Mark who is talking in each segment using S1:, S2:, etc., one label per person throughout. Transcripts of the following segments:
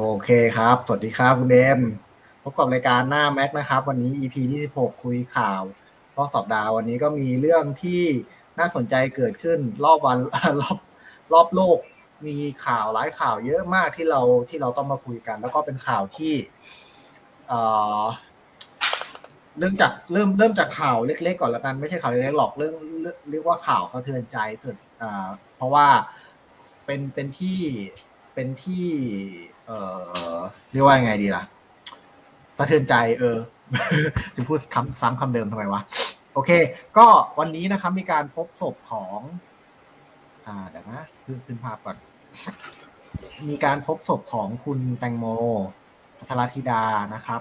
S1: โอเคครับ สวัสดีครับคุณเอมพบกับรายการหน้าแม็กนะครับ วันนี้ EP ที่16คุยข่าวรอบสัปดาห์วันนี้ก็มีเรื่องที่น่าสนใจเกิดขึ้นรอบวันรอบรอบโลก มีข่าวหลายข่าวเยอะมากที่เราที่เราต้องมาคุยกัน แล้วก็เป็นข่าวที่เอ่อเรื่องจากเริ่มเริ่มจากข่าวเล็กๆก่อนละกันไม่ใช่ข่าวเล็กๆหรอกเรื่องเรียกว่าข่าวสะเทือนใจสุดอ่าเพราะว่าเป็นเป็นที่เป็นที่ เอ่อเรียกว่ายังไงดีล่ะสะเทือนใจเออ จะพูดคำซ้ำคำเดิมทำไมวะ โอเค ก็วันนี้นะครับมีการพบศพของ อ่าเดี๋ยวนะขึ้นขึ้นภาพก่อน มีการพบศพของคุณแตงโมพัชรธิดานะครับ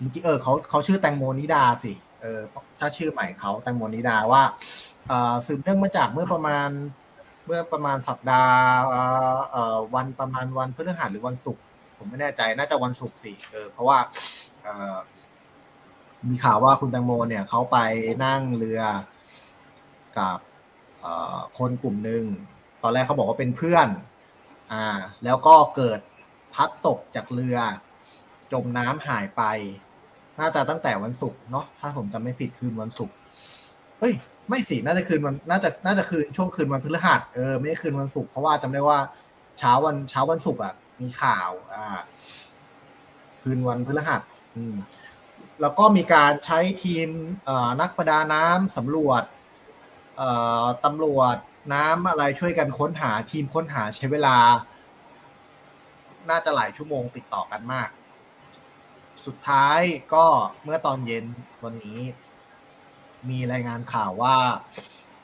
S1: จริงๆเออเขาเขาชื่อแตงโมนิดาสิเออถ้าชื่อใหม่เขาแตงโมนิดาว่า เอ่อสืบเนื่องมาจากเมื่อประมาณ เมื่อประมาณสัปดาห์วันประมาณวันพฤหัสหรือวันศุกร์ผมไม่แน่ใจน่าจะวันศุกร์สิเออเพราะว่ามีข่าวว่าคุณแตงโมเนี่ยเขาไปนั่งเรือกับคนกลุ่มหนึ่งตอนแรกเขาบอกว่าเป็นเพื่อน อ่า แล้วก็เกิดพัดตกจากเรือ จมน้ำหายไป น่าจะตั้งแต่วันศุกร์เนาะถ้าผมจำไม่ผิดคืนวันศุกร์เฮ้ย ไม่สิน่าจะคืนวันน่าจะน่าจะคืนช่วงคืนวันพฤหัสเออไม่คืนวันศุกร์เพราะว่าจำได้ว่าเช้าวันเช้าวันศุกร์อะมีข่าว อ่า คืนวันพฤหัส อืม แล้วก็มีการใช้ทีมเอ่อนักประดาน้ำสำรวจเอ่อตำรวจน้ำอะไรช่วยกันค้นหาทีมค้นหาใช้เวลา น่าจะหลายชั่วโมงติดต่อกันมาก สุดท้ายก็เมื่อตอนเย็นวันนี้ มีรายงานข่าวว่า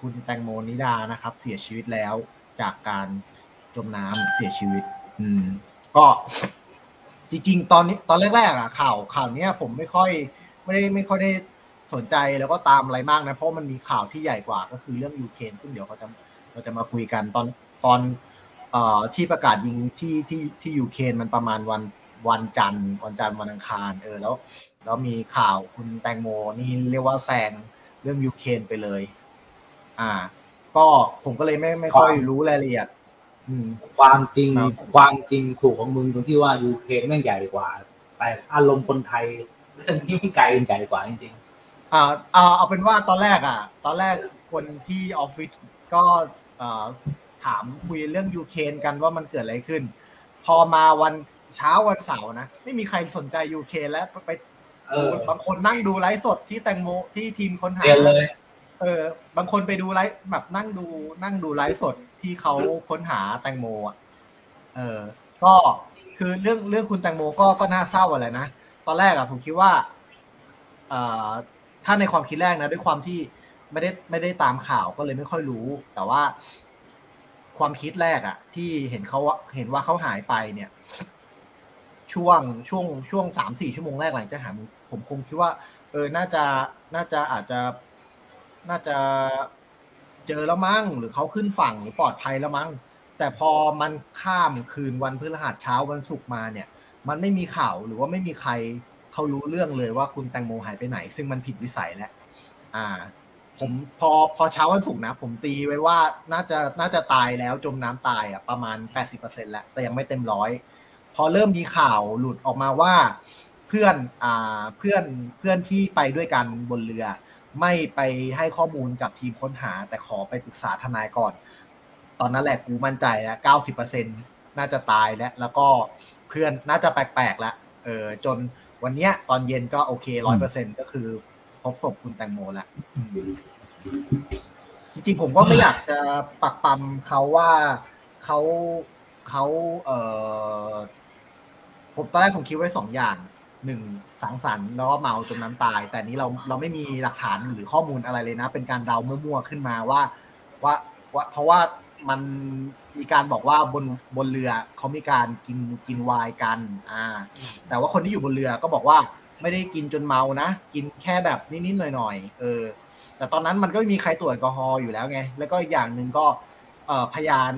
S1: คุณแตงโมนิดานะครับ เสียชีวิตแล้วจากการจมน้ำเสียชีวิต อืม ก็จริงๆ ตอนนี้ตอนแรกๆอะข่าวข่าวเนี้ยผมไม่ค่อย ไม่ได้ไม่ค่อยได้สนใจแล้วก็ตามอะไรมากนะเพราะมันมีข่าวที่ใหญ่กว่าก็คือเรื่องยูเครนซึ่งเดี๋ยวเขาจะเราจะมาคุยกันตอนตอนเอ่อที่ประกาศยิงที่ที่ที่ยูเครนมันประมาณวันวันจันทร์วันจันทร์วันอังคาร เออแล้ว แล้วมีข่าวคุณแตงโมนี่เรียกว่าแซง เรื่องยูเครนไปเลย อ่า ก็ผมก็เลยไม่ไม่ค่อยรู้รายละเอียดอืม
S2: ความจริง
S1: ครับ
S2: ความจริงถูกของมึงตรงที่ว่ายูเครนแม่งใหญ่กว่า แต่อารมณ์คนไทยเรื่องนี้ไม่ไกลใหญ่กว่าจริง
S1: อ่าเอาเอาเป็นว่าตอนแรกอะ ตอนแรกคนที่ออฟฟิศก็เอ่อถามคุยเรื่องยูเครนกันว่ามันเกิดอะไรขึ้น พอมาวันเช้าวันเสาร์นะ ไม่มีใครสนใจยูเครนแล้วไป
S2: ๆเออ บา
S1: งคนนั่งดูไลฟ์สดที่แตงโมที่ทีมค้นหา
S2: เปลี่ยนเลย
S1: เออ บางคนไปดูไลฟ์แบบนั่งดูนั่งดูไลฟ์สดที่เขาค้นหาแตงโมอะเออ ก็คือเรื่องเรื่องคุณแตงโมก็ก็น่าเศร้าอะไรนะตอนแรกอะผมคิดว่าเอ่อถ้าในความคิดแรกนะ ด้วยความที่ไม่ได้ไม่ได้ตามข่าวก็เลยไม่ค่อยรู้ แต่ว่าความคิดแรกอะที่เห็นเขาว่าเห็นว่าเขาหายไปเนี่ย ช่วงช่วงช่วงสามสี่ชั่วโมงแรกหลังจากหาผมคงคิดว่า เออน่าจะน่าจะอาจจะน่าจะเจอแล้วมั้งหรือเขาขึ้นฝั่งหรือปลอดภัยแล้วมั้งแต่พอมันข้ามคืนวันพฤหัสเช้าวันศุกร์มาเนี่ย มันไม่มีข่าวหรือว่าไม่มีใครเขารู้เรื่องเลยว่าคุณแตงโมหายไปไหน ซึ่งมันผิดวิสัยแล้วอ่า ผมพอพอเช้าวันศุกร์นะ ผมตีไว้ว่าน่าจะน่าจะตายแล้วจมน้ำตายอะประมาณ 80%แล้วแต่ยังไม่เต็มร้อย พอเริ่มมีข่าวหลุดออกมาว่าเพื่อนอ่าเพื่อนเพื่อนที่ไปด้วยกันบนเรือ ไม่ไปให้ข้อมูลกับทีมค้นหา แต่ขอไปปรึกษาทนายก่อน ตอนนั้นแหละกูมั่นใจแล้วเก้าสิบเปอร์เซ็นน่าจะตายแล้ว แล้วก็เพื่อนน่าจะแปลกๆแล้วเออจนวันเนี้ยตอนเย็นก็โอเคร้อยเปอร์เซ็นก็คือพบศพคุณแตงโมแล้วจริงๆผมก็ไม่อยากจะปักปั๊มเขาว่าเขาเขาเออ ผมตอนแรกผมคิดไว้สองอย่างหนึ่งสังสรรค์แล้วก็เมาจนน้ำตาย แต่นี้เราเราไม่มีหลักฐานหรือข้อมูลอะไรเลยนะ เป็นการเดามั่วๆขึ้นมาว่าว่าว่าเพราะว่ามันมีการบอกว่าบนบนเรือเขามีการกินกินไวน์กัน อ่า แต่ว่าคนที่อยู่บนเรือก็บอกว่าไม่ได้กินจนเมานะ กินแค่แบบนิดๆหน่อยๆเออ แต่ตอนนั้นมันก็ไม่มีใครตรวจแอลกอฮอล์อยู่แล้วไง แล้วก็อีกอย่างหนึ่งก็ เอ่อพยาน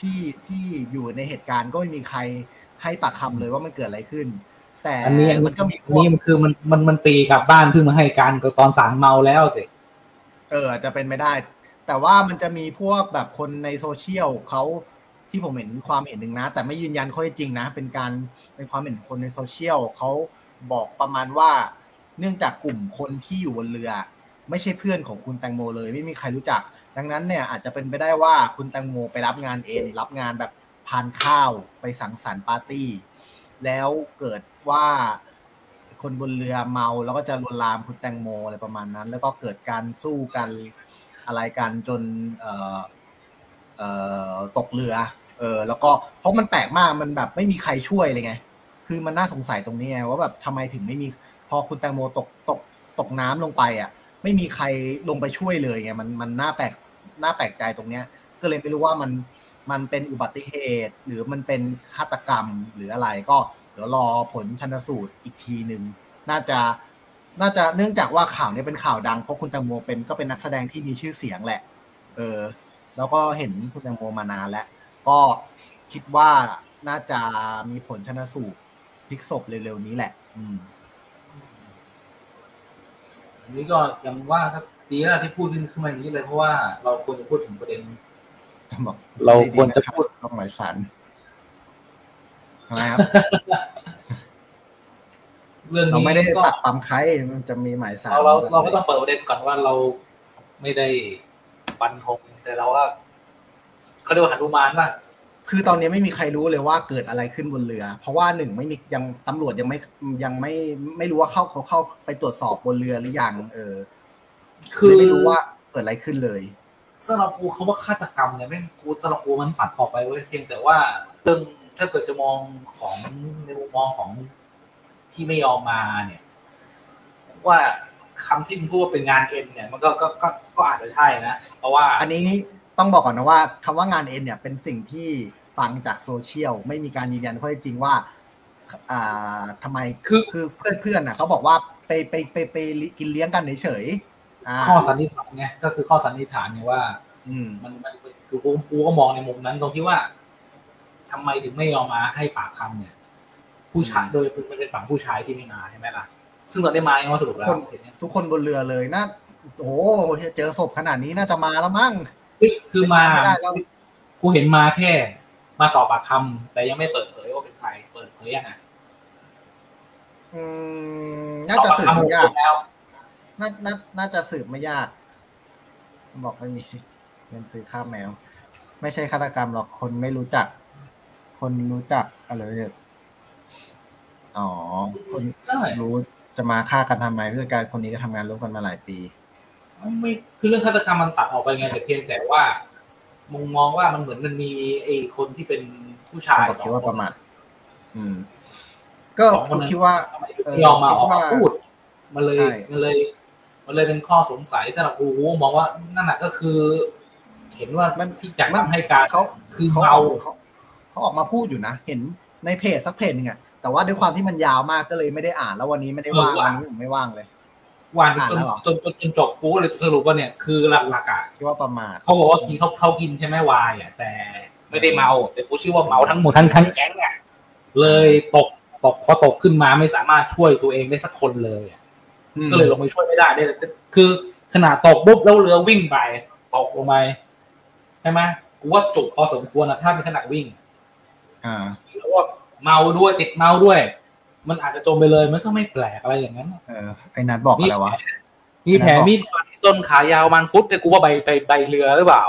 S1: ที่ที่อยู่ในเหตุการณ์ก็ไม่มีใคร ให้ปากคำเลยว่ามันเกิดอะไรขึ้น แต่
S2: อันนี้อัน
S1: มันก็มีพ
S2: อัน
S1: วก
S2: นี้มันคือมันมันมันตีกลับบ้านเพิ่งมาให้การก็ตอนสางเมาแล้วสิ
S1: เออจะเป็นไม่ได้ แต่ว่ามันจะมีพวกแบบคนในโซเชียลเขาที่ผมเห็นความเห็นหนึ่งนะ แต่ไม่ยืนยันข้อเท็จจริงนะ เป็นการเป็นความเห็นคนในโซเชียลเขาบอกประมาณว่า เนื่องจากกลุ่มคนที่อยู่บนเรือ ไม่ใช่เพื่อนของคุณแตงโมเลย ไม่มีใครรู้จัก ดังนั้นเนี่ยอาจจะเป็นไปได้ว่าคุณแตงโมไปรับงานเองรับงานแบบ ทานข้าวไปสังสรรค์ปาร์ตี้ แล้วเกิดว่าคนบนเรือเมาแล้วก็จะลวนลามคุณแตงโมอะไรประมาณนั้น แล้วก็เกิดการสู้กันอะไรกันจนเอ่อเอ่อตกเรือ เออ แล้วก็เพราะมันแปลกมากมันแบบไม่มีใครช่วยเลยไง คือมันน่าสงสัยตรงนี้ไงว่าแบบทำไมถึงไม่มีพอคุณแตงโมตกตกตกน้ำลงไปอะ ไม่มีใครลงไปช่วยเลยไงมันมันน่าแปลกน่าแปลกใจตรงเนี้ย ก็เลยไม่รู้ว่ามัน มันเป็นอุบัติเหตุ หรือมันเป็นฆาตกรรมหรืออะไรก็เดี๋ยวรอผลชันสูตรอีกทีหนึ่งน่าจะน่าจะเนื่องจากว่าข่าวนี้เป็นข่าวดังเพราะคุณแตงโมเป็นก็เป็นนักแสดงที่มีชื่อเสียงแหละ เออ แล้วก็เห็นคุณแตงโมมานานแล้ว ก็คิดว่าน่าจะมีผลชนสูตรพลิกศพเร็วๆนี้แหละ อืม
S2: อันนี้ก็ยังว่าถ้าดีแล้วที่พูดขึ้นมาอย่างนี้เลยเพราะว่าเราควรจะพูดถึงประเด็น
S1: บอก
S2: เราควรจะพูด
S1: ต้องหมายสารทำไมครับ
S2: เรื่อง
S1: เรา
S2: นี้
S1: ไม่ได้
S2: ก็
S1: ปักปั๊มใครมันจะมีหมายสาร
S2: เราเราเราก็ต้องเปิดประเด็นก่อนว่าเราไม่ได้ฟันธงแต่เราว่าเขาเรียกว่าหนุมานว่า
S1: คือตอนนี้ไม่มีใครรู้เลยว่าเกิดอะไรขึ้นบนเรือ เพราะว่าหนึ่งไม่มียังตำรวจยังไม่ยังไม่ไม่รู้ว่าเข้าเขาเข้าไปตรวจสอบบนเรือหรือยังเออ
S2: คือ
S1: ไม่รู้ว่าเกิดอะไรขึ้นเลย
S2: สำหรับกูเขาว่าฆาตกรรมเนี่ยแม่งกูสำหรับกูมันตัดออกไปเว้ยเพียงแต่ว่าเรื่องถ้าเกิดจะมองของในมุมมองของที่ไม่ยอมมาเนี่ย ว่าคำที่มึงพูดว่าเป็นงานเอ็นเนี่ย มันก็ก็ก็ก็อาจจะใช่นะเพราะว่า
S1: อันนี้ต้องบอกก่อนนะว่าคำว่างานเอ็นเนี่ยเป็นสิ่งที่ฟังจากโซเชียลไม่มีการยืนยันข้อเท็จจริงว่าอ่าทำไม
S2: คือ
S1: คือเพื่อนเพื่อนๆน่ะเขาบอกว่าไปไปไปไปกินเลี้ยงกันเฉยๆอ่า
S2: ข้อสันนิษฐานไงก็คือข้อสันนิษฐานเนี่ยว่า
S1: อืม
S2: มันมันคือกูกูก็มองในมุมนั้นตรงที่ว่าทำไมถึงไม่ยอมมาให้ปากคำเนี่ย ผู้ชายโดยมันเป็นฝั่งผู้ชายที่ไม่มาใช่ไหมล่ะ ซึ่งตอนได้มายังว่าสรุปแล้วเห็นไหม
S1: ทุกคนบนเรือเลยน่าโอ้โหเจอศพขนาดนี้น่าจะมาแล้วมั้ง
S2: คือคือมา
S1: ไม่ได้แล้ว
S2: กูเห็นมาแค่ มาสอบปากคำแต่ยังไม่เปิดเผยว่าเป็นใครเปิดเผยยังไง
S1: อืมน่าจะสืบไม่ยาก น่าน่าน่าจะสืบไม่ยาก บอกไม่มีเงินซื้อข้าวแมว ไม่ใช่ฆาตกรรมหรอกคนไม่รู้จัก คนรู้จักอะไรเนี่ยอ๋อ คน
S2: ใช่
S1: รู้จะมาฆ่ากันทำไมเพื่อการคนนี้ก็ทำงานร่วมกันมาหลายปี
S2: ไม่คือเรื่องฆาตกรรมมันตัดออกไปไงแต่เพียงแต่ว่ามุมมองว่ามันเหมือนมันมีไอ้คนที่เป็นผู้ชาย
S1: บอก
S2: สอ
S1: คิ
S2: ง
S1: ดว่า
S2: ค
S1: ป
S2: น
S1: ระมาทอืม ก็
S2: สองคนนั้น
S1: คิดว่า
S2: ทำไมถึง
S1: เออ
S2: ไม่ยอมมาออก
S1: คิด
S2: มา
S1: ว่า
S2: พูดมันเลย
S1: ใช่
S2: มันเลย มันเลยเป็นข้อสงสัยสำหรับกูกูมองว่านั่นแหะก็คือ เห็นว่ามันที่จากคำให้การ
S1: เขา
S2: คือ
S1: เขา
S2: เมา
S1: เขาเขาออกมาพูดอยู่นะ เห็นในเพจสักเพจหนึ่งอะแต่ว่าด้วยความที่มันยาวมากก็เลยไม่ได้อ่าน แล้ววันนี้ไม่ได้ว่างวันนี้ผมไม่ว่างเลย
S2: วานจน
S1: อ่านแล้วเหรอ
S2: จนจนจนจบกูก็เลยจะสรุปว่าเนี่ยคือหลักๆอะ
S1: คิดว่าประมาท
S2: เขาบอกว่ากินเขาเขากินใช่ไหมวายอะแต่ไม่ได้เมาแต่กูเชื่อว่าเมาทั้งหมดทั้งทั้งแก๊งอะเลยตกตกพอตกขึ้นมาไม่สามารถช่วยตัวเองได้สักคนเลยอะ
S1: อืม
S2: ก็เลยลงไปช่วยไม่ได้ได้คือขนาดตกปุ๊บแล้วเรือวิ่งไปตกลงไปใช่ไหมกูว่าจุกพอสมควรนะถ้าเป็นขนาดวิ่ง
S1: อ่า
S2: แล้วว่าเมาด้วยติดเมาด้วย มันอาจจะจมไปเลยมันก็ไม่แปลกอะไรอย่างนั้น
S1: เออไอ้นัดบอกอะไรวะ
S2: มีแผลมีดฟันที่ต้นขายาวมันฟุตเนี่ยกูว่าใบใบใบเรือหรือเปล่า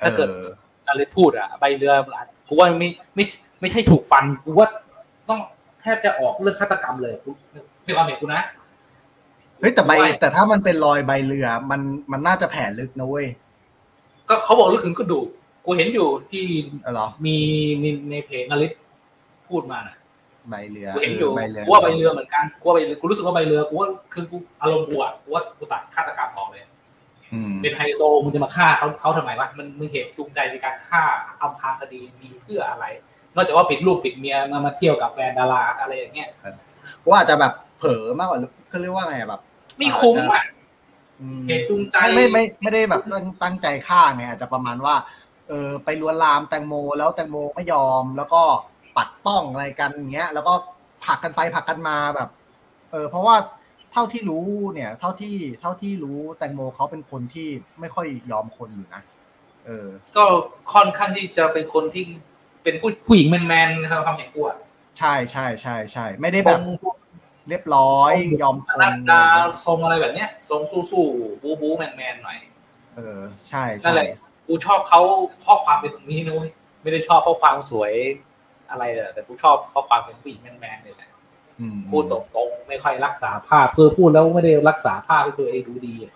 S2: ถ้าเกิด
S1: ออ
S2: อะไรพูดอะใบเรือกูว่าไม่ไม่ไม่ใช่ถูกฟันกูว่าต้องแทบจะออกเรื่องฆาตกรรมเลยกูในความเห็นกูนะ
S1: เฮ้ยแต่ใบ
S2: ไม่
S1: แต่ถ้ามันเป็นรอยใบเรือ มันมันน่าจะแผลลึกนะเว้ย
S2: ก็เขาบอกลึกถึงกระดูกกูเห็นอยู่ที่
S1: เออเหรอ
S2: มีในในเพจนาริสพูดมาน่ะ
S1: ใบเรือ
S2: กูเห็นอยู่
S1: ใบเรือ
S2: กูว่าใบเรือเหมือนกันกูว่าใบเรือกูรู้สึกว่าใบเรือกูว่าคือกูอารมณ์กูอะกูว่ากูตัดฆาตกรรมออกเลย
S1: อืม
S2: เป็นไฮโซมึงจะมาฆ่าเขาเขาทำไมวะมันมึงเหตุจูงใจในการฆ่าอำพรางคดีมีเพื่ออะไร นอกจากว่าปิดลูกปิดเมียมามาเที่ยวกับแฟนดาราอะไรอย่างเงี้ย
S1: ว่าอาจจะแบบเผลอมากกว่าเขาเรียกว่าไงอะแบบ
S2: ไม่คุ้มอะ
S1: อืม
S2: เหตุจูงใจ
S1: ไม่ไม่ไม่ไม่ได้แบบตั้งตั้งใจฆ่าไงอาจจะประมาณว่า เออไปลวนลามแตงโม แล้วแตงโมไม่ยอม แล้วก็ปัดป้องอะไรกันอย่างเงี้ย แล้วก็ผลักกันไปผลักกันมาแบบ เออเพราะว่าเท่าที่รู้เนี่ย เท่าที่เท่าที่รู้แตงโมเขาเป็นคนที่ไม่ค่อยยอมคนอยู่นะเออ
S2: ก็ค่อนข้างที่จะเป็นคนที่เป็นผู้ผู้หญิงแมนๆนะครับคำเห็นกูอะ
S1: ใช่ใช่ใช่ใช่ไม่ได้
S2: ท
S1: แบ
S2: ร
S1: บ
S2: ง
S1: เรียบร้อย ยอมคน
S2: หน้าตาทรงอะไรแบบเนี้ยทรงสู้ๆบู๊บู๊แมนๆหน่อย
S1: เออ ใช่
S2: นั่
S1: ใช่
S2: นแหละกูชอบเขาข้อความเป็นตรงนี้นะเว้ยไม่ได้ชอบเพราะความสวยอะไรเลยแต่กูชอบเพราะความเป็นผู้หญิงแมนๆเลยแหละ
S1: อืม
S2: พูดตรงๆไม่ค่อยรักษาภาพคือพูดแล้วไม่ได้รักษาภาพให้ตัวเองดูดีอะ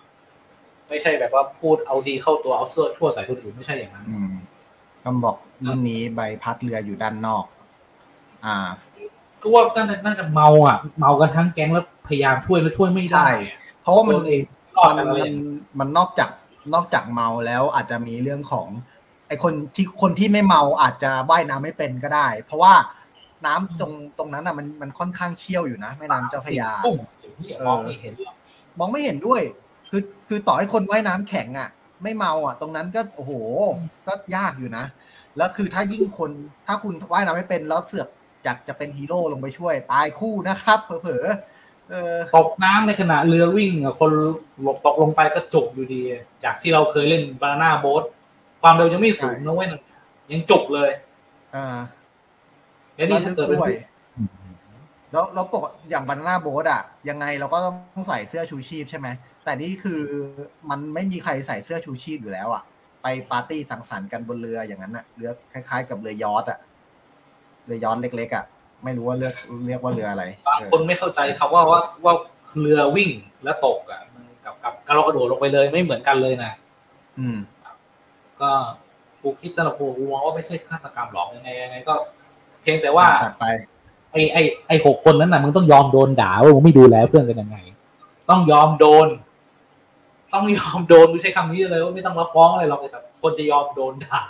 S2: ไม่ใช่แบบว่าพูดเอาดีเข้าตัวเอาเสื้อชั่วใส่คนอื่นไม่ใช่อย่างนั้น
S1: อืมคำบอกรุ่นนี้ใบพัดเรืออยู่ด้านนอก อ่า
S2: ก็ว่าน่าจะน่าจะเมาอะ เมากันทั้งแก๊งแล้วพยายามช่วยแล้วช่วยไม่ได้อะ
S1: เพราะว่ามัน
S2: ตัวเองรอด
S1: มัน
S2: อะไร
S1: มันมันนอกจากนอกจากเมาแล้วอาจจะมีเรื่องของไอคนที่คนที่ไม่เมาอาจจะว่ายน้ำไม่เป็นก็ได้ เพราะว่าน้ำตรงตรงนั้นอะมันมันค่อนข้างเชี่ยวอยู่นะแม่น้ำเจ้าพระยา
S2: ทุ่มอย่างนี้มองไม่เห็นหรอก
S1: มองไม่เห็นด้วย คือคือต่อให้คนว่ายน้ำแข็งอะ ไม่เมาอะ ตรงนั้นก็โอ้โหก็ยากอยู่นะแล้วคือถ้ายิ่งคนถ้าคุณว่ายน้ำไม่เป็นแล้วเสือก อยากจะเป็นฮีโร่ลงไปช่วย ตายคู่นะครับ เผลอๆเออ
S2: ตกน้ำในขณะเรือวิ่งอะคนหลบตกลงไปก็จบอยู่ดี จากที่เราเคยเล่นบานาน่าโบ๊ทความเร็วยังไม่สูงนะเว้ยยังจบเลย
S1: อ่า
S2: แล้วนี่ถ้าเกิดเป็น
S1: ด้วยแล้วแล้วปกอย่างบานาน่าโบ๊ทอะยังไงเราก็ต้องใส่เสื้อชูชีพใช่ไหมแต่นี่คือมันไม่มีใครใส่เสื้อชูชีพอยู่แล้วอะไปปาร์ตี้สังสรรค์กันบนเรืออย่างนั้นอะเรือคล้าย ๆ กับเรือยอทอะ เรือยอทเล็กๆอะไม่รู้ว่าเรียกเรียกว่าเรืออะไร
S2: บางคนไม่เข้าใจคำว่าว่าว่าเรือวิ่งแล้วตกอะมันกับกับการเรากระโดดลงไปเลยไม่เหมือนกันเลยนะ
S1: อืม
S2: ก็กูคิดสำหรับกูกูมองว่าไม่ใช่ฆาตกรรมหรอกยังไงยังไงก็ เพียงแต่ว่า
S1: ตัดไป
S2: ไอ้ไอ้ไอ้หกคนนั้นน่ะมึงต้องยอมโดนด่าว่ามึงไม่ดูแลเพื่อนกันยังไง ต้องยอมโดน ต้องยอมโดนกูใช้คำนี้เลยว่าไม่ต้องมาฟ้องอะไรหรอกแต่คนจะยอมโดนด่า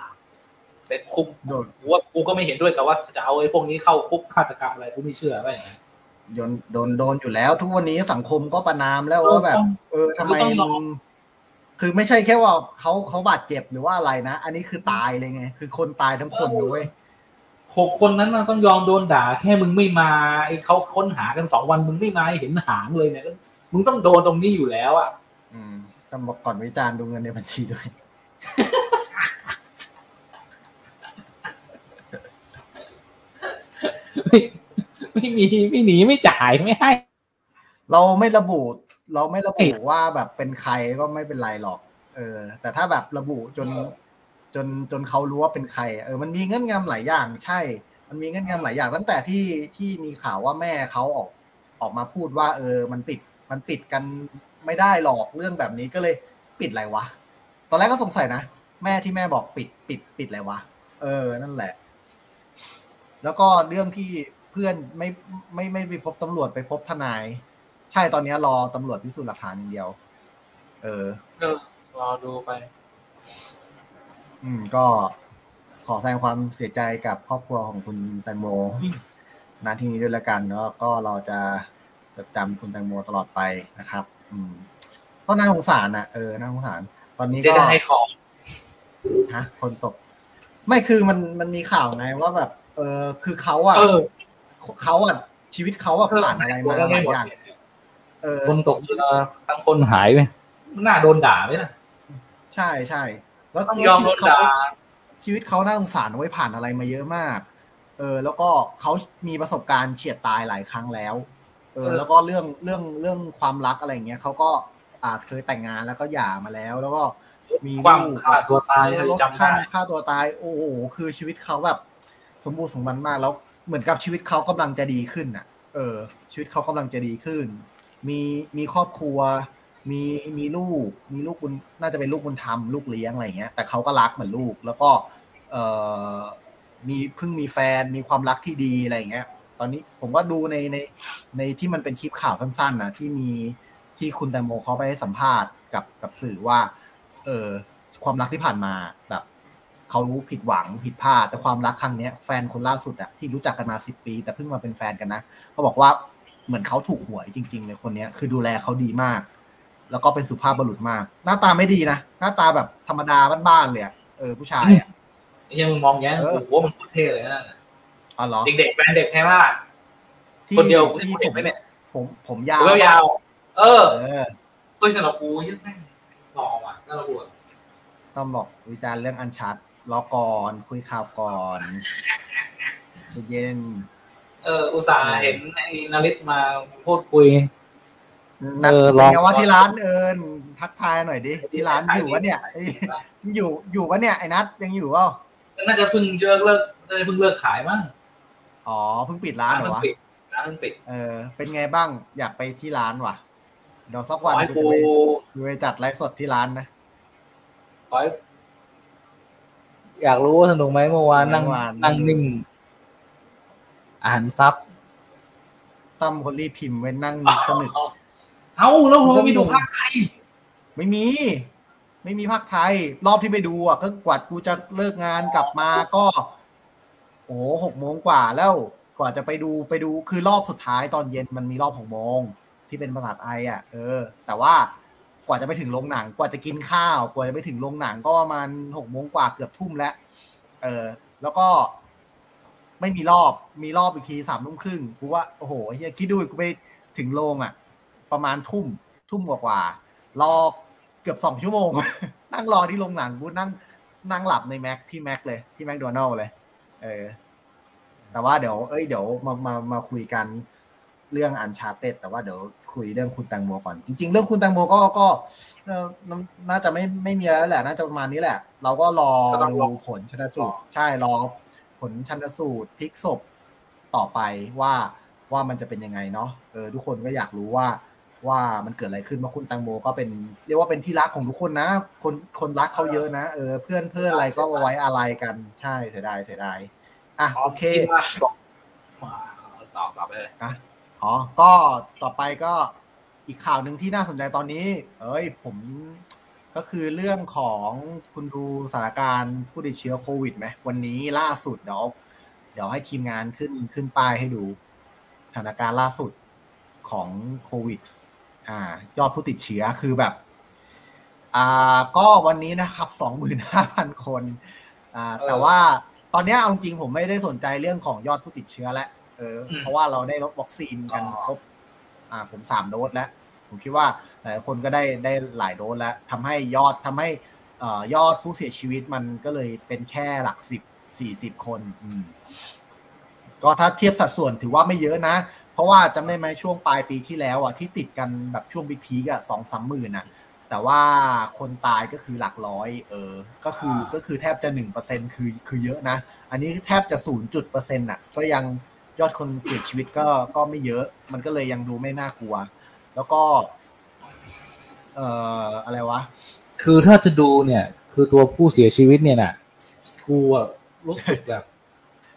S2: แต่คุก
S1: โดน
S2: กูว่ากูก็ไม่เห็นด้วยกับว่าจะเอาไอ้พวกนี้เข้าคุกฆาตกรรมอะไรกูไม่เชื่อว่าอย่างนั้น
S1: โดนโดนโดนอยู่แล้ว ทุกวันนี้สังคมก็ประนามแล้วว่าแบบ
S2: ต้อง
S1: เออทำไม
S2: คือต้องยอม
S1: มึงคือไม่ใช่แค่ว่าเขาเขาบาดเจ็บหรือว่าอะไรนะ อันนี้คือตายเลยไง คือคนตายทั้งคนเลยเว้ย
S2: หกคนนั้นน่ะต้องยอมโดนด่า แค่มึงไม่มาไอ้เขาค้นหากันสองวันมึงไม่มาให้เห็นหางเลยเนี่ยมึงต้องโดนตรงนี้อยู่แล้วอะ
S1: อืมต้องบอกก่อนวิจารณ์ดูเงินในบัญชีด้วย
S2: ไม่ไม่มีไม่หนีไม่จ่ายไม่ให้
S1: เราไม่ระบุ เราไม่ระบุว่าแบบเป็นใครก็ไม่เป็นไรหรอก เออ แต่ถ้าแบบระบุจนจนจนเขารู้ว่าเป็นใคร เออ มันมีเงื่อนงำหลายอย่าง ใช่ มันมีเงื่อนงำหลายอย่างตั้งแต่ที่ที่มีข่าวว่าแม่เขาออกออกมาพูดว่า เออ มันปิดมันปิดกันไม่ได้หรอกเรื่องแบบนี้ก็เลยปิดอะไรวะ ตอนแรกก็สงสัยนะ แม่ที่แม่บอกปิดปิดปิดอะไรวะ เออ นั่นแหละ แล้วก็เรื่องที่เพื่อนไม่ไม่ไม่ไปพบตำรวจไปพบทนาย ใช่ตอนนี้รอตำรวจพิสูจน์หลักฐานอย่างเดียว เออ
S2: เออรอดูไป
S1: อืม ก็ขอแสดงความเสียใจกับครอบครัวของคุณแตงโม
S2: อืม
S1: นาทีนี้ด้วยละกันแล้วก็เราจะจดจำคุณแตงโมตลอดไปนะครับ อืมก็น่าสงสารนะเออน่าสงสาร ตอนนี้
S2: เสีย
S1: ก็
S2: ดายของ
S1: ฮะคนตก ไม่คือมันมันมีข่าวไงว่าแบบ เออคือเขาอะ
S2: เออ
S1: เขาอะชีวิตเขาอะผ่านอะไรมาหลายอย่างเออ
S2: คนตกเรือทั้งคนหายไปน่าโดนด่าไหมล่ะ
S1: ใช่ใช่แล้ว
S2: ต้องยอมโดนด่า
S1: ชีวิตเขาน่าสงสารไว้ยผ่านอะไรมาเยอะมาก เออ แล้วก็เขามีประสบการณ์เฉียดตายหลายครั้งแล้ว เออ แล้วก็เรื่องเรื่องเรื่องความรักอะไรอย่างเงี้ยเขาก็อาจเคยแต่งงานแล้วก็หย่ามาแล้ว แล้วก็มี
S2: ความ
S1: ลูก
S2: ฆ่าตัวตาย
S1: เออ
S2: จำ
S1: ฆ่า
S2: ได้
S1: ฆ่าตัวตาย โอ้โหคือชีวิตเขาแบบ สมบูรณ์สมบันมากแล้วเหมือนกับชีวิตเขากำลังจะดีขึ้นอะ เออ ชีวิตเขากำลังจะดีขึ้น มีมีครอบครัว มีมีลูก มีลูกบุญน่าจะเป็นลูกบุญธรรมลูกเลี้ยงอะไรเงี้ย แต่เขาก็รักเหมือนลูก แล้วก็ เออมีเพิ่งมีแฟนมีความรักที่ดีอะไรเงี้ย ตอนนี้ผมก็ดูในในในที่มันเป็นคลิปข่าวสั้นๆนะที่มีที่คุณแตงโมเขาไปให้สัมภาษณ์กับกับสื่อว่า เออความรักที่ผ่านมาแบบ เขารู้ผิดหวังผิดพลาดแต่ความรักครั้งเนี้ยแฟนคนล่าสุดอะที่รู้จักกันมาสิบปี แต่เพิ่งมาเป็นแฟนกันนะเขาบอกว่าเหมือนเขาถูกหวยจริงๆเลยคนเนี้ยคือดูแลเขาดีมาก แล้วก็เป็นสุภาพบุรุษมาก หน้าตาไม่ดีนะหน้าตาแบบธรรมดาบ้านๆเลยอะเออผู้ชายอะ
S2: ไอ้เหี้ยังมึงมองแย่ง
S1: เออ
S2: โอ้โหมันโคตรเท่เลยนะ
S1: อ๋อเหรอ
S2: เด็กๆแฟนเด็กแค่ว่า
S1: ที่
S2: คนเดียว
S1: ที่
S2: ที่
S1: ผ
S2: เห็น
S1: ม
S2: ไหมเนี่ย
S1: ผมผมยาว
S2: ผมยาวๆเออ
S1: เออ
S2: เพื่อนสำหรับกูยังแม่งหล่อว่ะน่ารักว่ะ
S1: ต้องบอกวิจารณ์เรื่องอันชัด รอก่อนคุยข่าวก่อนเย็น
S2: เออ อุตส่าห์เห็นไอ้นาริตมาพูดคุย
S1: นัด
S2: เออ
S1: เป็น
S2: ลอง
S1: ไงว่าที่ร้านเอิญทักทายหน่อยดิที่ร้านอยู่วะเนี่ยเอ้ยอยู่อยู่วะเนี่ยไอ้นัทยังอยู่เปล่า
S2: น่าจะเพิ่งเลิกเลิกน่าจะเพิ่งเลิกขายมั้ง
S1: อ๋อเพิ่งปิดร้านเหรอ
S2: เพิ่ง
S1: วะ
S2: ปิดร้านเพิ่งปิด
S1: เออ เป็นไงบ้างอยากไปที่ร้านวะเดี๋ยวสัก
S2: ขอ
S1: วัน
S2: ให้
S1: กู
S2: กู
S1: จะไปกูไปจัดไลฟ์สดที่ร้านนะ
S2: ขอให้ อยากรู้ว่าสนุกไหมเมื่อวานนั่ง
S1: เมื่อวาน
S2: นั่งนิ่ง อ่านซับ
S1: ตั้มคนรีบพิมพ์ไว้นั่งสนุก
S2: เอ้าแล้วผมไม่ดูภาคไทย
S1: ไม่มี ไม่มีภาคไทย รอบที่ไปดูอะก็กว่ากูจะเลิกงานกลับมาก็ โอ้หกโมงกว่าแล้วกว่าจะไปดูไปดูคือรอบสุดท้ายตอนเย็นมันมีรอบหกโมงที่เป็นภาษาไทยอะ เออ แต่ว่า กว่าจะไปถึงโรงหนัง กว่าจะกินข้าว กว่าจะไปถึงโรงหนังก็ประมาณหกโมงกว่าเกือบทุ่มแล้ว เออ แล้วก็ไม่มีรอบ มีรอบอีกทีสามทุ่มครึ่งกูว่าโอ้โหเฮียคิดดูกูไปถึงโรงอะ ประมาณทุ่ม ทุ่มกว่าๆรอเกือบสองชั่วโมง นั่งรอที่โรงหนังกูนั่งนั่งหลับในแม็กที่แม็กเลยที่แม็กโดนัลเลย เออ แต่ว่าเดี๋ยว เอ้ยเดี๋ยวมามามาคุยกัน เรื่องอันชาเต็ดแต่ว่าเดี๋ยวคุยเรื่องคุณแตงโมก่อน จริง ๆ เรื่องคุณแตงโมก็ก็เอ่อน่าน่าจะไม่ไม่มีอะไรแล้วแหละ น่าจะประมาณนี้แหละ เราก็รอ
S2: ก็ต้องรอ
S1: ดูผลชนสูตร ใช่รอผลชันสูตรพลิกศพต่อไปว่าว่ามันจะเป็นยังไงเนาะเออทุกคนก็อยากรู้ว่าว่ามันเกิดอะไรขึ้นเพราะคุณแตังโมก็เป็นเรียกว่าเป็นที่รักของทุกคนนะ คนคนรักเขาเยอะนะเออเพื่อนเพื่อนอะไรก็ไว้อะไรกันใช่เสียดายเสียดายอะโอเค
S2: ที่ว่าส่งมาตอบกลับไปเลย
S1: อ๋ อ๋อ ก็ต่อไปก็อีกข่าวหนึ่งที่น่าสนใจตอนนี้ เอ้ย ผมก็คือเรื่องของคุณดูสถานการณ์ผู้ติดเชื้อโควิดไหมวันนี้ล่าสุดเดี๋ยวเดี๋ยวให้ทีมงานขึ้นขึ้นป้ายให้ดูสถานการณ์ล่าสุดของโควิด อ่า ยอดผู้ติดเชื้อคือแบบ อ่า ก็วันนี้นะครับสองหมื่นห้าพันคน อ่า แต่ว่าตอนนี้เอาจริงผมไม่ได้สนใจเรื่องของยอดผู้ติดเชื้อแล้ว เออ เพราะว่าเราได้ลดวัคซีนกันครบ อ่า ผมสามโดสแล้ว ผมคิดว่าหลายคนก็ได้ได้หลายโดสแล้วทำให้ยอดทำให้เอ่อยอดผู้เสียชีวิตมันก็เลยเป็นแค่หลักสิบสี่สิบคนอืมก็ถ้าเทียบสัดส่วนถือว่าไม่เยอะนะ เพราะว่าจำได้ไหมช่วงปลายปีที่แล้วอะที่ติดกันแบบช่วงบิ๊กพีกอะสองสามหมื่นอะ แต่ว่าคนตายก็คือหลักร้อย เออ ก็คือก็คือแทบจะหนึ่งเปอร์เซ็นคือคือเยอะนะ อันนี้แทบจะศูนย์จุดเปอร์เซ็นต์อะ ก็ยัง ยอดคนเสียชีวิตก็ก็ไม่เยอะ มันก็เลยยังดูไม่น่ากลัว แล้วก็ เอ่ออะไรวะ
S2: คือถ้าจะดูเนี่ย คือตัวผู้เสียชีวิตเนี่ยน่ะกูอะรู้สึกแบบ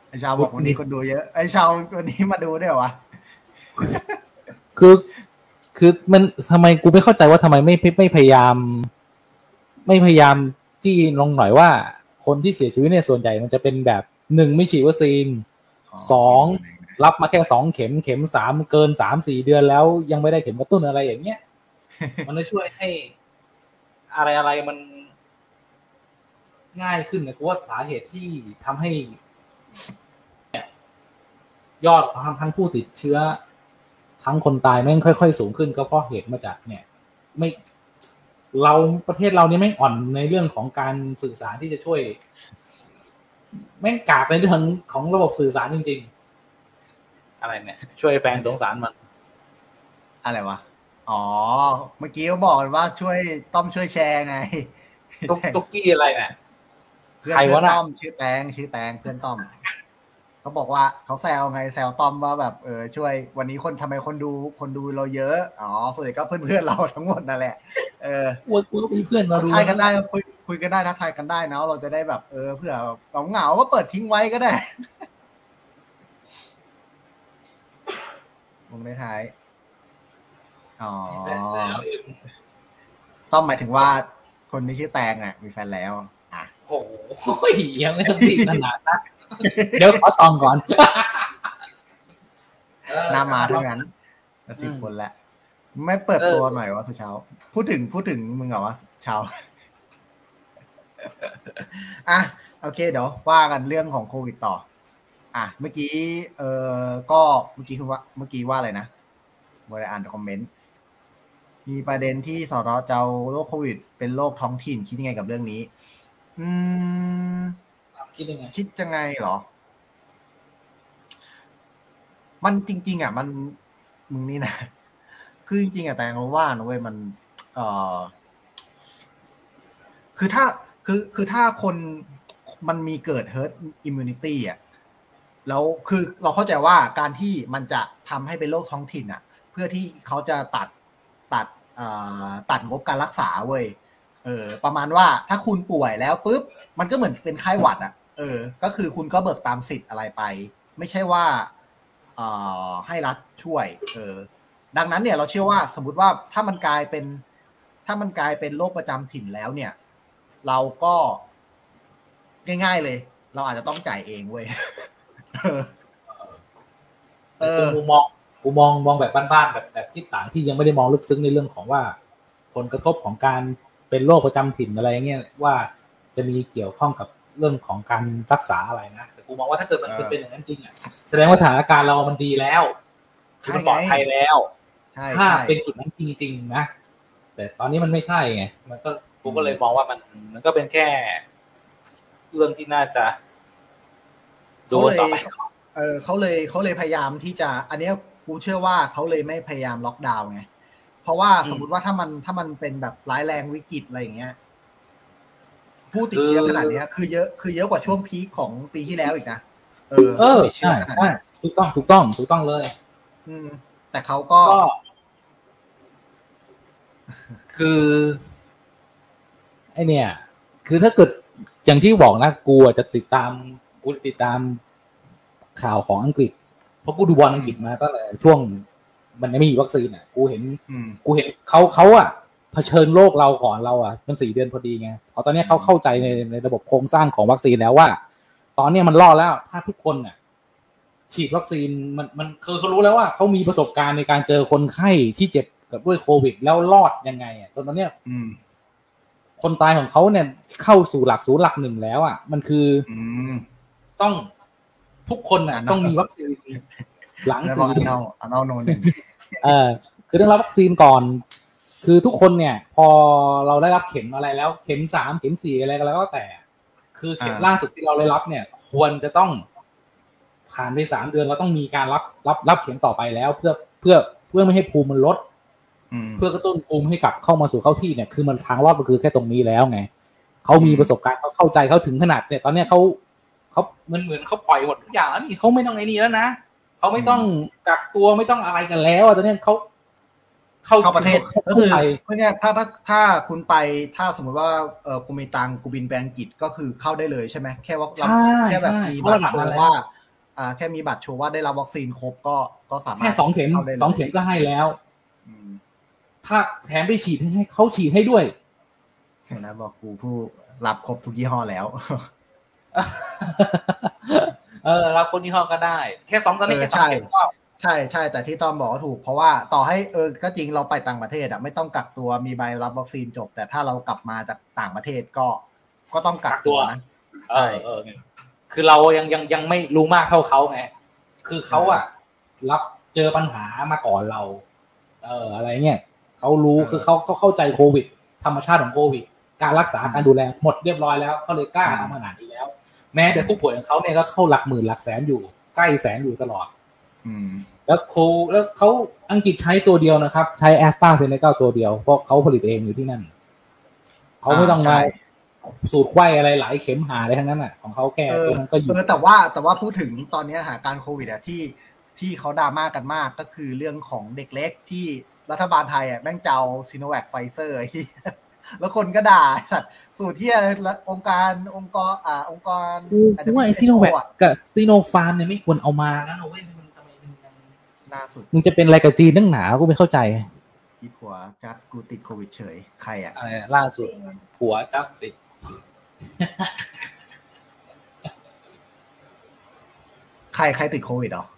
S1: ไอชาวบอกวันนี้คนดูเยอะไอชาววันนี้มาดูด้วยเหรอวะ
S2: คือคือมันทำไมกูไม่เข้าใจว่าทำไมไม่ไม่ไม่พยายาม ไม่พยายามจี้ลงหน่อยว่า คนที่เสียชีวิตเนี่ยส่วนใหญ่มันจะเป็นแบบหนึ่งไม่ฉีดวัคซีน สองรับมาแค่สองเข็มเข็มสามเกินสามสี่เดือนแล้วยังไม่ได้เข็มกระตุ้นอะไรอย่างเงี้ยมันจะช่วยให้อะไรอะไรมันง่ายขึ้นนะกูว่าสาเหตุที่ทำให้เนี่ยยอดของทั้งผู้ติดเชื้อ ทั้งคนตายแม่งค่อย ๆ สูงขึ้นก็เพราะเหตุมาจาก เนี่ย ไม่เราประเทศเรานี่แม่งอ่อนในเรื่องของการสื่อสารที่จะช่วย แม่งกากในเรื่องของระบบสื่อสารจริง ๆ อะไรเนี่ย ช่วยแฟนสงสารมัน
S1: อะไรวะ อ๋อ เมื่อกี้เขาบอกว่าช่วยต้อมช่วยแชร์ไง
S2: ตุ๊กตุ๊กกี้อะไรเนี่ย
S1: เพื่อน
S2: ใคร
S1: เพื่อ
S2: วะ
S1: น
S2: น่ะ
S1: ต้อมชื่อแตงชื่อแตงเพื่อนต้อมเขาบอกว่าเขาแซวไงแซวต้อมว่าแบบเออช่วย วันนี้คนทำไมคนดูคนดูเราเยอะ อ๋อส่วนใหญ่ก็เพื่อนเพื่อนๆเราทั้งหมดนั่นแหละเออ
S2: กูกูก็มีเพื่อนมา
S1: ทัก
S2: ดู
S1: ทายกันได้คุย คุยกันได้ทักทายกันได้นะเราจะได้แบบเออเผื่อเหงาเหงาๆก็เปิดทิ้งไว้ก็ได้มึงได้ท้าย อ๋อต้อมหมายถึงว่าคนที่ชื่อแตงอะ มีแฟนแล้ว อะ
S2: โอ้โหยังไม่ต้องตีขนาดนั้นเดี๋ยวขอซองก่อน
S1: หน้ามาเท่านั้นสิบ
S2: อืม
S1: คนแล้ว ไม่เปิด
S2: เออ
S1: ตัวหน่อยวะสุเช้า พูดถึงพูดถึงมึงเหรอวะเช้า อะโอเคเดี๋ยวว่ากันเรื่องของโควิดต่อ อะเมื่อกี้เออก็เมื่อกี้คือว่าเมื่อกี้ว่าอะไรนะเมื่อไรอ่านคอมเมนต์มีประเด็นที่สอรเจ้าโรคโควิด เป็นโรคท้องถิ่นคิดยังไงกับเรื่องนี้ อืม
S2: คิดยังไง
S1: คิดยังไงเหรอ มันจริง ๆ อะ มันมึงนี่นะคือจริงๆอะแต่เราว่านะเว้ยมัน เออคือถ้า คือคือถ้าคนมันมีเกิด herd immunity อะแล้วคือเราเข้าใจว่าการที่มันจะทำให้เป็นโรคท้องถิ่นอะ เพื่อที่เขาจะตัดตัดเอ่อตัดงบการรักษาเว้ยเออประมาณว่าถ้าคุณป่วยแล้วปุ๊บมันก็เหมือนเป็นไข้หวัดอะเออ ก็คือคุณก็เบิกตามสิทธิ์อะไรไป ไม่ใช่ว่าเอ่อให้รัฐช่วย เออ ดังนั้นเนี่ยเราเชื่อว่าสมมติว่าถ้ามันกลายเป็น ถ้ามันกลายเป็นโรคประจำถิ่นแล้วเนี่ย เราก็ง่ายๆเลย เราอาจจะต้องจ่ายเองเว้ยเออเอ
S2: แต่
S1: อ
S2: กูมองกูมองมองแบบบ้านๆแบบแบบที่ต่างที่ยังไม่ได้มองลึกซึ้งในเรื่องของว่า ผลกระทบของการเป็นโรคประจำถิ่นอะไรเงี้ยว่าจะมีเกี่ยวข้องกับเรื่องของการรักษาอะไรนะแต่กูมองว่าถ้าเกิดมัน
S1: เออ
S2: เป็นอย่างนั้นจริงอะแสดงว่าสถานการณ์เรามันดีแล้วคือมันปลอดภัยแล้ว
S1: ใช่
S2: ถ้า
S1: ใช่
S2: เป็นจุดนั้นจริงๆนะแต่ตอนนี้มันไม่ใช่ไงมันก็ กูก็เลยมองว่ามันมันก็เป็นแค่ เรื่องที่น่าจะดู
S1: เขาเลย
S2: ต่อไป
S1: เออเขาเลยเขาเลยพยายามที่จะ อันเนี้ยกูเชื่อว่าเขาเลยไม่พยายามล็อกดาวน์ไงเพราะว่าสมมติว่าถ้ามันถ้ามันเป็นแบบร้ายแรงวิกฤตอะไรอย่างเงี้ยผู้ติดเชื้อขนาดเนี้ยคือเยอะคือเยอะกว่าช่วงพีคของปีที่แล้วอีกนะเออ
S2: เออ
S1: ติดเชื้
S2: ใช่
S1: ขนาด
S2: ใช่
S1: นั้น
S2: ถูกต้องถูกต้องถูกต้องเลย
S1: อืม แต่เขาก็
S2: ก็คือ ไอเนี่ย คือถ้าเกิดอย่างที่บอกนะกูอาจจะติดตามกูติดตามข่าวของอังกฤษ เพราะกูดูบอลอังกฤษมาตั้งแต่ช่วงมันยังไม่มีวัคซีนอะ กูเห็น
S1: อืม
S2: กูเห็นเขาเขาอะเผชิญโลกเราก่อนเราอะมันสี่เดือนพอดีไงเพราะตอนนี้เขาเข้าใจในในระบบโครงสร้างของวัคซีนแล้วว่า ตอนนี้มันรอดแล้วถ้าทุกคนน่ะ ฉีดวัคซีนมันมันคือเขารู้แล้วว่าเขามีประสบการณ์ในการเจอคนไข้ที่เจ็บกับด้วยโควิด แล้วรอดยังไงอะจนตอนเนี้ย
S1: อืม
S2: คนตายของเขาเนี่ยเข้าสู่หลักศูนย์หลักหนึ่งแล้วอะมันคือ
S1: อืม
S2: ต้องทุกคนน่ะ
S1: อ่านะ
S2: ต้องมีวัคซีนหลัง
S1: แล้ว
S2: สี่
S1: ก็อันเอาอันเอาโนนหนึ่ง
S2: เออ คือต้องรับวัคซีนก่อน คือทุกคนเนี่ย พอเราได้รับเข็มอะไรแล้ว เข็มสามเข็มสี่อะไรก็แล้วก็แต่ คือเข็ม
S1: อ่า
S2: ล่าสุดที่เราได้รับเนี่ย ควรจะต้องผ่านไปสามเดือนเราต้องมีการรับรับรับเข็มต่อไปแล้ว เพื่อเพื่อเพื่อไม่ให้ภูมิมันลด
S1: อืม
S2: เพื่อกระตุ้นภูมิให้กลับเข้ามาสู่เข้าที่เนี่ยคือมันทางรอดมันคือแค่ตรงนี้แล้วไงเขามี
S1: อืม
S2: ประสบการณ์เขาเข้าใจเขาถึงขนาดเนี่ยตอนเนี้ยเขาเขาเหมือนเหมือนเขาปล่อยหมดทุกอย่างแล้วนี่เขาไม่ต้องไอ้นี่แล้วนะเขาไม่ต้องกักตัวไม่ต้องอะไรกันแล้วอะตอนเนี้ยเขา
S1: เข้าประเทศ
S2: เขา
S1: ก็
S2: เข้า
S1: คือ
S2: ใจ
S1: เพราะเนี่ยถ้าถ้าถ้าคุณไปถ้าสมมติว่าเออกูมีตังค์กูบินไปอังกฤษก็คือเข้าได้เลยใช่ไหมแค่ว่าเรา
S2: ใช่
S1: แค่แบบ
S2: ใช่
S1: มี
S2: เขา
S1: บัต
S2: ระ
S1: ร
S2: ดับ
S1: โช
S2: นั้น
S1: ว์
S2: แล้ว
S1: ว่าอ่า แค่มีบัตรโชว์ว่าได้รับวัคซีนครบก็ก็สามารถ
S2: แค่สองเข็ม
S1: ข้าได้ลย
S2: สองเข็มก็ให้แล้ว
S1: อืม
S2: ถ้าแถมไปฉีดให้เขาฉีดให้ด้วย
S1: เห็นนะบอกกูผู้รับครบทุกยี่ห้อแล้ว
S2: เออรับคนที่ห้องก็ได้ แค่สองตอนนี้
S1: เออ
S2: แค่สอง
S1: ใช่
S2: เข็มก็
S1: ใช่ใช่แต่ที่ตอนบอกก็ถูกเพราะว่าต่อให้เออก็จริงเราไปต่างประเทศอะไม่ต้องกักตัวมีใบรับวัคซีนจบ แต่ถ้าเรากลับมาจากต่างประเทศก็ก็ต้องกักตัวนะ
S2: เออเออคือเรายังยังยังไม่รู้มากเท่าเขาไงคือเขาอะรับเจอปัญหามาก่อนเรา เอออะไรเงี้ย เขารู้
S1: เออ
S2: คือเขาก็เข้าใจโควิด ธรรมชาติของโควิด การรักษา
S1: อืม
S2: การดูแลหมดเรียบร้อยแล้วเขาเลยกล้า
S1: อืม
S2: ทำขนาดนี้แล้ว แม้แต่ผู้ป่วยของเขาเนี่ยก็เข้าหลักหมื่นหลักแสนอยู่ใกล้แสนอยู่ตลอด
S1: อืม
S2: แล้วเขาแล้วเขาอังกฤษใช้ตัวเดียวนะครับ ใช้แอสตราเซเนกาตัวเดียว เพราะเขาผลิตเองอยู่ที่นั่นเขาไม่ต้อง
S1: ใช่
S2: มาสูตรไข้อะไรหลายเข็มหาอะไรทั้งนั้นอะ ของเขาแค่
S1: เออ
S2: ตัวนั้นก็อยู่
S1: เออแต่ว่าแต่ว่าพูดถึงตอนนี้สถานการณ์โควิดอะที่ที่เขาดราม่ากันมากก็คือเรื่องของเด็กเล็กที่ รัฐบาลไทยอะแม่งเจ้าซีโนแวคไฟเซอร์แล้วคนก็ด่าไอ้สัตว์สูตรที่อะไรละองค์การองค์กรอ่าองค์กร
S2: กูว่าไอซีโนแวคกับซีโนฟาร์มเนี่ยไม่ควรเอามาแล้วนะเว้ยมันทำไมมันมัน
S1: ล่าสุด
S2: มึงจะเป็นอะไรกับจีนตั้งหนากูไม่เข้าใจ
S1: อีผัวจัดกูติดโควิดเฉยใครอะ
S2: อะไรล่าสุดผัวจักติด
S1: ใครใครติดโควิดเหรอ
S3: จัสติน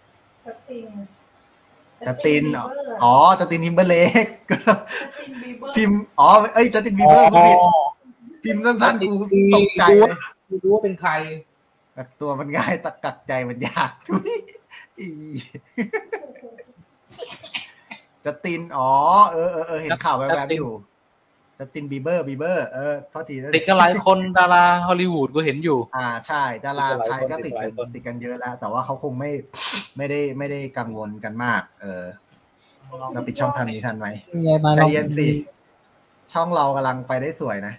S1: จัสตินเหรออ๋อจัสตินทิมเบอร์เลก
S3: จัสตินบีเบอร์
S1: พิมพ์อ๋อเอ้ยจัสตินบีเบอร์กูผิดพิมพ์สั้นๆกูตกใจเลย
S2: กูรู้ว่าเป็นใคร
S1: กักตัวมันง่ายแต่กักใจมันยากทุยอีจัสตินอ๋อเออเออเออเห็นข่าวแวบๆอยู่ จัสตินบีเบอร์บีเบอร์เออโทษที
S4: ติดกันหลายคนดาราฮอลลีวูดก็เห็นอยู่
S1: อ่าใช่ ดาราไทยก็
S4: ติ
S1: ติด
S4: ดหลาย
S1: กัน
S4: คน
S1: ติดกันเยอะแล้ว แต่ว่าเขาคงไม่ไม่ได้ไม่ได้กังวลกันมาก เออเราปิดช่องทางนี้ทันไหม
S4: นี่ไงมา
S1: ใจ
S4: ลอง
S1: เย็นสิช่องเรากำลังไปได้สวยนะ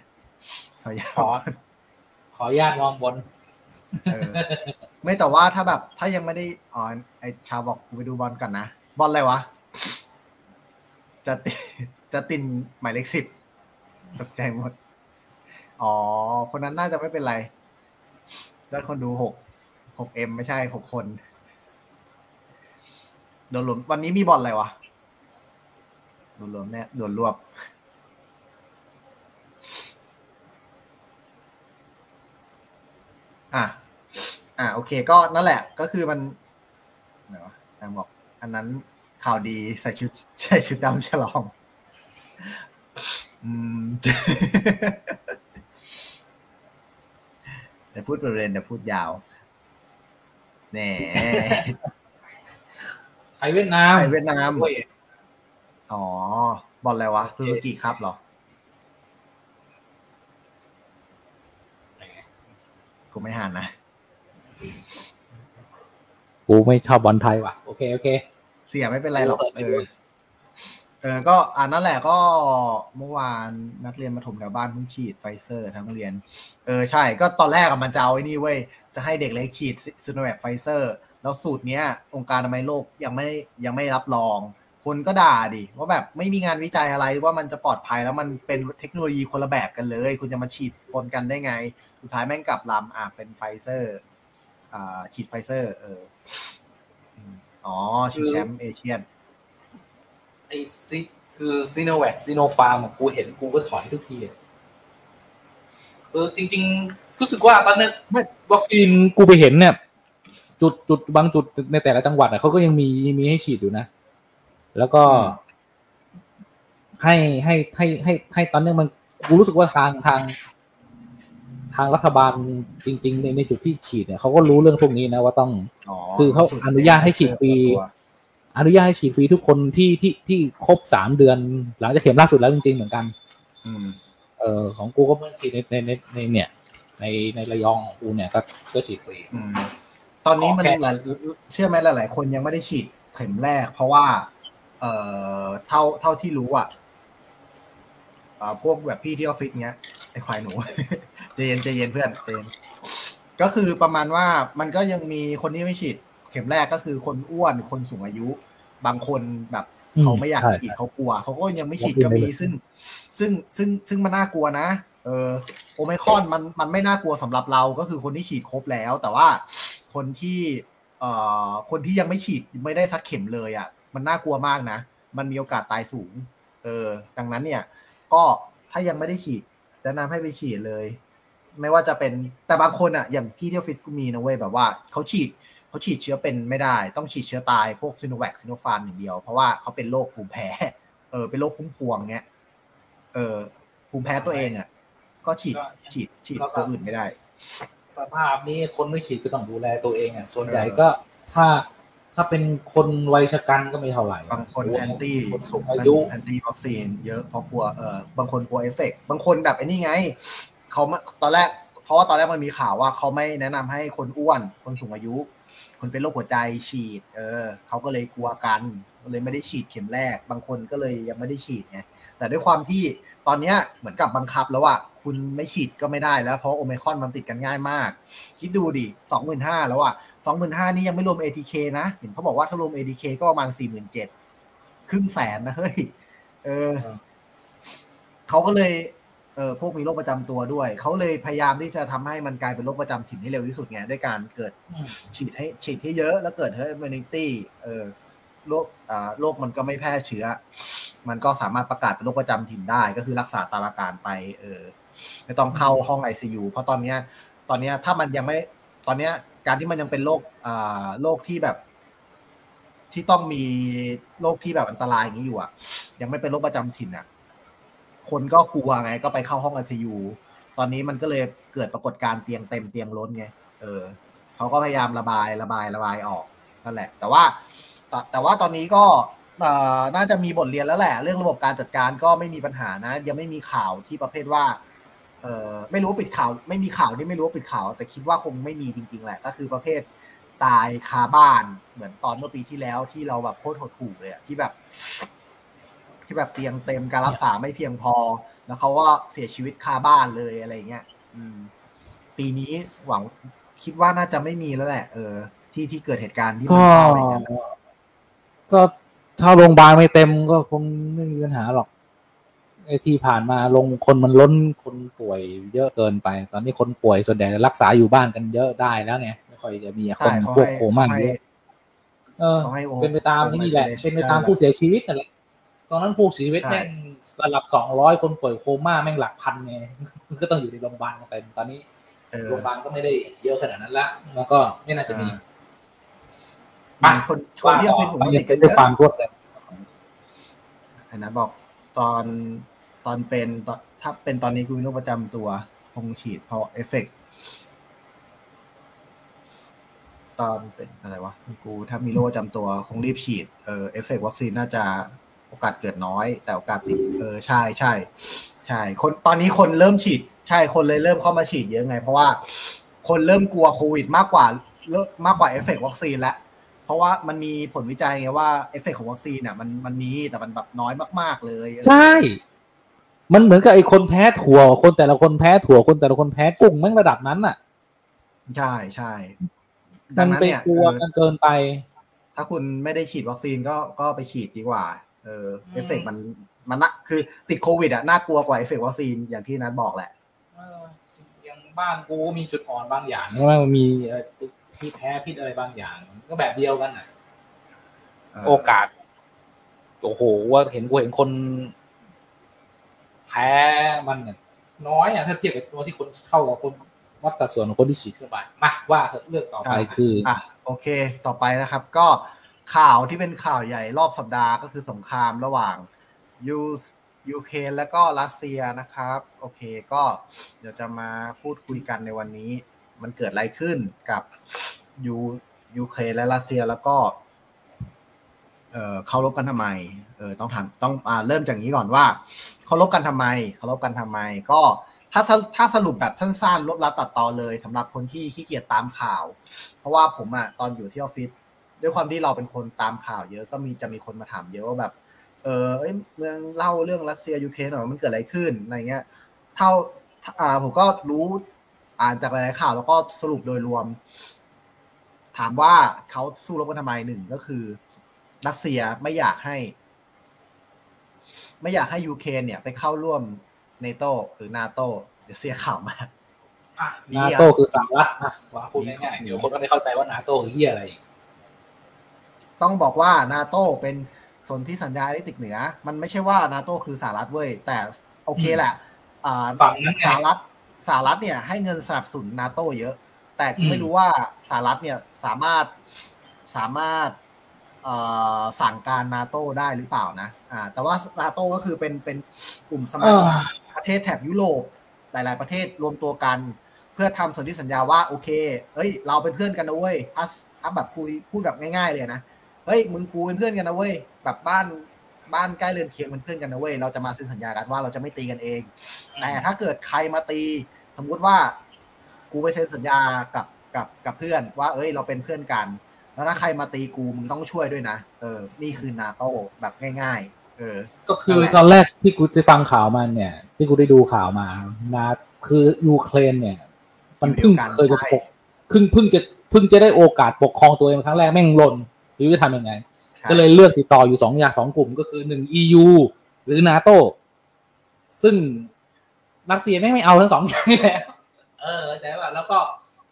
S1: ขออนุญาต
S2: ขอขออนุญาตมองบน
S1: เออไม่แต่ว่าถ้าแบบ ถ้ายังไม่ได้อ๋อไอชาวบอกกูไปดูบอลก่อนนะ บอลอะไรวะจะติจะตินหมายเลขสิบ ตกใจหมด อ๋อ คนนั้นน่าจะไม่เป็นไรยอดคนดูหกหกเอ็มไม่ใช่หกคนโดนรวมวันนี้มีบอลอะไรวะโดนรวมเนี่ยโดนรวบอะอะโอเค ก็นั่นแหละ ก็คือมันไหนวะนางบอก อันนั้นข่าวดีใส่ชุดใส่ชุดดำฉลอง อืมเดี๋ยวพูดประเด็นเดี๋ยวพูดยาวแหน่
S2: ไทยเวียดนาม
S1: ไทยเวียดนาม
S2: ด้วย
S1: อ๋อ บอลอะไรวะซูซูกิครับเหรอกูไม่หันนะ
S4: กูไม่ชอบบอลไทยว่ะ โอเค โอเค
S1: เสียไม่เป็นไรหรอก
S2: ไม่
S1: เอ
S2: รู้
S1: อ เออก็อันนั่นแหละก็เมื่อวานนักเรียนมัธยมแถวบ้านเพิ่งฉีดไฟเซอร์ทั้งโรงเรียน เออใช่ก็ตอนแรกอะมันจะเอาไอ้นี่เว้ยจะให้เด็กเล็กฉีดซิโนแวคไฟเซอร์ แล้วสูตรเนี้ย องค์การอนามัยโลกยังไม่ยังไม่รับรอง คนก็ด่าดิว่าแบบไม่มีงานวิจัยอะไรว่ามันจะปลอดภัยแล้วมันเป็นเทคโนโลยีคนละแบบกันเลย คุณจะมาฉีดปนกันได้ไง สุดท้ายแม่งกลับลำอะเป็นไฟเซอร์อ่าฉีดไฟเซอร์ เอออ๋อฉีดแชมป์เอเชียน
S2: อซิคือซีโนแวคซีโนฟาร์มกูเห็นกูก็ถอยทุกทีอะเออจริง ๆ รู้สึกว่าตอนนั้น
S4: วัคซีนกูไปเห็นเนี่ย จุดจุดบางจุดในแต่ละจังหวัดอะเขาก็ยังมีมีให้ฉีดอยู่นะ แล้วก็
S1: อืม
S4: ให้ให้ให้ให้ให้ตอนนี้มันกูรู้สึกว่าทางทาง ทางรัฐบาลจริง ๆ ในในจุดที่ฉีดเนี่ยเขาก็รู้เรื่องพวกนี้นะว่าต้อง
S1: อ๋อ
S4: คือเขาอนุญาตให้ฉีดฟรี อนุญาตให้ฉีดฟรีทุกคนที่ที่ที่ครบสามเดือน หลังจากเข็มล่าสุดแล้วจริงๆเหมือนกัน
S1: อืม
S4: เออของกูก็เพิ่งฉีดในในในในเนี่ย ในในระยองของกูเนี่ยก็ก็ฉีดฟรี
S1: อืม ตอนนี้มัน
S2: ขอแค่
S1: หลายเชื่อไหมหลาย ๆ คนยังไม่ได้ฉีดเข็มแรก เพราะว่า เอ่อเท่าเท่าที่รู้อะอ่าพวกแบบพี่ที่ออฟฟิศเงี้ยไอ้ควายหนูใจเย็นใจเย็นเพื่อนใจเย็นก็คือประมาณว่ามันก็ยังมีคนที่ไม่ฉีด เข็มแรกก็คือคนอ้วนคนสูงอายุ บางคนแบบ
S4: อืม
S1: เขาไม่อยาก
S4: ใช่
S1: ฉีดเขากลัวเขาก็ยังไม่ฉีด
S4: วัคซีน
S1: ก็มี
S4: ได้เลย
S1: ซึ่ง ซึ่งซึ่งซึ่งมันน่ากลัวนะเออโอไมครอนมันมันไม่น่ากลัวสำหรับเราก็คือคนที่ฉีดครบแล้ว แต่ว่าคนที่เอ่อคนที่ยังไม่ฉีดไม่ได้สักเข็มเลยอะ มันน่ากลัวมากนะ มันมีโอกาสตายสูง เออ ดังนั้นเนี่ย ก็ถ้ายังไม่ได้ฉีดแนะนำให้ไปฉีดเลย ไม่ว่าจะเป็นแต่บางคนอะ อย่างพี่ที่ออฟฟิศก็มีนะเว้ยแบบว่าเขาฉีด เขาฉีดเชื้อเป็นไม่ได้ ต้องฉีดเชื้อตายพวกซิโนแวคซิโนฟาร์มอย่างเดียว เพราะว่าเขาเป็นโรคภูมิแพ้ เออเป็นโรคพุ่มพวงเนี้ยเออภูมิแพ้ตัวเองอะ ก็ฉีดฉีดฉีดตัวอื่นไม่ได้
S2: สภาพนี้คนไม่ฉีดก็ต้องดูแลตัวเองอะส่วนใหญ่
S1: เออ
S2: ก็ถ้าถ้าเป็นคนวัยฉกรรจ์ก็ไม่เท่าไหร่
S1: บางคน anti
S2: คนสูงอายุ
S1: anti วัคซีนเยอะเพราะกลัวเออบางคนกลัวเอฟเฟกต์บางคนแบบไอ้นี่ไงเขามาตอนแรกเพราะว่าตอนแรกมันมีข่าวว่าเขาไม่แนะนำให้คนอ้วนคนสูงอายุ คนเป็นโรคหัวใจฉีด เออเขาก็เลยกลัวกันก็เลยไม่ได้ฉีดเข็มแรก บางคนก็เลยยังไม่ได้ฉีดไงแต่ด้วยความที่ตอนเนี้ยเหมือนกับบังคับแล้วว่าคุณไม่ฉีดก็ไม่ได้แล้วเพราะโอไมครอนมันติดกันง่ายมาก คิดดูดิสองหมื่นห้าแล้วอะสองหมื่นห้านี่ยังไม่รวม ATK นะเห็นเขาบอกว่าถ้ารวม ATK ก็ประมาณสี่หมื่นเจ็ดครึ่งแสนนะเฮ้ยเออเขาก็เลย เออพวกมีโรคประจำตัวด้วย เขาเลยพยายามที่จะทำให้มันกลายเป็นโรคประจำถิ่นให้เร็วที่สุดไงด้วยการเกิดฉีดให้ฉีดให้เยอะแล้วเกิด herd immunity เออโรคอ่าโรคมันก็ไม่แพร่เชื้อ มันก็สามารถประกาศเป็นโรคประจำถิ่นได้ ก็คือรักษาตามอาการไป เออไม่ต้องเข้าห้อง ICU เพราะตอนเนี้ย ตอนเนี้ยถ้ามันยังไม่ตอนเนี้ย การที่มันยังเป็นโรคอ่าโรคที่แบบ ที่ต้องมีโรคที่แบบอันตรายอย่างนี้อยู่อะ ยังไม่เป็นโรคประจำถิ่นอะ คนก็กลัวไงก็ไปเข้าห้อง ICU ตอนนี้มันก็เลยเกิดปรากฏการเตียงเต็มเตียงล้นไง เออเขาก็พยายามระบายระบายระบายออกนั่นแหละ แต่ว่าแต่แต่ว่าตอนนี้ก็น่าจะมีบทเรียนแล้วแหละ เรื่องระบบการจัดการก็ไม่มีปัญหานะ ยังไม่มีข่าวที่ประเภทว่าเออไม่รู้ว่าปิดข่าว ไม่มีข่าวที่ไม่รู้ว่าปิดข่าว แต่คิดว่าคงไม่มีจริง ๆ แหละ ก็คือประเภทตายคาบ้านเหมือนตอนเมื่อปีที่แล้วที่เราแบบโคตรหดหู่เลยที่แบบ ที่แบบเตียงเต็มการรักษาไม่เพียงพอ แล้วเขาก็เสียชีวิตคาบ้านเลยอะไรเงี้ยอืม ปีนี้หวังคิดว่าน่าจะไม่มีแล้วแหละ เออ ที่ที่เกิดเหตุการณ์ที่มั
S2: ก็
S1: นเศร้าอะไรเงี้ย
S2: ก็ถ้าโรงพยาบาลไม่เต็มก็คงไม่มีปัญหาหรอกไอ้ที่ผ่านมาลงคนมันล้นคนป่วยเยอะเกินไป ตอนนี้คนป่วยส่วนใหญ่รักษาอยู่บ้านกันเยอะได้แล้วไงไม่ค่อยจะมีคน
S1: ใช่เขา
S2: พวก
S1: ให้
S2: โคม่า
S1: เขาให้
S2: เยอะเออ
S1: เขาให้โอ
S2: เป็นไปตาม
S1: โอ
S2: นี่แหละ
S1: isolation
S2: เป็นไปตามผู้เสียชีวิตนั่นแหละ ตอนนั้นผู้เสียชีวิต
S1: ใช่
S2: แม่งระดับสองร้อยคนป่วยโคม่าแม่งหลักพันไงก็ต้องอยู่ในโรงพยาบาลกันเต็มตอนนี้
S1: เออ
S2: โรงพยาบาลก็ไม่ได้เยอะขนาดนั้นละแล้วก็ไม่น่าจะมี
S1: มีคนคนที่ออฟฟิศผมก็ติดกันเยอะ
S2: ด้วยความรวดเร็ว
S1: อันนั้นบอกตอนตอนเป็นตอนถ้าเป็นตอนนี้กูมีโรคประจำตัวคงฉีดเพราะเอฟเฟกต์ตอนเป็นอะไรวะกูถ้ามีโรคประจำตัว คงรีบฉีดเออเอฟเฟกต์วัคซีนน่าจะ โอกาสเกิดน้อย แต่โอกาสติดเออใช่ใช่ใช่คนตอนนี้คนเริ่มฉีด ใช่คนเลยเริ่มเข้ามาฉีดเยอะไง เพราะว่าคนเริ่มกลัวโควิดมากกว่าเริ่มมากกว่าเอฟเฟกต์วัคซีนแล้วเพราะว่ามันมีผลวิจัยไงว่าเอฟเฟกต์ของวัคซีนเนี่ยมันมันมีแต่มันแบบน้อยมาก ๆ เลย
S2: ใช่ มันเหมือนกับไอ้คนแพ้ถั่ว คนแต่ละคนแพ้ถั่วคนแต่ละคนแพ้กุ้งแม่งระดับนั้นน่ะ
S1: ใช่ใช่
S2: มั
S1: ดังนั้น
S2: ไป
S1: เนี่ย
S2: กลัว
S1: เออ
S2: กันเกินไป
S1: ถ้าคุณไม่ได้ฉีดวัคซีนก็ก็ไปฉีดดีกว่า เออ
S2: อืม
S1: เอฟเฟกต์มันมันนะคือติดโควิดอะน่ากลัวกว่าเอฟเฟกต์วัคซีนอย่างที่นัทบอกแหละ
S2: เออยังบ้านกูมีจุดอ่อนบางอย่างใช่ไหมมันมีเอ่อพิษแพ้พิษอะไรบางอย่าง ก็แบบเดียวกันน่ะ โอกาสโอ้โหว่าเห็นกูเห็นคนแพ้มันเนี่ยน้อยอะถ้าเทียบกับตัวที่คนเท่ากับคนวัดสัดส่วนของคนที่ฉีดเข้าไปมาว่าเถอะเรื่องต่อไปคือ
S1: อะโอเค ต่อไปนะครับ ก็ ข่าวที่เป็นข่าวใหญ่รอบสัปดาห์ก็คือสงครามระหว่างยูยูเครนและก็รัสเซียนะครับ โอเคก็เดี๋ยวจะมาพูดคุยกันในวันนี้ มันเกิดอะไรขึ้นกับยูยูเครนและรัสเซียแล้วก็เออเขารบกันทำไมเออต้องทำต้องอ่าเริ่มจากนี้ก่อนว่าเขารบกันทำไมเขารบกันทำไม ก็ถ้าถ้าสรุปแบบสั้นๆลบลัดตัดตอนเลยสำหรับคนที่ขี้เกียจตามข่าว เพราะว่าผมอะตอนอยู่ที่ออฟฟิศ ด้วยความที่เราเป็นคนตามข่าวเยอะก็มีจะมีคนมาถามเยอะว่าแบบ เออเอ้ยเมืองเล่าเรื่องรัสเซียยูเครนหน่อยว่ามันเกิดอะไรขึ้นอะไรเงี้ย เท่าอ่าผมก็รู้อ่านจากหลายๆข่าวแล้วก็สรุปโดยรวม ถามว่าเขาสู้รบกันทำไมหนึ่งก็คือรัสเซียไม่อยากให้ ไม่อยากให้ยูเครนเนี่ย ไปเข้าร่วมเนโตหรือนาโตเดี๋ยวเสียข่าวมาก
S2: อะ
S1: ดี
S2: นา
S1: อะ
S2: โตคือสหรัฐอะว่าพูดง่ายๆ
S1: ดี
S2: เดี๋ยวคนก็ไม่เข้าใจว่านาโตคือเหี้ยอะไร
S1: ต้องบอกว่านาโตเป็นสนธิสัญญาแอตแลนติกเหนือ มันไม่ใช่ว่านาโตคือสหรัฐเว้ย แต่โอเคแหละอ่า
S2: ฝั่งนั้นไง
S1: สหรัฐสหรัฐเนี่ยให้เงินสนับสนุนนาโตเยอะ แต่
S2: อืม
S1: ไม่รู้ว่าสหรัฐเนี่ยสามารถสามารถเอ่อสั่งการนาโตได้หรือเปล่านะอ่าแต่ว่านาโตก็คือเป็นเป็นกลุ่มสมาชิกประเทศแถบยุโรปหลาย ๆ ประเทศรวมตัวกัน เพื่อทำสนธิสัญญาว่าโอเค เอ้ย เราเป็นเพื่อนกันนะเว้ยถ้าถ้าแบบคุยพูดแบบง่าย ๆ เลยนะ เฮ้ยมึงกูเป็นเพื่อนกันนะเว้ยแบบบ้านบ้านใกล้เรือนเคียงเป็นเพื่อนกันนะเว้ยเราจะมาเซ็นสัญญากันว่าเราจะไม่ตีกันเองแต่ถ้าเกิดใครมาตี สมมุติว่า กูไปเซ็นสัญญากับกับกับเพื่อนว่า เอ้ย เราเป็นเพื่อนกัน แล้วถ้าใครมาตีกูมึงต้องช่วยด้วยนะเออ นี่คือนาโตแบบง่าย ๆ เออ
S2: ก็คือ
S1: นั่นแหละ
S2: ตอนแรกที่กูจะฟังข่าวมันเนี่ย ที่กูได้ดูข่าวมานาคือยูเครนเนี่ย มันเพิ่งเคยจะปกเพิ่งเพิ่งจะเพิ่งจะได้โอกาสปกครองตัวเองครั้งแรกแม่งหล่น หรือจะทำยังไง
S1: ใช่
S2: ก็เลยเลือกติดต่ออยู่สองอย่างสองกลุ่มก็คือหนึ่ง EU หรือนาโตซึ่งรัสเซียไม่งไม่เอาทั้งสองอย่างนี่แหละเออแต่ว่าแล้วก็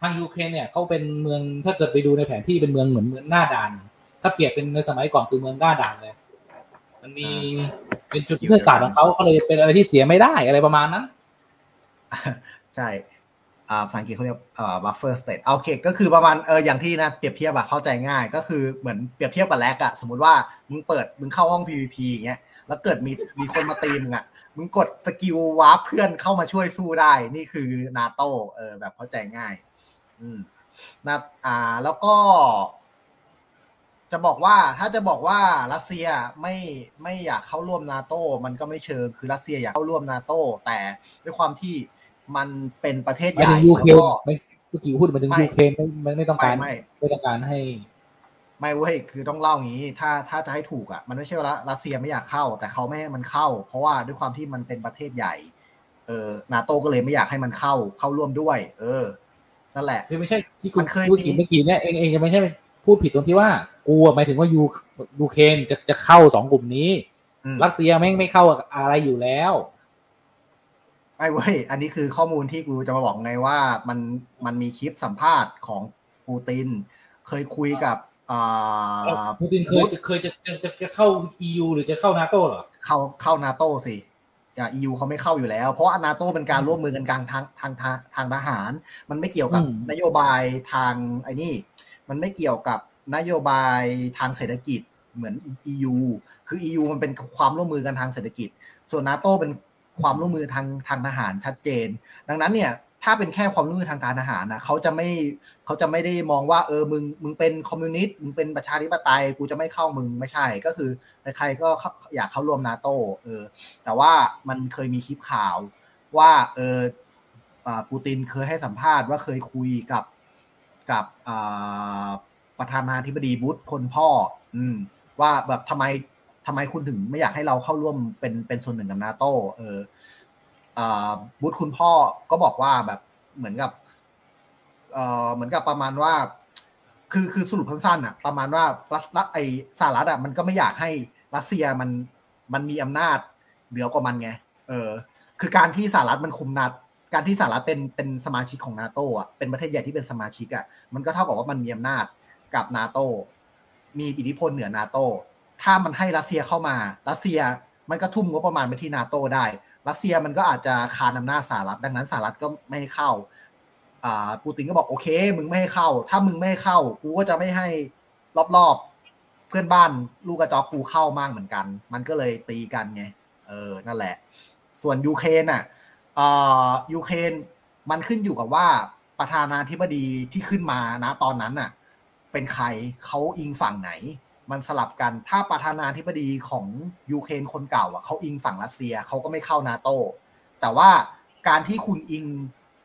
S2: ทางยูเครนเนี่ยเขาเป็นเมืองถ้าเกิดไปดูในแผนที่เป็นเมืองเหมือนเมืองหน้าด่าน ถ้าเปรียบเป็นในสมัยก่อนคือเมืองหน้าด่านเลย มันมีเป็นจุดยุทธศาสตร์ของเขาเขาเลยเป็นอะไรที่เสียไม่ได้อะไรประมาณนั้น
S1: ใช่อ่า ภาษาอังกฤษเขาเรียกเอ่อ buffer state โอเค ก็คือประมาณเอออย่างที่นะเปรียบเทียบอะเข้าใจง่าย ก็คือเหมือนเปรียบเทียบกับแร็กอะสมมติว่ามึงเปิดมึงเข้าห้อง PVP อย่างเงี้ยแล้วเกิดมีมีคนมาตีมึงอะมึงกดสกิลวาร์ปเพื่อนเข้ามาช่วยสู้ได้ นี่คือนาโตเออแบบเข้าใจง่าย อืมนะอ่าแล้วก็ จะบอกว่าถ้าจะบอกว่ารัสเซียไม่ไม่อยากเข้าร่วมนาโตมันก็ไม่เชิงคือรัสเซียอยากเข้าร่วมนาโตแต่ด้วยความที่ มันเป็นประเทศ
S2: หมาย
S1: ใหญ่
S2: ถึงยูเคร
S1: แล้ว
S2: น
S1: ก็
S2: ไม่เมื่อกี้พูดหมายถึง
S1: ไม่
S2: ยูเครนไม่ไม่ไม่ต้อง
S1: ไม่
S2: การ
S1: ไม่
S2: ไม่ต้องการให้
S1: ไม่เว้ยคือต้องเล่าอย่างนี้ ถ้าถ้าจะให้ถูกอะ มันไม่ใช่ว่ารัสเซียไม่อยากเข้า แต่เขาไม่ให้มันเข้า เพราะว่าด้วยความที่มันเป็นประเทศใหญ่ เออนาโตก็เลยไม่อยากให้มันเข้าเข้าร่วมด้วย เออนั่นแหละ
S2: คือไม่ใช่ที่คุณ
S1: มันเคย
S2: พูด
S1: มี
S2: ถึงเมื่อกี้เนี่ยเองเองจะไม่ใช่พูดผิดตรงที่ว่ากูอะหมายถึงว่ายูยูเครนจะจะเข้าสองกลุ่มนี้
S1: อืม
S2: รัสเซียแม่งไม่เข้าอะไรอยู่แล้ว
S1: ไม่เว้ย อันนี้คือข้อมูลที่กูจะมาบอกไงว่ามันมันมีคลิปสัมภาษณ์ของปูติน เคยคุยกับอ่า
S2: ปูตินเคยจะเคยจะจะจะจะเข้า EU หรือจะเข้านาโตเหรอ
S1: เข้าเข้านาโตสิอ่า EU เขาไม่เข้าอยู่แล้ว เพราะว่านาโตเป็นการร่วมมือกันกลางทางทางทางทางทหาร มันไม่เกี่ยวกับ
S2: อืม
S1: นโยบายทางไอ้นี่ มันไม่เกี่ยวกับนโยบายทางเศรษฐกิจเหมือน EU คือ EU มันเป็นความร่วมมือกันทางเศรษฐกิจ ส่วนนาโตเป็น ความร่วมมือทางทางทหารชัดเจน ดังนั้นเนี่ยถ้าเป็นแค่ความร่วมมือทางการทหารนะเขาจะไม่เขาจะไม่ได้มองว่าเออมึงมึงเป็นคอมมิวนิสต์มึงเป็นประชาธิปไตยกูจะไม่เข้ามึงไม่ใช่ก็คือใครก็อยากเข้าร่วมนาโตเออ แต่ว่ามันเคยมีคลิปข่าวว่าเออปูตินเคยให้สัมภาษณ์ว่าเคยคุยกับกับประธานาธิบดีบุชคนพ่อ อืมว่าแบบทำไม ทำไมคุณถึงไม่อยากให้เราเข้าร่วมเป็นเป็นส่วนหนึ่งกับนาโตเอออ่าบุชคุณพ่อก็บอกว่าแบบเหมือนกับเออเหมือนกับประมาณว่า คือคือสรุปสั้นๆอะ ประมาณว่ารัสรัสไอสหรัฐอะมันก็ไม่อยากให้รัสเซียมันมันมีอำนาจเหนือกว่ามันไง เออ คือการที่สหรัฐมันคุมนาการที่สหรัฐเป็นเป็นสมาชิกของนาโตอะเป็นประเทศใหญ่ที่เป็นสมาชิกอะมันก็เท่ากับว่ามันมีอำนาจกับนาโตมีอิทธิพลเหนือนาโต ถ้ามันให้รัสเซียเข้ามา รัสเซียมันก็ทุ่มงบประมาณไปที่นาโตได้ รัสเซียมันก็อาจจะคานอำนาจสหรัฐดังนั้นสหรัฐก็ไม่ให้เข้าอ่าปูตินก็บอกโอเค มึงไม่ให้เข้า ถ้ามึงไม่ให้เข้า กูก็จะไม่ให้รอบๆ เพื่อนบ้านลูกกระจอกกูเข้ามากเหมือนกัน มันก็เลยตีกันไงเออนั่นแหละ ส่วนยูเครนอะอ่ายูเครนมันขึ้นอยู่กับว่าประธานาธิบดีที่ขึ้นมานะตอนนั้นน่ะ เป็นใครเขาอิงฝั่งไหน มันสลับกันถ้าประธานาธิบดีของยูเครนคนเก่าอะเขาอิงฝั่งรัสเซียเขาก็ไม่เข้านาโตแต่ว่าการที่คุณอิง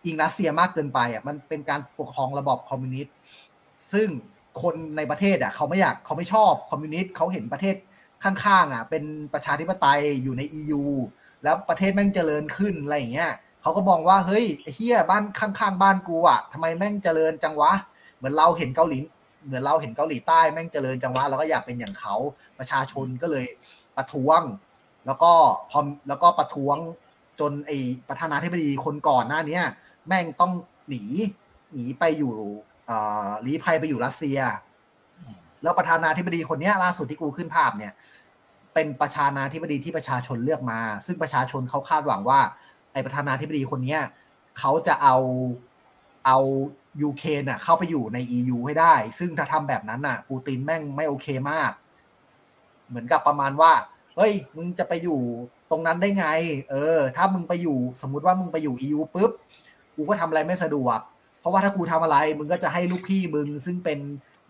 S1: อิงรัสเซียมากเกินไปอะมันเป็นการปกครองระบอบคอมมิวนิสต์ซึ่งคนในประเทศอะเขาไม่อยากเขาไม่ชอบคอมมิวนิสต์เขาเห็นประเทศข้างๆอะเป็นประชาธิปไตยอยู่ใน EU แล้วประเทศแม่งเจริญขึ้นอะไรอย่างเงี้ยเขาก็มองว่าเฮ้ยเฮียบ้านข้างๆ บ้านกูอะทำไมแม่งเจริญจังวะ เหมือนเราเห็นเกาหลี เหมือนเราเห็นเกาหลีใต้แม่งเจริญจังวะเราก็อยากเป็นอย่างเขาประชาชนก็เลยประท้วง แล้วก็พอแล้วก็ประท้วงจนไอ้ประธานาธิบดีคนก่อนหน้าเนี้ยแม่งต้องหนีหนีไปอยู่อ่อลี้ภัยไปอยู่รัสเซีย แล้วประธานาธิบดีคนเนี้ยล่าสุดที่กูขึ้นภาพเนี่ย เป็นประธานาธิบดีที่ประชาชนเลือกมา ซึ่งประชาชนเขาคาดหวังว่า ไอ้ประธานาธิบดีคนเนี้ยเขาจะเอาเอา ยูเครนอะเข้าไปอยู่ใน EU ให้ได้ ซึ่งถ้าทำแบบนั้นอะปูตินแม่งไม่โอเคมาก เหมือนกับประมาณว่า เฮ้ย มึงจะไปอยู่ตรงนั้นได้ไง เออ ถ้ามึงไปอยู่สมมติว่ามึงไปอยู่ EU ปุ๊บ กูก็ทำอะไรไม่สะดวก เพราะว่าถ้ากูทำอะไร มึงก็จะให้ลูกพี่มึง ซึ่งเป็น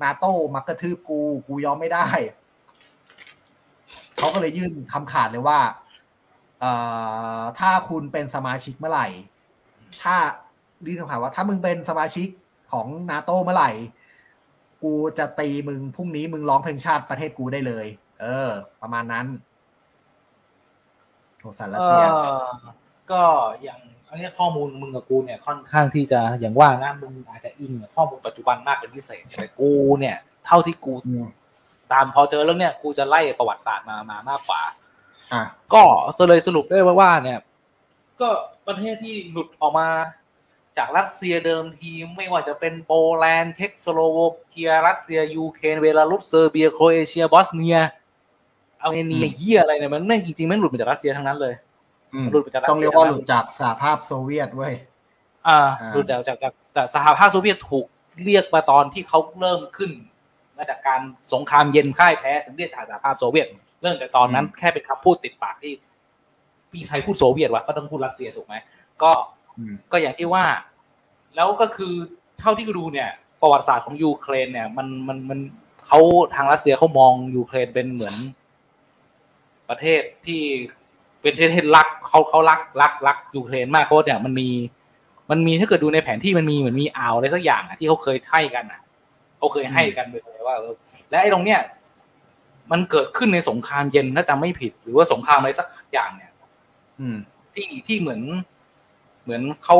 S1: นาโต้มากระทืบกู กูยอมไม่ได้ เขาก็เลยยื่นคำขาดเลยว่า เอ่อ ถ้าคุณเป็นสมาชิกเมื่อไหร่ ถ้า ยื่นคำขาดว่า ถ้ามึงเป็นสมาชิกของนาโต้เมื่อไหร่ กูจะตีมึงพรุ่งนี้มึงร้องเพลงชาติประเทศกูได้เลย เออ ประมาณนั้นโหสารรัสเซีย
S2: เอ่อก็อย่างอันนี้ข้อมูลมึงกับกูเนี่ยค่อนข้างที่จะอย่างว่านะมึงอาจจะอิงกับข้อมูลปัจจุบันมากเป็นพิเศษแต่กูเนี่ย เท่าที่กู
S1: อืม
S2: ตามพอเจอแล้วเนี่ยกูจะไล่ประวัติศาสตร์มามามากกว่า
S1: อะ
S2: ก็เลยสรุปได้ว่าว่าเนี่ย ก็ประเทศที่หลุดออกมา จากรัสเซียเดิมทีไม่ว่าจะเป็นโปแลนด์เช็กสโลวาเกียรัสเซียยูเครนเบลารุสเซอร์เบียโครเอเชียบอสเนียเอาเนเนียเฮียอะไรเนี่ยมันแม่งจริงๆแม่งหลุดมาจากรัสเซียทั้งนั้นเลย
S1: อืม
S2: หลุดมาจากรัส
S1: ต้อง
S2: เซี
S1: เรี
S2: ย
S1: ยกว่า
S2: ทั้ง
S1: ห
S2: นั้น
S1: ลุดจากสหภาพโซเวียตเว้ย
S2: อ่า
S1: อ่า
S2: ดูจากจากจากจากสหภาพโซเวียตถูกเรียกมาตอนที่เขาเริ่มขึ้น มาจากการสงครามเย็นพ่ายแพ้ถึงเรียกจากสหภาพโซเวียตเริ่มแต่ตอนนั้นแค่เป็นคำพูดติดปากที่มีใครพูดโซเวียตวะก็ต้องพูดรัสเซียถูกไหมก็
S1: อืม
S2: ก็อย่างที่ว่า แล้วก็คือเท่าที่ดูเนี่ย ประวัติศาสตร์ของยูเครนเนี่ย มันมันมันเขาทางรัสเซียเขามองยูเครนเป็นเหมือน ประเทศที่เป็นประเทศรักเขาเขารักรักรักยูเครนมากเพราะเนี่ยมันมีมันมีถ้าเกิดดูในแผนที่มันมีเหมือนมีอ่าวอะไรสักอย่างอะที่เขาเคยให้กันอะเขาเคยให้กันไปเลยว่าและไอ้ตรงเนี้ยมันเกิดขึ้นในสงครามเย็นถ้าจำไม่ผิด หรือว่าสงครามอะไรสักอย่างเนี่ย
S1: อืม
S2: ที่ที่เหมือน เหมือนเขา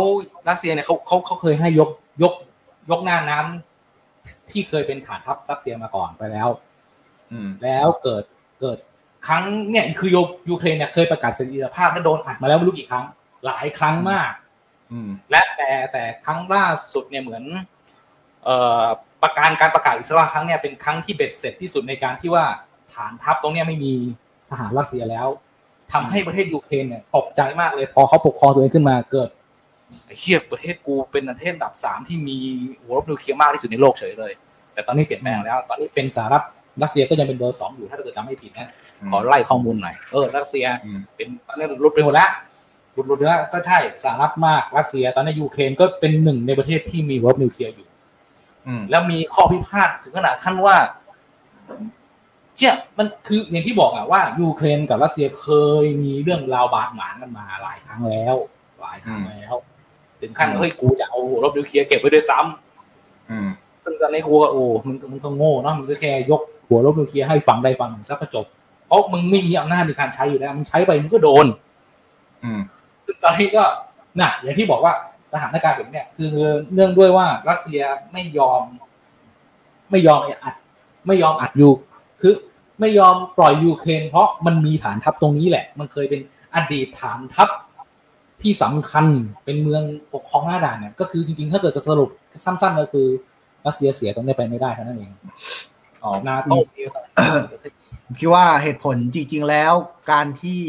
S2: รัสเซียเนี่ยเขาเขาเขาเคยให้ยกยก ยกหน้าน้ำที่เคยเป็นฐานทัพรัสเซียมาก่อนไปแล้ว
S1: อืม
S2: แล้วเกิดเกิดครั้งเนี่ยคือยูยูเครนเนี่ยเคยประกาศเสรีภาพและโดนอัดมาแล้วไม่รู้กี่ครั้ง หลายครั้งมาก
S1: อืม
S2: และแต่แต่ครั้งล่าสุดเนี่ยเหมือน เอ่อประการการประกาศอิสระครั้งเนี่ยเป็นครั้งที่เบ็ดเสร็จที่สุดในการที่ว่าฐานทัพตรงเนี้ยไม่มีทหารรัสเซียแล้วทำให้ประเทศยูเครนเนี่ยตกใจมากเลย พอเขาปกครองตัวเองขึ้นมาเกิด ไอ้เหี้ยประเทศกูเป็นประเทศอันดับสามที่มีหัวรบนิวเคลียร์มากที่สุดในโลกเฉยเลย แต่ตอนนี้เปลี่ยนแปลงแล้ว ตอนนี้เป็นสหรัฐรัสเซียก็ยังเป็นเบอร์สองอยู่ถ้าเกิดจำไม่ผิดนะขอไล่ข้อมูลหน่อยเออรัสเซีย
S1: อืม
S2: เป็นตอนนี้หลุดไปหมดแล้วหลุดหลุดแล้วก็ใช่สหรัฐมากรัสเซีย ตอนนี้ยูเครนก็เป็นหนึ่งในประเทศที่มีรบนิวเคลียร์อยู่
S1: อืม
S2: แล้วมีข้อพิพาทถึงขนาดขั้นว่าเชี่ยมันคืออย่างที่บอกอะว่ายูเครนกับรัสเซียเคยมีเรื่องราวบาดหมางกันมาหลายครั้งแล้ว หลายครั้งแล้ว ถึงขั้นเฮ้ยกูจะเอารบนิวเคลียร์เก็บไว้ด้วยซ้ำ
S1: อืม
S2: ซึ่งตอนนี้กูก็โอ้มึงมึงก็โง่เนาะมึงก็แค่ยกหัวรบนิวเคลียร์ให้ฝั่งใดฝั่งหนึ่งซะก็จบเพราะมึงไม่มีอำนาจในการใช้อยู่แล้วมึงใช้ไปมึงก็โดน
S1: อืม
S2: ซึ่งตอนนี้ก็น่ะ อย่างที่บอกว่าสถานการณ์แบบเนี้ยคือเนื่องด้วยว่ารัสเซียไม่ยอม ไม่ยอมอัด ไม่ยอมอัดยูคือไม่ยอมปล่อยยูเครนเพราะมันมีฐานทัพตรงนี้แหละ มันเคยเป็นอดีตฐานทัพ ที่สำคัญเป็นเมืองปกครองหน้าด่านเนี่ยก็คือจริงๆ ถ้าเกิดจะสรุปสั้น ๆ ก็คือรัสเซียเสียตรงนี้ไปไม่ได้เท่านั้นเอง
S1: อ๋อ
S2: นาโตเสียส
S1: คิดว่าเหตุผลจริง ๆ แล้วการที่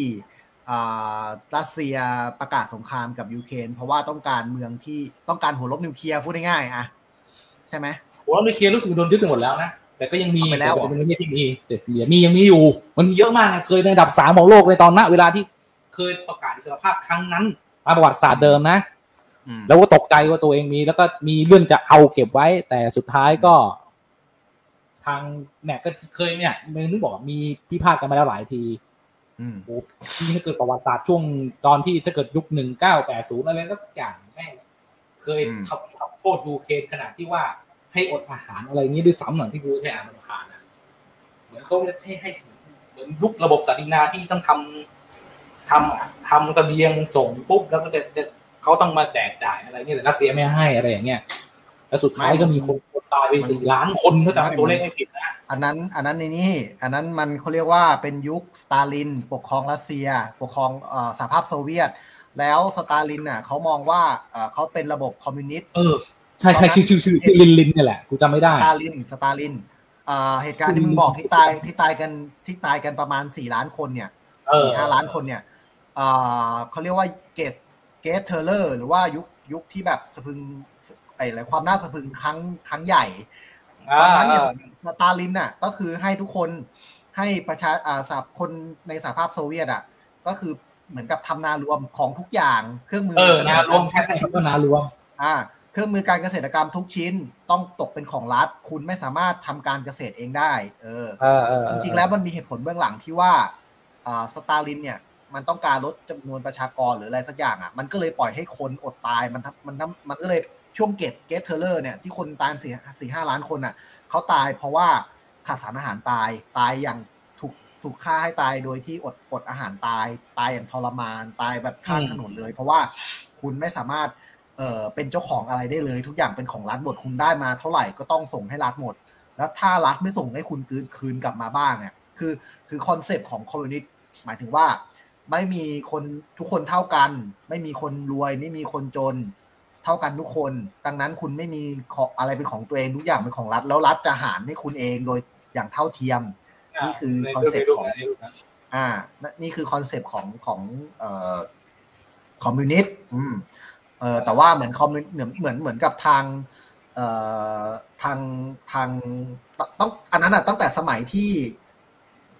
S1: อ่ารัสเซียประกาศสงครามกับยูเครนเพราะว่าต้องการเมืองที่ต้องการหัวรบนิวเคลียร์พูดง่ายๆอะใช่ไหม
S2: หัวนิวเคลียร์รู้สึกโดนยึดไปหมดแล้วนะแต่ก็ยังมี
S1: เอาไปแล้วเหรอ
S2: ต่เป็นประเทศที่มีแต่เหลือมียังมีอยู่ มันมีเยอะมากนะเคยในอันดับสามของโลกในตอนนั้นเวลาที่ เคยประกาศอิสรภาพครั้งนั้นตามประวัติศาสตร์เดิมนะ
S1: อืม
S2: แล้วก็ตกใจว่าตัวเองมี แล้วก็มีเรื่องจะเอาเก็บไว้ แต่สุดท้ายก็ ทางเนี่ยก็เคยเนี่ยมันนึกบอกว่ามีพิพาทกันมาแล้วหลายที
S1: อืม
S2: โอ้ที่ถ้าเกิดประวัติศาสตร์ช่วงตอนที่ถ้าเกิดยุคหนึ่งเก้าแปดศูนย์อะไรสักอย่างแม่งเคย
S1: อืม
S2: ขับขับโทษยูเครนขนาดที่ว่าให้อดอาหารอะไรอย่างนี้ด้วยซ้ำหลังที่กูแค่อ่านมันผ่านอะเหมือนเขาให้ให้ถึงเหมือนยุคระบบสาธารณาที่ต้องทำ ทำทำเสบียงส่งปุ๊บแล้วก็จะจะเขาต้องมาแจกจ่ายอะไรเงี้ยแต่รัสเซียไม่ให้อะไรอย่างเงี้ยแล้วสุดท้ายก็มีคนตายไปสี่ล้านคนถ้าจำตัวเลขไม่ผิดนะ
S1: อันนั้น อันนั้นในนี่ อันนั้นมันเขาเรียกว่าเป็นยุคสตาลิน ปกครองรัสเซีย ปกครองเอ่อสหภาพโซเวียต แล้วสตาลินน่ะเขามองว่าเอ่อเขาเป็นระบบคอมมิวนิสต์
S2: เออใช่ใช่ชื่อชื่อชื่อชื่อลินลินเนี่ยแหละกูจำไม่ได้
S1: สตาลินสตาลินเอ่อเหตุการณ์ที่มึงบอกที่ตายที่ตายกันที่ตายกันประมาณสี่ล้านคนเนี่ย
S2: เออ
S1: สี่ห้าล้านคนเนี่ย เอ่อเขาเรียกว่าGreat Great Terror หรือว่ายุคยุคที่แบบสะพรึงไอ้อะไรความน่าสะพรึงครั้งครั้งใหญ่ตอนนั้นเนี่ยสตาลินน่ะ ก็คือให้ทุกคนให้ประชาอ่าสหคนในสหภาพโซเวียตอะ ก็คือเหมือนกับทำนารวมของทุกอย่างเครื่องมือ
S2: เออนารวมใช่ใช่คำว่านารวม
S1: อ่า เครื่องมือการเกษตรกรรมทุกชิ้นต้องตกเป็นของรัฐ คุณไม่สามารถทำการเกษตรเองได้เออ
S2: เออเออ
S1: จริงๆแล้วมันมีเหตุผลเบื้องหลังที่ว่าอ่าสตาลินเนี่ย มันต้องการลดจำนวนประชากรหรืออะไรสักอย่างอะ มันก็เลยปล่อยให้คนอดตายมันมันทำมันก็เลยช่วง Great Great Terror เนี่ยที่คนตายสี่สี่ห้าล้านคนอะเขาตายเพราะว่าขาดสารอาหารตายตายอย่างถูกถูกฆ่าให้ตายโดยที่อดอดอาหารตายตายอย่างทรมานตายแบบข้างถนนเลย เพราะว่าคุณไม่สามารถเอ่อเป็นเจ้าของอะไรได้เลย ทุกอย่างเป็นของรัฐหมดคุณได้มาเท่าไหร่ก็ต้องส่งให้รัฐหมด แล้วถ้ารัฐไม่ส่งให้คุณคืนคืนกลับมาบ้างเนี่ยคือคือคอนเซปต์ของคอมมิวนิสต์หมายถึงว่า ไม่มีคนทุกคนเท่ากัน ไม่มีคนรวย ไม่มีคนจน เท่ากันทุกคน ดังนั้นคุณไม่มีของอะไรเป็นของตัวเองทุกอย่างเป็นของรัฐ แล้วรัฐจะหารให้คุณเองโดยอย่างเท่าเทียม นี่คือคอนเซ็ปต์ของ อ่านั่นนี่คือคอนเซปต์ของของเอ่อคอมมิวนิสต์อืมเอ่อแต่ว่าเหมือนคอมมิวเหมือนเหมือนเหมือนกับทางเอ่อทางทางต้องอันนั้นอะตั้งแต่สมัยที่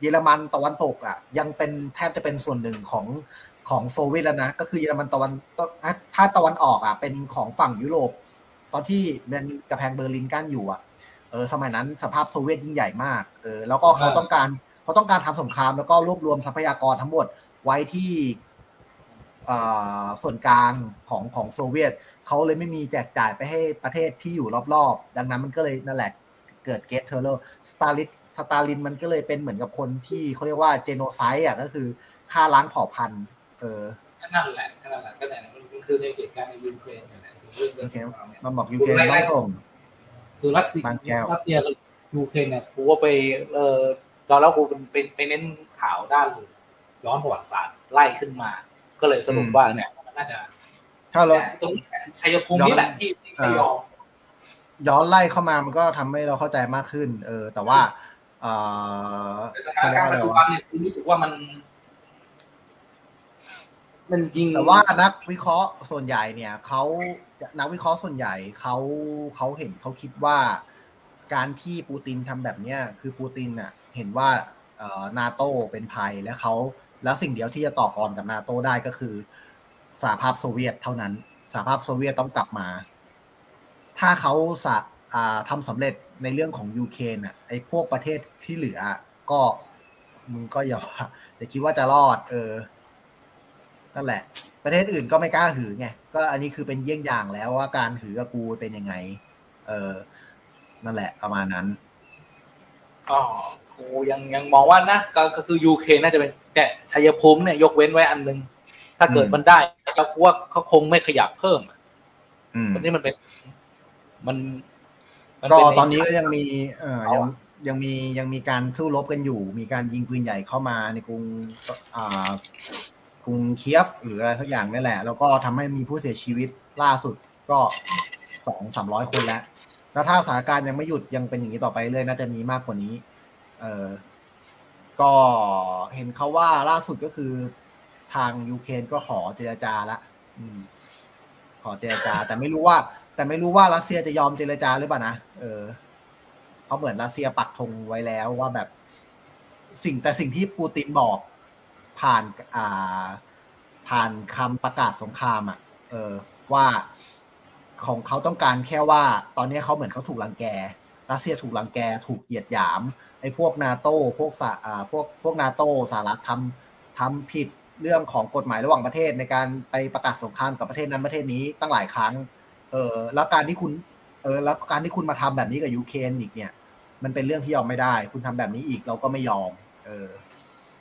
S1: เยอรมันตะวันตกอะยังเป็นแทบจะเป็นส่วนหนึ่งของของโซเวียตแล้วนะก็คือเยอรมันตะวันถ้าถ้าตะวันออกอะเป็นของฝั่งยุโรป ตอนที่เป็นกระแพงเบอร์ลินกั้นอยู่อะเออสมัยนั้นสภาพโซเวียตยิ่งใหญ่มากเออแล้วก็เขาต้องการเขาต้องการทำสงครามแล้วก็รวบรวมทรัพยากรทั้งหมดไว้ที่เอ่อส่วนกลางของของโซเวียตเขาเลยไม่มีแจกจ่ายไปให้ประเทศที่อยู่รอบๆ ดังนั้นมันก็เลยนั่นแหละเกิดเกตเทอร์เลสตาลิน สตาลินมันก็เลยเป็นเหมือนกับคนที่เขาเรียกว่าเจโนไซด์อะก็คือฆ่าล้างเผ่าพันธุ์ เออ
S5: นั่นแหละนั่นแหละก็แต่มันคือในเหตุการณ์ในยูเครนเนี่ยแหละคือเรื่อง
S1: โอเค
S5: เรื่องของเราเนี่ย
S1: มันบอกยูเครนต้องส่ง
S2: คือรัสเซีย
S1: บางแก้ว
S2: รัสเซียกับยูเครนเนี่ยกูว่าไปเออตอนแล้วกูเป็นเป็นไปเน้นข่าวด้านย้อนประวัติศาสตร์ไล่ขึ้นมา ก็เลยสรุป
S1: อืม
S2: ว่าเนี่ยมันน่าจะ
S1: ถ้าเรา
S5: ตรงชัยภูมินี่แหละที่ที่ระยอง
S1: ย้อนไล่เข้ามามันก็ทำให้เราเข้าใจมากขึ้น เออ แต่ว่าเออ
S5: สถานการณ์ปัจจุบันเนี่ยคือรู้สึกว่ามัน มันจริง
S1: แต่ว่านักวิเคราะห์ส่วนใหญ่เนี่ยเขานักวิเคราะห์ส่วนใหญ่เขาเขาเห็นเขาคิดว่า การที่ปูตินทำแบบเนี้ยคือปูตินน่ะ เห็นว่าเอ่อนาโตเป็นภัยและเขาแล้วสิ่งเดียวที่จะต่อกรกับนาโตได้ก็คือสหภาพโซเวียตเท่านั้นสหภาพโซเวียตต้องกลับมา ถ้าเขาสะอ่าทำสำเร็จในเรื่องของยูเครนอะไอ้พวกประเทศที่เหลือก็มึงก็อย่าอย่าคิดว่าจะรอด เออ นั่นแหละ ประเทศอื่นก็ไม่กล้าหือไงก็อันนี้คือเป็นเยี่ยงอย่างแล้วว่าการหือกับกูเป็นยังไง เออ นั่นแหละ ประมาณนั้น
S2: ก็กูยังยังมองว่านะก็ก็คือยูเครนน่าจะเป็นเนี่ยชัยภูมิเนี่ยยกเว้นไว้อันนึง ถ้าเกิด
S1: อืม
S2: มันได้ก็กูว่าเขาคงไม่ขยับเพิ่มอะ
S1: อืม
S2: มันนี่มันเป็น มันมั
S1: ก็
S2: เป็
S1: ตอนนี้ก็ยังมีเออ
S2: เขา
S1: ยัง
S2: อะ
S1: ยังมียังมีการสู้รบกันอยู่ มีการยิงปืนใหญ่เข้ามาในกรุงอ่ากรุงเคียฟหรืออะไรสักอย่างนี่แหละ แล้วก็ทำให้มีผู้เสียชีวิตล่าสุดก็สองสามร้อยคนแล้ว แล้วถ้าสถานการณ์ยังไม่หยุดยังเป็นอย่างนี้ต่อไปเรื่อยน่าจะมีมากกว่านี้ เออก็เห็นเขาว่าล่าสุดก็คือทางยูเครนก็ขอเจรจาละอืมขอเจรจา แต่ไม่รู้ว่า แต่ไม่รู้ว่ารัสเซียจะยอมเจรจาหรือเปล่านะเออเพราะเหมือนรัสเซียปักธงไว้แล้วว่าแบบสิ่งแต่สิ่งที่ปูตินบอกผ่านอ่าผ่านคำประกาศสงครามอะ เออ ว่าของเขาต้องการแค่ว่า ตอนนี้เขาเหมือนเขาถูกรังแก รัสเซียถูกรังแก ถูกเหยียดหยาม ไอ้พวกนาโต้พวกสอ่าพวกพวกนาโต้สหรัฐทำทำผิดเรื่องของกฎหมายระหว่างประเทศในการไปประกาศสงครามกับประเทศนั้นประเทศนี้ตั้งหลายครั้ง เออแล้วการที่คุณเออแล้วการที่คุณมาทำแบบนี้กับยูเครนอีกเนี่ย มันเป็นเรื่องที่ยอมไม่ได้ คุณทำแบบนี้อีกเราก็ไม่ยอม เออ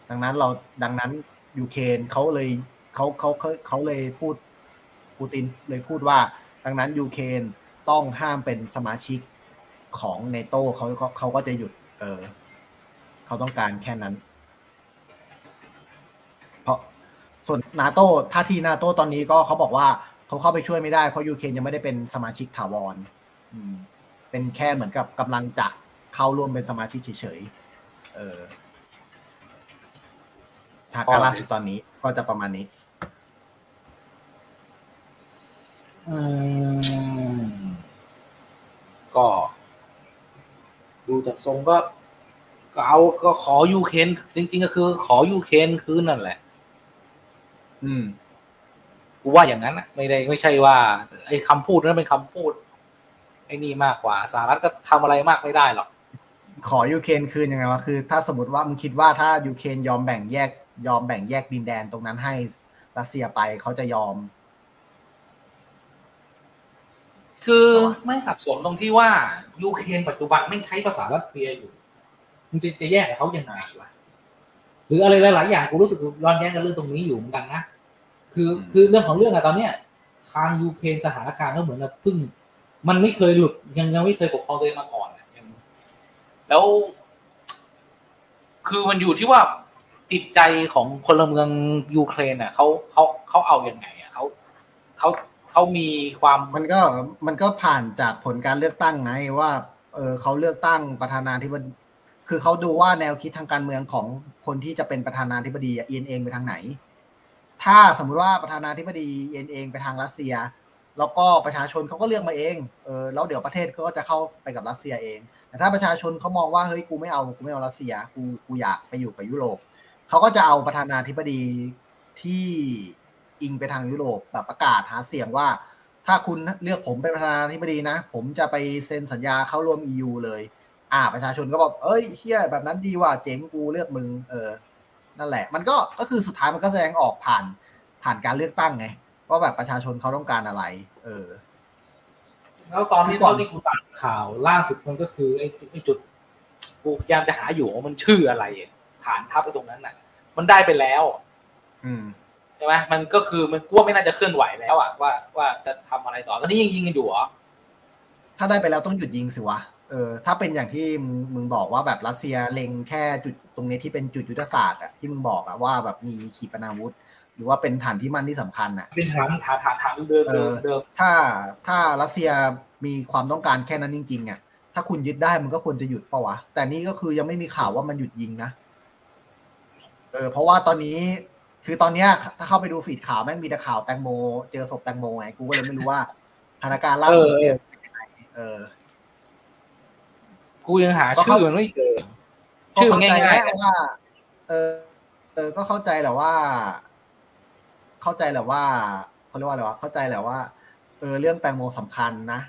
S1: ดังนั้นเราดังนั้นยูเครนเขาเลยเขาเขาเขาเขาเลยพูดปูตินเลยพูดว่า ดังนั้นยูเครนต้องห้ามเป็นสมาชิกของเนโตเขาเขาเขาก็จะหยุด เออเขาต้องการแค่นั้น เพราะส่วนนาโตท่าทีนาโตตอนนี้ก็เขาบอกว่า เขาเข้าไปช่วยไม่ได้เพราะยูเครนยังไม่ได้เป็นสมาชิกถาวรอืมเป็นแค่เหมือนกับกำลังจะเข้าร่วมเป็นสมาชิกเฉยๆเออทางการล่าสุดตอนนี้ก็จะประมาณนี้
S2: อืมก็ ดูจากทรงก็ก็เอาก็ขอยูเครนจริง ๆ ก็คือ ขอยูเครนคืนนั่นแหละ
S1: อืม
S2: กูว่าอย่างนั้นนะไม่ได้ไม่ใช่ว่าไอ้คำพูดนั้นเป็นคำพูดไอ้นี่มากกว่าสหรัฐก็ทำอะไรมากไม่ได้หรอก
S1: ขอยูเครนคืนยังไงวะคือ ถ้าสมมติว่ามึงคิดว่าถ้ายูเครนยอมแบ่งแยก ยอมแบ่งแยกดินแดนตรงนั้นให้รัสเซียไปเขาจะยอม
S2: คือไม่สับสนตรงที่ว่ายูเครนปัจจุบันไม่ใช้ภาษารัสเซียอยู่มึงจะจะแยกกับเขายังไงวะหรืออะไรหลายๆอย่างกูรู้สึกย้อนแย้งกันเรื่องตรงนี้อยู่เหมือนกันนะ คือ
S1: อืม
S2: คือเรื่องของเรื่องอะตอนเนี้ยทางยูเครนสถานการณ์ก็เหมือนกับเพิ่ง มันไม่เคยหลุดยังยังไม่เคยปกครองตัวเองมาก่อนอะยังแล้ว คือมันอยู่ที่ว่าจิตใจของพลเมืองยูเครนอะเขาเขาเขาเอาอยัางไงอะเขาเขาเขามีความ
S1: มันก็มันก็ผ่านจากผลการเลือกตั้งไงว่า เออเขาเลือกตั้งประธานาธิบดีคือเขาดูว่าแนวคิดทางการเมืองของคนที่จะเป็นประธานาธิบดีอะเอียนเองไปทางไหน ถ้าสมมุติว่าประธานาธิบดีเอียนเองไปทางรัสเซีย แล้วก็ประชาชนเขาก็เลือกมาเองเออแล้วเดี๋ยวประเทศก็จะเข้าไปกับรัสเซียเอง แต่ถ้าประชาชนเขามองว่าเฮ้ยกูไม่เอากูไม่เอารัสเซียกูกูอยากไปอยู่กับยุโรปเขาก็จะเอาประธานาธิบดีที่อิงไปทางยุโรปแบบประกาศหาเสียงว่า ถ้าคุณเลือกผมเป็นประธานาธิบดีนะ ผมจะไปเซ็นสัญญาเข้าร่วม EU เลย อ่า ประชาชนก็บอกเอ้ยเฮียแบบนั้นดีว่ะเจ๋งกูเลือกมึงเออ นั่นแหละ มันก็ก็คือสุดท้ายมันก็แสดงออกผ่านผ่านการเลือกตั้งไงว่าแบบประชาชนเขาต้องการอะไร เออ
S2: แล้วตอนนี้
S1: คือก่อน
S2: เท่าที่กูตามข่าวล่าสุดมันก็คือไอ้จุดไอ้จุดกูพยายามจะหาอยู่ว่ามันชื่ออะไรอะฐานทัพไอ้ตรงนั้นน่ะ มันได้ไปแล้ว
S1: อืม
S2: ใช่ไหมมันก็คือมันกลัวไม่น่าจะเคลื่อนไหวแล้วอะว่าว่าจะทำอะไรต่อตอนนี้ยังยิงกันอยู่เหรอ
S1: ถ้าได้ไปแล้วต้องหยุดยิงสิวะ เออถ้าเป็นอย่างที่มึงบอกว่าแบบรัสเซียเล็งแค่จุดตรงนี้ที่เป็นจุดยุทธศาสตร์อะที่มึงบอกอะว่าแบบมีขีปนาวุธ หรือว่าเป็นฐานที่มั่นที่สำคัญอะ
S2: เป็นฐานฐานฐานฐานเดิม
S1: เดิ
S2: มเดิม
S1: ถ้าถ้ารัสเซียมีความต้องการแค่นั้นจริงๆอะถ้าคุณยึดได้มันก็ควรจะหยุดปะวะ แต่นี่ก็คือยังไม่มีข่าวว่ามันหยุดยิงนะเออเพราะว่าตอนนี้คือตอนเนี้ยถ้าเข้าไปดูฟีดข่าวแม่งมีแต่ข่าวแตงโม เจอศพแตงโมไงกูก็เลยไม่รู้ว่าสถานการณ์ล่าสุด
S2: เป็
S1: นยังไงเออ
S2: กูยังหา
S1: ก็
S2: ชื่
S1: เข้า
S2: อมันไม่เจอ
S1: ก็
S2: ชื่อ
S1: เข้า
S2: ง่า
S1: ใจ
S2: ย
S1: แหละ
S2: ๆ
S1: ว่า เออ เออ ก็เข้าใจแหละว่า เข้าใจแหละว่าเขาเรียกว่าอะไรวะเข้าใจแหละว่า เออ เรื่องแตงโมสำคัญนะ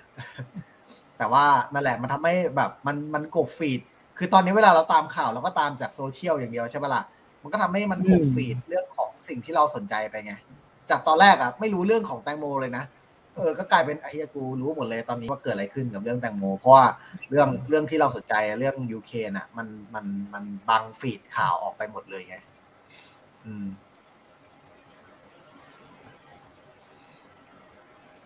S1: แต่ว่านั่นแหละมันทำให้แบบมันมันกบฟีด คือตอนนี้เวลาเราตามข่าวเราก็ตามจากโซเชียลอย่างเดียวใช่ปะล่ะ มันก็ทำให้มันกบฟีดเรื่องของสิ่งที่เราสนใจไปไง จากตอนแรกอะไม่รู้เรื่องของแตงโมเลยนะ เออก็กลายเป็นไอ้เหี้ยกูรู้หมดเลยตอนนี้ว่าเกิดอะไรขึ้นกับเรื่องแตงโม เพราะว่าเรื่องเรื่องที่เราสนใจเรื่องยูเครนอะมันมันมันบังฟีดข่าวออกไปหมดเลยไง อืม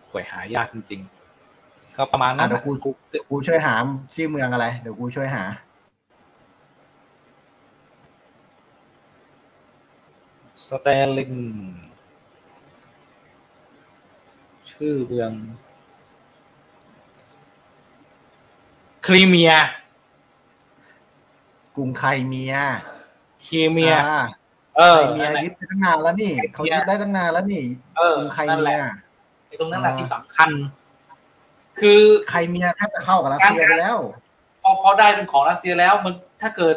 S2: หวยหายากจริงๆ ก็ประมาณ
S1: อะ
S2: นั้น
S1: เดี๋ยวกูกูกูช่วยหาชื่อเมืองอะไร เดี๋ยวกูช่วยหา
S2: สเตลลิง ชื่อเมืองครีเมีย
S1: กรุงไคเมีย
S2: ครีเมีย
S1: อ่า
S2: เออ
S1: ไคเมีย
S2: นั่นแหละ
S1: ยึดไปตั้งนานแล้วนี่เขายึดได้ตั้งนานแล้วนี่
S2: เออก
S1: รุงไค
S2: นั่น
S1: เมี
S2: แห
S1: ย
S2: ละไอ้ตรงนั้นแหละ
S1: อ่า
S2: ที่สำคัญ คือ
S1: ไคเมียแทบจะเข้ากับรัสเซียไปแล้ว
S2: พอพอได้เป็นของรัสเซียแล้วมันถ้าเกิด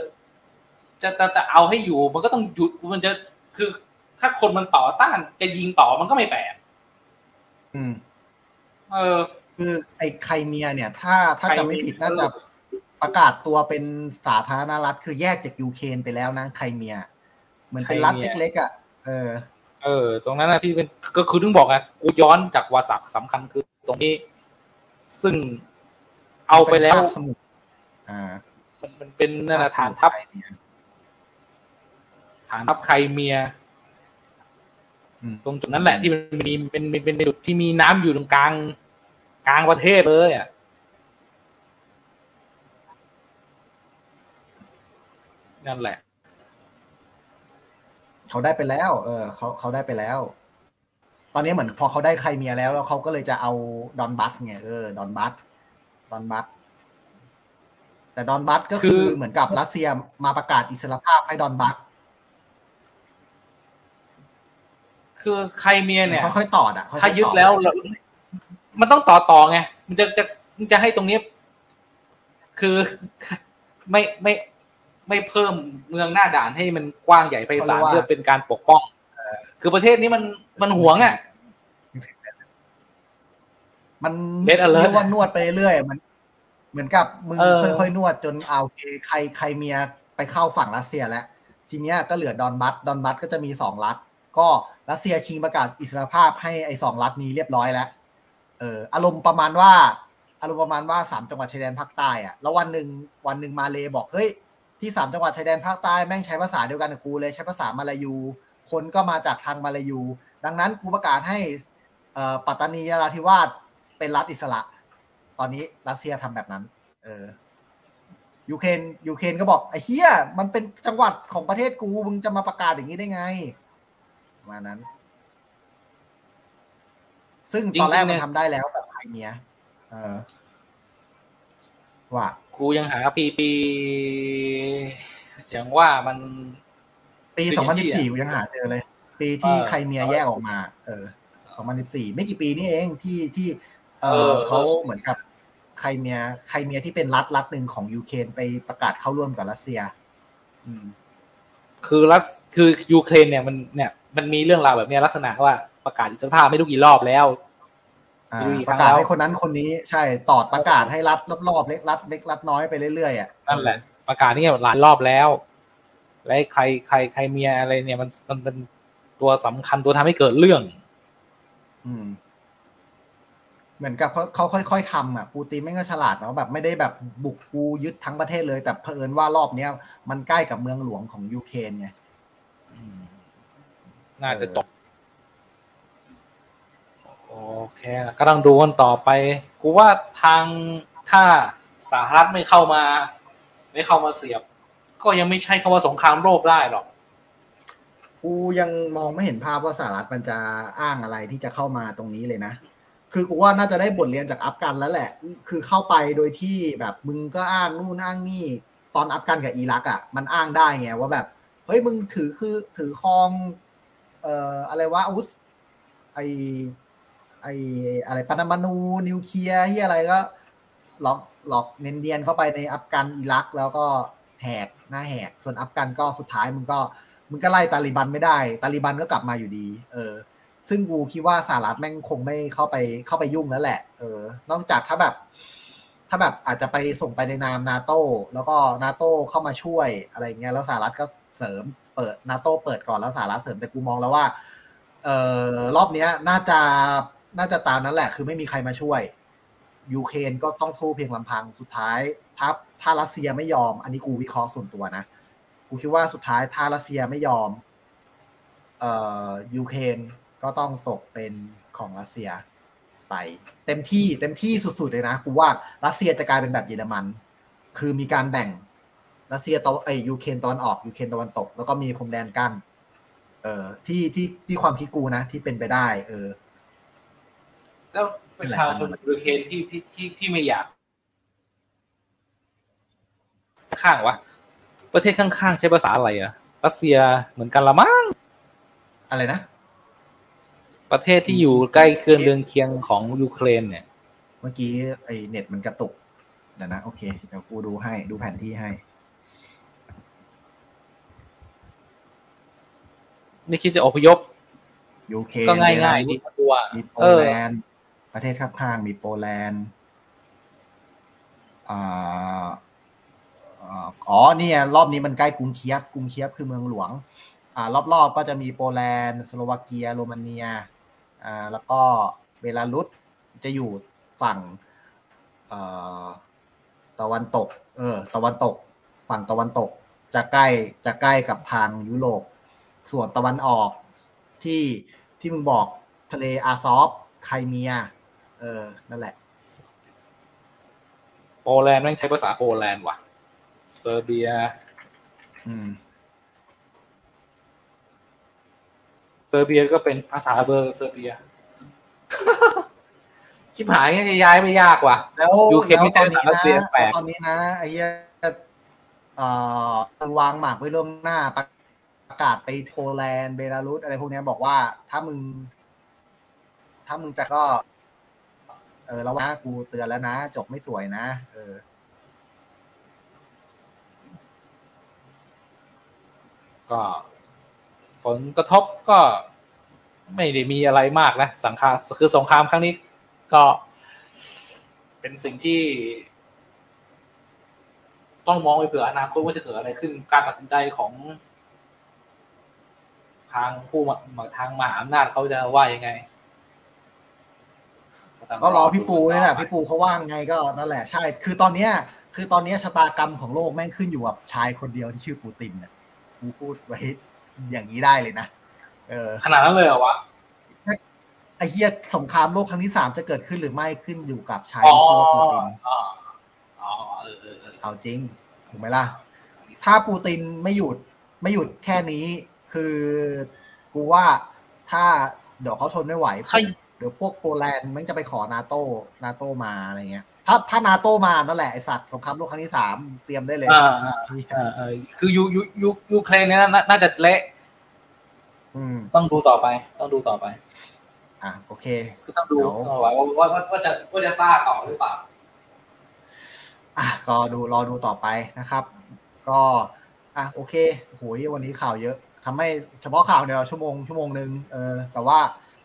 S2: จะจะจะเอาให้อยู่ มันก็ต้องหยุดมันจะคือถ้าคนมันต่อต้านจะยิงต่อมันก็ไม่แปลก
S1: อืม
S2: เออ
S1: คือไอ้ไครเมียเนี่ย ถ้าถ้า
S2: ไคร
S1: จะ
S2: เมีย
S1: ไม่ผิดน่าจะประกาศตัวเป็นสาธารณรัฐคือแยกจากยูเครนไปแล้วนะไครเมีย เหมือนเป็นรัฐเล็กๆอะเออ
S2: เออ ตรงนั้นนะที่เป็นก็คือถึงบอกไงกูย้อนจากวาสักสำคัญคือตรงนี้ ซึ่งเอาไปแล้ว
S1: เป็นคาบสมุทรอ่า
S2: มันมันเป็นนั่นนะฐานทัพ
S1: ไครเมีย
S2: ฐานทัพไครเมีย
S1: อืม
S2: ตรงจุดนั้นแหละที่มันมีเป็นเป็นเป็นจุดที่มีน้ำอยู่ตรงกลาง กลางประเทศเลยอะนั่นแหละ
S1: เขาได้ไปแล้ว เออเขาเขาได้ไปแล้ว ตอนนี้เหมือนพอเขาได้ไครเมียแล้วแล้วเขาก็เลยจะเอาดอนบัสไงเออดอนบัสดอนบัสแต่ดอนบัสก็คือ
S2: คือ
S1: เหมือนกับรัสเซียมาประกาศอิสรภาพให้ดอนบัส
S2: คือไครเมียเนี่ย
S1: ค่อยๆต่ออะค่อๆ
S2: ถ้ายึด
S1: ต่อ
S2: แล้วเรามันต้องต่อต่อไงมันจะจะมันจะให้ตรงนี้ คือไม่ไม่ไม่เพิ่มเมืองหน้าด่านให้มันกว้างใหญ่ไพศาลเพื่อเป็นการปกป้องคือประเทศนี้มันมันหวงอะ
S1: มัน
S2: Red alert
S1: เรียกว่านวดไปเรื่อยๆมันเหมือนกับมึง
S2: เออ
S1: ค่อยๆนวดจนเอาโอเคใครใครเมียไปเข้าฝั่งรัสเซียแล้วทีเนี้ยก็เหลือดอนบัสดอนบัสก็จะมีสองรัฐ ก็ รัสเซียชิงประกาศอิสรภาพให้ไอ้สองรัฐนี้เรียบร้อยแล้วเอออารมณ์ประมาณว่า อารมณ์ประมาณว่าสามจังหวัดชายแดนภาคใต้อะแล้ววันหนึ่งวันหนึ่งมาเลบอกเฮ้ยที่สามจังหวัดชายแดนภาคใต้แม่งใช้ภาษาเดียวกันกับกูเลยใช้ภาษามาลายู คนก็มาจากทางมาลายู ดังนั้นกูประกาศให้ปัตตานีนราธิวาสเป็นรัฐอิสระ ตอนนี้รัสเซียทำแบบนั้น เออยูเครนยูเครนก็บอกไอ้เหี้ยมันเป็นจังหวัดของประเทศกูมึงจะมาประกาศอย่างนี้ได้ไง ประมาณนั้น ซึ่งตอนแรก
S2: จริงๆ
S1: มัน
S2: เนี่ย
S1: ทำได้แล้วแบบไครเมียเออว่า
S2: กูยังหาปีปีเสียงว่ามัน
S1: ปี
S2: ปี
S1: สองพันสิบ
S2: ที่
S1: สี่
S2: อะ
S1: ยังหาเจอเลย ปีที่
S2: เออ
S1: ไครเมียแยกออกมา เออสองพันสิบสี่ไม่กี่ปีนี่เองที่ที่ เอ
S2: เอ
S1: อ
S2: อ
S1: เขาเหมือนกับไครเมียไครเมียที่เป็นรัฐรัฐหนึ่งของยูเครนไปประกาศเข้าร่วมกับรัสเซีย อืม
S2: คือรัสคือยูเครนเนี่ยมันเนี่ย มันมีเรื่องราวแบบเนี้ยลักษณะว่าประกาศอิสรภาพไม่รู้กี่รอบแล้ว
S1: อ่า
S2: ดูอีก
S1: ประกาศ
S2: ครั้งแล้ว
S1: ให้คนนั้นคนนี้ใช่ตอดประกาศให้รัดรอบๆเล็กรัดเล็กรัดน้อยไปเรื่อยๆอะ
S2: นั่นแหละ ประกาศนี่หลายรอบแล้ว และใครใครใครมีอะไรเนี่ยมันมันเป็นตัวสำคัญตัวทำให้เกิดเรื่อง
S1: อืม เหมือนกับเขาเขาค่อยๆทำอะปูตินไม่งก็ฉลาดเนาะแบบไม่ได้แบบบุกกูยึดทั้งประเทศเลย แต่เผอิญว่ารอบเนี้ยมันใกล้กับเมืองหลวงของยูเครนไง
S2: อืม น่าจะจบโอเคก็ต้องดูกันต่อไป กูว่าทางถ้าสหรัฐไม่เข้ามา ไม่เข้ามาเสียบ ก็ยังไม่ใช่คำว่าสงครามโลกได้หรอก
S1: กูยังมองไม่เห็นภาพว่าสหรัฐมันจะอ้างอะไรที่จะเข้ามาตรงนี้เลยนะคือกูว่าน่าจะได้บทเรียนจากอัฟกันแล้วแหละ คือเข้าไปโดยที่แบบมึงก็อ้างนู่นอ้างนี่ ตอนอัฟกันกับอิรักอะ มันอ้างได้ไงว่าแบบ เฮ้ยมึงถือคือถือครอง เอ่ออะไรวะอาวุธไอไออะไรปรมาณูนิวเคลียร์ที่อะไรก็หลอกหลอกเนียนๆเข้าไปในอัฟกันอิรัก แล้วก็แหกหน้าแหก ส่วนอัฟกันก็สุดท้ายมึงก็มึงก็ไล่ตาลิบันไม่ได้ ตาลิบันก็กลับมาอยู่ดี เออ ซึ่งกูคิดว่าสหรัฐแม่งคงไม่เข้าไปเข้าไปยุ่งแล้วแหละ เออ นอกจากถ้าแบบ ถ้าแบบอาจจะไปส่งไปในนามนาโต้แล้วก็นาโต้เข้ามาช่วยอะไรเงี้ยแล้วสหรัฐก็เสริม เปิดนาโต้เปิดก่อนแล้วสหรัฐเสริมแต่กูมองแล้วว่า เออรอบเนี้ย น่าจะน่าจะตามนั้นแหละ คือไม่มีใครมาช่วยยูเครนก็ต้องสู้เพียงลำพังสุดท้าย ถ้าถ้ารัสเซียไม่ยอม อันนี้กูวิเคราะห์ส่วนตัวนะกูคิดว่าสุดท้ายถ้ารัสเซียไม่ยอม เอ่อยูเครนก็ต้องตกเป็นของรัสเซียไป เต็มที่เต็มที่สุดๆเลยนะกูว่ารัสเซียจะกลายเป็นแบบเยอรมัน คือมีการแบ่ง รัสเซียตะวันไอ้ยูเครนตะวันออกยูเครนตะวันตก แล้วก็มีพรมแดนกั้นเอ่อที่ที่ที่ความคิดกูนะ ที่เป็นไปได้ เออ
S2: แล้วประชาชนยูเครนที่ที่ที่ที่ไม่อยาก ข้างวะประเทศข้างๆใช้ภาษาอะไรอะรัสเซียเหมือนกันละมั้ง
S1: อะไรนะ
S2: ประเทศที่อยู่ใกล้เคือนเรือนเคียงของยูเครนเนี่ย
S1: เมื่อกี้ไอเน็ตมันกระตุกเดี๋ยวนะโอเคเดี๋ยวกูดูให้ดูแผนที่ให้
S2: นี่คิดจะอพยพ
S1: ยูเครน
S2: ก็ง่ายง่าย
S1: เบ
S2: ๆ
S1: ล
S2: ดีตัว
S1: มีโป
S2: เออ
S1: แลนด์ประเทศข้างๆมีโปแลนด์อ่าอ่าอ๋อเนี่ยรอบนี้มันใกล้กรุงเคียฟกรุงเคียฟคือเมืองหลวง อ่ารอบๆก็จะมีโปแลนด์สโลวาเกียโรมาเนียอ่าแล้วก็เบลารุสจะอยู่ฝั่งเอ่อตะวันตก เออ ตะวันตก ฝั่งตะวันตก จะใกล้ จะใกล้กับทางยุโรป ส่วนตะวันออกที่ที่มึงบอกทะเลอาซอฟไครเมีย เออ นั่นแหละ
S2: โปแลนด์แม่งใช้ภาษาโปแลนด์ว่ะ เซอร์เบีย
S1: อืม
S2: เซอร์เบียก็เป็นภาษาเบอร์เซอร์เบีย ชิบหายจะย้ายไม่ยากว่ะ
S1: แล้ว
S2: ยูเครน
S1: แล้วตอนนี้
S2: ไม่ใช่รัสเซีย
S1: นะ
S2: แปลก
S1: ตอนนี้นะไอ้เหี้ยเอ่อวางหมากไว้ล่วงหน้าประ กาศไปโปแลนด์เบลารุสอะไรพวกนี้บอกว่าถ้ามึง ถ้ามึงจะก็ เออแล้วนะกูเตือนแล้วนะ จบไม่สวยนะ เออ
S2: ก็ผลกระทบก็ไม่ได้มีอะไรมากนะสังคาคือสงครามครั้งนี้ ก็เป็นสิ่งที่ ต้องมองไปเผื่ออนาคตว่าจะเกิดอะไรขึ้นการตัดสินใจของ ทางผู้มาทางมหาอำนาจเขาจะว่ายังไง
S1: ก็รอพี่ปูนี่แหละพี่ปูเขาว่างไงก็นั่นแหละใช่ คือตอนเนี้ย คือตอนเนี้ยชะตากรรมของโลกแม่งขึ้นอยู่กับชายคนเดียวที่ชื่อปูตินเนี่ยกูพูดไว้อย่างนี้ได้เลยนะเออ
S2: ขนาดนั้นเลยเหรอวะ
S1: ไอ้เฮียสงครามโลกครั้งที่สามจะเกิดขึ้นหรือไม่ขึ้นอยู่กับชาย
S2: อ๋อ
S1: ที่ชื่อว่าปูติน
S2: อ๋ออ๋อเออเออเออ
S1: เอาจริงถูกไหมล่ะ ถ้าปูตินไม่หยุดไม่หยุดแค่นี้ คือกูว่าถ้าเดี๋ยวเขาทนไม่ไหว
S2: ถ้า
S1: เดี๋ยวพวกโปแลนด์มันจะไปขอนาโต้นาโต้มาอะไรเงี้ย ถ้าถ้านาโต้มานั่นแหละไอสัตว์สงครามโลกครั้งที่สามเตรียมได้เลย
S2: อ่าอ่าอ่าเออคือยูยูยูยูเครนเนี่ยน่าน่าจะเละ
S1: อืม
S2: ต้องดูต่อไป ต้องดูต่อไป
S1: อะโอเค
S2: คือต้องดู
S1: เดี๋ยว
S2: ต่อไปว่าว่าว่าว่าจะว่าจะสร้างต่อหรือเปล่า
S1: อะก็ดูรอดูต่อไปนะครับ ก็ อะโอเคโหยวันนี้ข่าวเยอะ ทำให้เฉพาะข่าวเดียวชั่วโมงชั่วโมงหนึ่งเออ แต่ว่า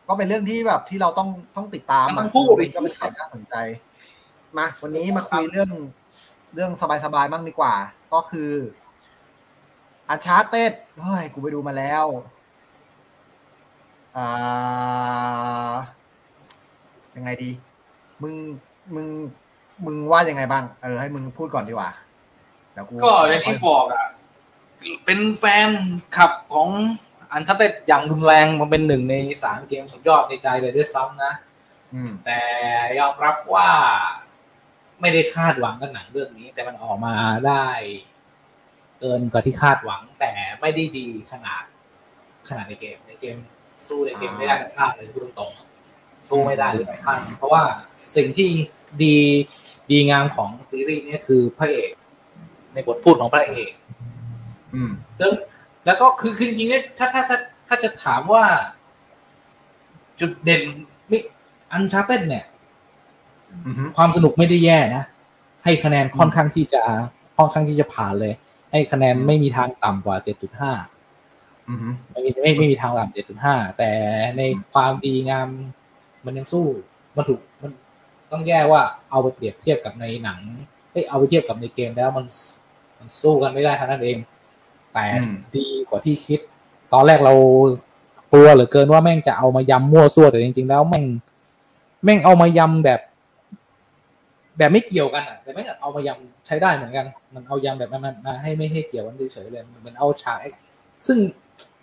S1: ก็ก็เป็นเรื่องที่แบบที่เราต้องต้องติดตาม
S2: มันต้
S1: อะ
S2: องพูดดิ
S1: ก็เป็นข่าวน่าสนใจมาวันนี้มาคุยเรื่องเรื่องสบายๆบ้างดีกว่า ก็คืออันชาร์เต็ดเฮ้ยกูไปดูมาแล้วอ่ายังไงดี มึงมึงมึงว่ายังไงบ้าง เออให้มึงพูดก่อนดีกว่าเดี๋ยวกู
S2: ก็อย่างที่บอกอะ เป็นแฟนขับของอันทัตเต็อย่างรุนแรงมันเป็นหนึ่งในสามเกมสุดยอดในใจเลยด้วยซ้ำนะ
S1: อืม
S2: แต่ยอมรับว่าไม่ได้คาดหวังกับหนังเรื่องนี้ แต่มันออกมาได้เกินกว่าที่คาดหวัง แต่ไม่ได้ดีขนาด ขนาดในเกม ในเกม สู้ในเกมไม่ได้กับคาดเลยพูดตรงๆสู้ไม่ได้เลยกับคาดเพราะว่าสิ่งที่ดีดีงามของซีรีส์เนี้คือพระเอก ในบทพูดของพระเอก
S1: อืม
S2: แล้วแล้วก็คือคือจริงๆเนี่ยถ้าถ้าถ้าถ้าจะถามว่า จุดเด่นมิอันชาเต้นเนี่ย
S1: อืม
S2: ความสนุกไม่ได้แย่นะ ให้คะแนนค่อนข้างที่จะค่อนข้างที่จะผ่านเลย ให้คะแนนไม่มีทางต่ำกว่า7.5
S1: อืม
S2: ไม่มีไม่ไม่มีทางต่ำ7.5แต่ในความดีงามมันยังสู้มันถูกมันต้องแย่ว่าเอาไปเปรียบเทียบกับในหนังเอ้ยเอาไปเทียบกับในเกมแล้วมันมันสู้กันไม่ได้เท่านั้นเอง แต่ดีกว่าที่คิด ตอนแรกเรากลัวเหลือเกินว่าแม่งจะเอามายำมั่วซั่วแต่จริง ๆ แล้วแม่งแม่งเอามายำแบบ แบบไม่เกี่ยวกันอะ แต่แม่งเอามายำใช้ได้เหมือนกัน มันเอายำแบบมันมันมาให้ไม่ให้เกี่ยวกันเฉยๆเลยเหมันเอาฉากซึ่ง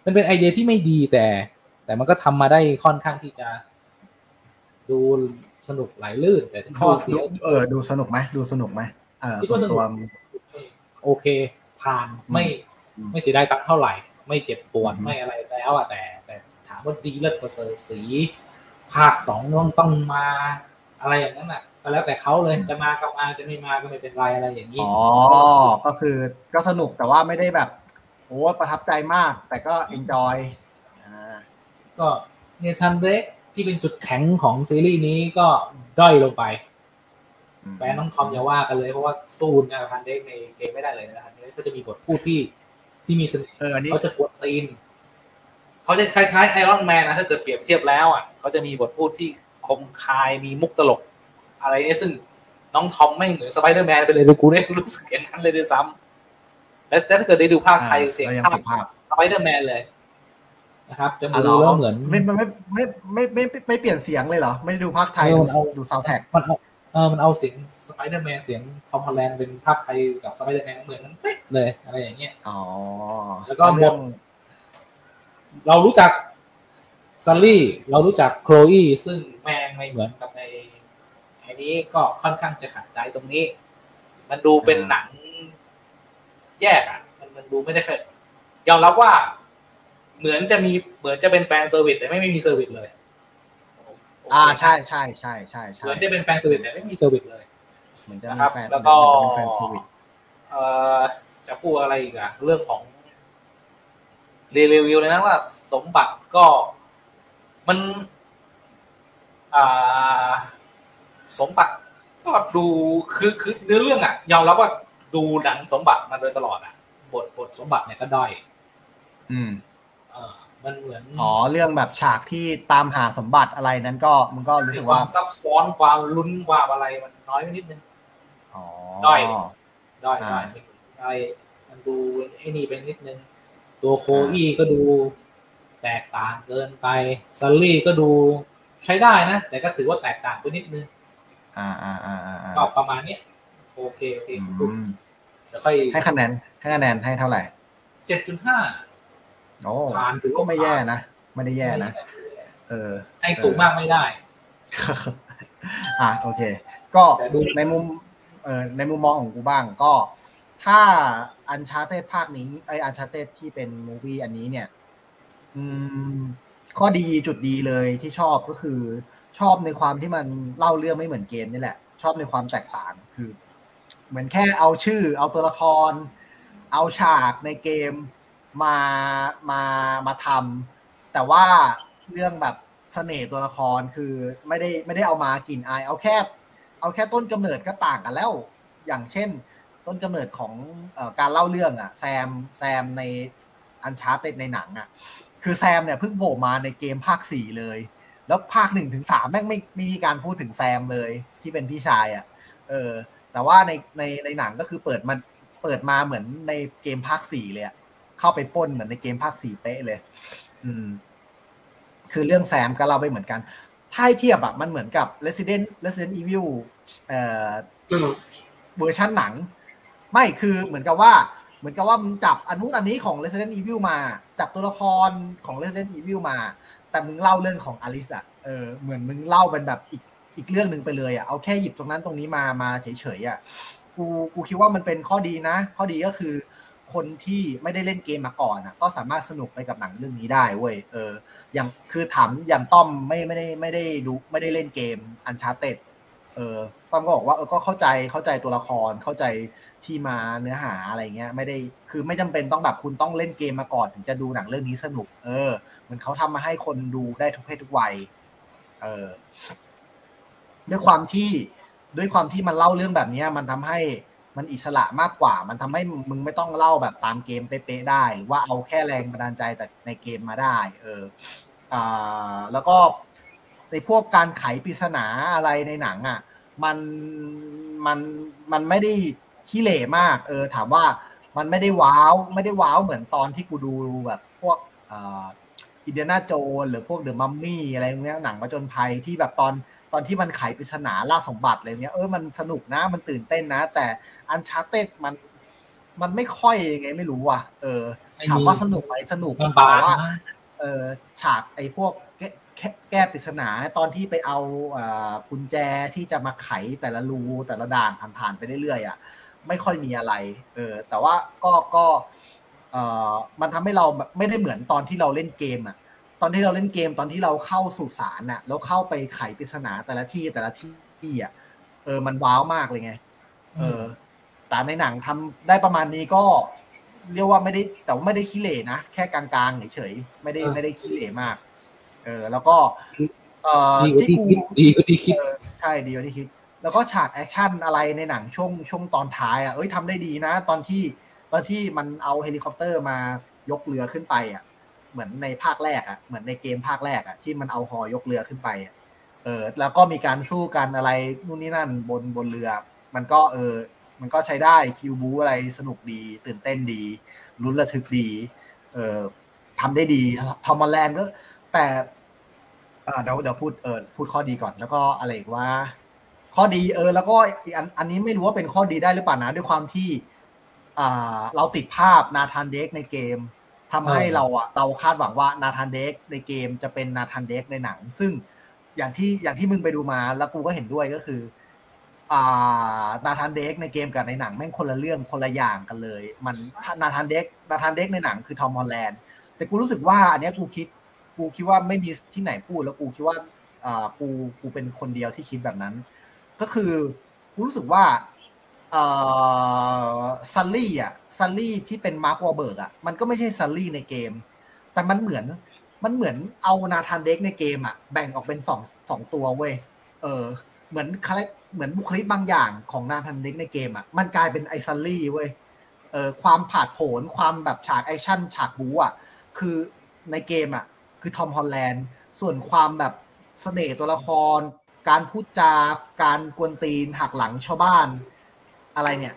S2: มันเป็นไอเดียที่ไม่ดีแต่ แต่มันก็ทำมาได้ค่อนข้างที่จะ ดูสนุกไหลลื่น แต่
S1: ข้
S2: ข้
S1: อ
S2: อ
S1: เสี
S2: เสี
S1: ย
S2: ย
S1: เออ ดูสนุกไหมดูสนุกไหมเออ
S2: คิด
S1: ส่ว
S2: ว่านสนุก
S1: ตัว
S2: โอเค ผ่านไม่
S1: อืม
S2: ไม่เสียดายตังค์เท่าไหร่ ไม่เจ็บปวด
S1: อืม
S2: ไม่อะไรแล้วอะแต่ แต่ถามว่าดีเลิศประเสริฐสีภาคสองต้องต้องมาอะไรอย่างนั้นอะก็แล้วแต่เขาเลยจะมาก็มาจะไม่มาก็ไม่เป็นไรอะไรอย่างนี้
S1: อ๋อก็คือก็สนุกแต่ว่าไม่ได้แบบโอ้ประทับใจมาก แต่ก็ enjoyอ่า
S2: ก็ Nathan Drake ที่เป็นจุดแข็งของซีรีส์นี้ก็ด้อยลงไปแฟนน้องคอมอย่าว่ากันเลยเพราะว่าสู้ Nathan Drake ในเกมไม่ได้เลย Nathan Drake ก็จะมีบทพูดที่ ที่มีเสน่ห์
S1: เอออันนี้
S2: เขาจะกวนตีนเขาจะคล้ายๆไอรอนแมนนะถ้าเกิดเปรียบเทียบแล้วอะเขาจะมีบทพูดที่คมคายมีมุกตลก อะไรเนี่ยซึ่งน้องทอมไม่เหมือนสไปเดอร์แมนไปเลยเลยกูได้รู้สึกอย่างนั้นเลยด้วยซ้ำและถ้าเกิดได้ดูภาคไทย
S1: อ่า
S2: เสียง
S1: เรายัง
S2: ภาค
S1: ติดภาพ
S2: สไปเดอร์แมนเลยนะครับจะ
S1: อะ
S2: ดู
S1: เหร
S2: แล้
S1: อ
S2: วเหมือน
S1: ไม่ไม่ไม่ไม่ไม่ไม่ไม่เปลี่ยนเสียงเลยเหรอ ไม่ดูภาคไทย
S2: เออ
S1: ดู
S2: มันเอา
S1: ดูซาวแท็ก
S2: มัน เอาเออมันเอาเสียงสไปเดอร์แมนเสียงคอมพอลแลนด์เป็นภาคไทยกับสไปเดอร์แมนเหมือนกันเป๊ะเลยอะไรอย่างเงี้ย
S1: อ๋อ
S2: แล้วก็
S1: เรื่อง
S2: บทเรารู้จัก Sully เรารู้จัก Chloe ซึ่งแม่งไม่เหมือนกับในอันนี้ก็ค่อนข้างจะขัดใจตรงนี้ มันดูเป็นหนังแยกอะ มันมันดูไม่ได้เคยยอมรับว่าเหมือนจะมีเหมือนจะเป็น fan service แต่ไม่ไม่มี service เลย
S1: อ่าใช่ใช่ใช่ใช่ใช่
S2: มือนจะเป็น fan service แต่ไม่มีเซอร์วิสเลย
S1: เหมือนจะ
S2: นะ
S1: มี
S2: ครับ
S1: แฟน
S2: แล้วก็
S1: เหมือนจะเป็นแฟนโควิด
S2: เอ่อจะพูดอะไรอีกอะเรื่องของรีวิวเลยนะว่าสมบัติก็มันอ่าสมบัติก็ดูคือคือเนื้อเรื่องอะยอมรับว่าดูหนังสมบัติมาโดยตลอดอะบทบทสมบัติเนี่ยก็ด้อย
S1: อืม
S2: เออ มันเหมือน
S1: อ๋อเรื่องแบบฉากที่ตามหาสมบัติอะไรนั้นก็มันก็รู้สึก
S2: ควา
S1: ว่า
S2: มซับซ้อนความลุ้นความอะไรมันน้อยไปนิดนึง
S1: อ๋อ
S2: ด้อยด้อย
S1: อ่า
S2: ด้อยมันอะไรมันดูไอ้นี่เป็นนิดนึง ตัวโคอี้ก็ดูแตกต่างเกินไปซัลลี่ก็ดูใช้ได้นะ แต่ก็ถือว่าแตกต่างไปนิดนึง
S1: อ่าอ่าอ่าอ่าอ่า
S2: ก็ประมาณเนี้ยโอเคโอเค
S1: อืม
S2: เดี๋ยวค่อย
S1: ให้คะแนนให้คะแนนให้เท่าไหร่
S2: เจ็ดจุดห้า
S1: โอ้
S2: ผ่านถือ
S1: ก็
S2: ว่า
S1: ไม่แย่นะ ไม่ได้แย่นะ เออ
S2: ให้สูงมากไม่ได้
S1: อะโอเค ก็
S2: แต่ดู
S1: ในมุมเออในมุมมองของกูบ้างก็ ถ้าอันชาเต d ภาคนี้ไออันชาเต d ที่เป็นมูวี่อันนี้เนี่ย อืม ข้อดีจุดดีเลยที่ชอบก็คือ ชอบในความที่มันเล่าเรื่องไม่เหมือนเกมนี่แหละ ชอบในความแตกต่างคือ เหมือนแค่เอาชื่อ เอาตัวละคร เอาฉากในเกม มามามาทำแต่ว่าเรื่องแบบเสน่ห์ตัวละครคือไม่ได้ไม่ได้เอามากลิ่นอายเอาแค่ เอาแค่ต้นกำเนิดก็ต่างกันแล้ว อย่างเช่น ต้นกำเนิดของการเล่าเรื่องอะ Sam Sam ใน Uncharted ในหนังอะคือ Sam เนี่ยเพิ่งโผล่มาในเกมภาคสี่เลย แล้วภาคหนึ่งถึงสามแม่งไม่ไม่มีการพูดถึง Sam เลยที่เป็นพี่ชายอะเออ แต่ว่าในในในหนังก็คือเปิดมันเปิดมาเหมือนในเกมภาคสี่เลยอะ เข้าไปป้นเหมือนในเกมภาคสี่เป๊ะเลย อืม คือเรื่อง Sam ก็เล่าไปเหมือนกัน ถ้าให้เทียบอะมันเหมือนกับ Resident Resident Evil เอ่อเวอร์ชันหนัง ไม่คือเหมือนกับว่า เหมือนกับว่ามึงจับอันนู้นอันนี้ของ Resident Evil มา จับตัวละครของ Resident Evil มา แต่มึงเล่าเรื่องของอลิสอะเออเหมือนมึงเล่าเป็นแบบอีกอีกเรื่องหนึ่งไปเลยอะเอาแค่หยิบตรงนั้นตรงนี้มามาเฉยๆอะกูกูคิดว่ามันเป็นข้อดีนะ ข้อดีก็คือ คนที่ไม่ได้เล่นเกมมาก่อนอะก็สามารถสนุกไปกับหนังเรื่องนี้ได้เว้ยเอออย่างคือถามอย่างต้อมไม่ไม่ได้ไม่ได้ดูไม่ได้เล่นเกมอันชาเต็ดเออต้อมก็บอกว่าเออก็เข้าใจเข้าใจตัวละครเข้าใจที่มาเนื้อหาอะไรเงี้ย ไม่ได้คือไม่จำเป็นต้องแบบคุณต้องเล่นเกมมาก่อน ถึงจะดูหนังเรื่องนี้สนุก เออมือนเขาทำมาให้คนดูได้ทุกเพศทุกวัยเออด้วยความที่ด้วยความที่มันเล่าเรื่องแบบนี้มันทำให้ มันอิสระมากกว่า มันทำให้มึงไม่ต้องเล่าแบบตามเกมเป๊ะๆได้หรือว่าเอาแค่แรงบันดาลใจจากในเกมมาได้ เอออ่าแล้วก็ในพวกการไขปริศนาอะไรในหนังอะมันมันมันไม่ได้ขี้เหร่มาก เออ ถามว่ามันไม่ได้ว้าวไม่ได้ว้าวเหมือนตอนที่กูดูแบบพวกอินเดียนาโจนหรือพวกเดอะมัมมี่อะไรพวกเนี้ยหนังประจนภัยที่แบบตอนตอนที่มันไขปริศนาล่าสมบัติอะไรเนี้ยเออมันสนุกนะมันตื่นเต้นนะ แต่ อันชาเต็ดมัน มันไม่ค่อยยังไงไม่รู้ว่ะ เออถามว่าสนุกไหมสนุก
S4: มันบา
S1: แต่
S4: ง
S1: ว่า
S4: มาก
S1: เออฉากไอ้พวกแก้แก้แก้ปริศนาตอนที่ไปเอาอ่ากุญแจที่จะมาไขแต่ละรูแต่ละด่านผ่านๆไปเรื่อยๆอะไม่ค่อยมีอะไร เออ แต่ว่าก็ก็เอ่อมันทำให้เราแบบไม่ได้เหมือนตอนที่เราเล่นเกมอะ ตอนที่เราเล่นเกมตอนที่เราเข้าสู่ศาลน่ะ แล้วเข้าไปไขปริศนาแต่ละที่แต่ละที่อะ เออ มันว้าวมากเลยไง เออ แต่ในหนังทำได้ประมาณนี้ก็เรียกว่าไม่ได้แต่ว่าไม่ได้ขี้เหร่นะแค่กลางๆเฉยๆไม่ได้
S4: เออ
S1: ไม่ได้ขี้เหร่มาก เออ แล้วก็ เออ
S4: ดีกว่า
S1: ที่
S4: ที่
S1: กู
S4: คิดดีกว่าที่คิด
S1: เออใช่ดีกว่าที่คิด แล้วก็ฉากแอคชั่นอะไรในหนังช่วงช่วงตอนท้ายอะเอ้ยทำได้ดีนะ ตอนที่ตอนที่มันเอาเฮลิคอปเตอร์มายกเรือขึ้นไปอะ เหมือนในภาคแรกอะเหมือนในเกมภาคแรกอะที่มันเอาฮอยกเรือขึ้นไปอะเออ แล้วก็มีการสู้กันอะไรนู่นนี่นั่นบนบนเรือ มันก็เออ มันก็ใช้ได้คิวบู๊อะไรสนุกดี ตื่นเต้นดีลุ้นระทึกดี เออทำได้ดี Tom Holland ก็ แต่อ่าเดี๋ยวเดี๋ยวพูดเออพูดข้อดีก่อน แล้วก็อะไรอีกว่า ข้อดีเออ แล้วก็อีกอันอันนี้ไม่รู้ว่าเป็นข้อดีได้หรือเปล่านะด้วยความที่อ่าเราติดภาพนาธานเด็กในเกมทำให้
S4: เออ
S1: เราอะเราคาดหวังว่านาธานเด็กในเกมจะเป็นนาธานเด็กในหนัง ซึ่งอย่างที่อย่างที่มึงไปดูมาแล้วกูก็เห็นด้วยก็คืออ่า นาธานเด็กในเกมกับในหนังแม่งคนละเรื่องคนละอย่างกันเลย มันนาธานเด็กนาธานเด็กในหนังคือทอมฮอลแลนด์แต่กูรู้สึกว่า อันนี้กูคิด กูคิดว่าไม่มีที่ไหนพูด แล้วกูคิดว่าอ่ากูกูเป็นคนเดียวที่คิดแบบนั้น ก็คือกูรู้สึกว่าเอ่อ Sully อะ Sully ที่เป็น Mark Wahlberg อะมันก็ไม่ใช่ Sully ในเกม แต่มันเหมือนมันเหมือนเอา Nathan Drake ในเกมอะแบ่งออกเป็นสองสองตัวเว้ยเออ เหมือน charac เหมือนบุคลิกบางอย่างของ Nathan Drake ในเกมอะมันกลายเป็นไอ้ Sully เว้ยเออความผาดโผนความแบบฉากแอคชั่นฉากบู๊อะคือในเกมอะคือ Tom Holland ส่วนความแบบเสน่ห์ตัวละคร การพูดจาการกวนตีนหักหลังชาวบ้าน อะไรเนี่ย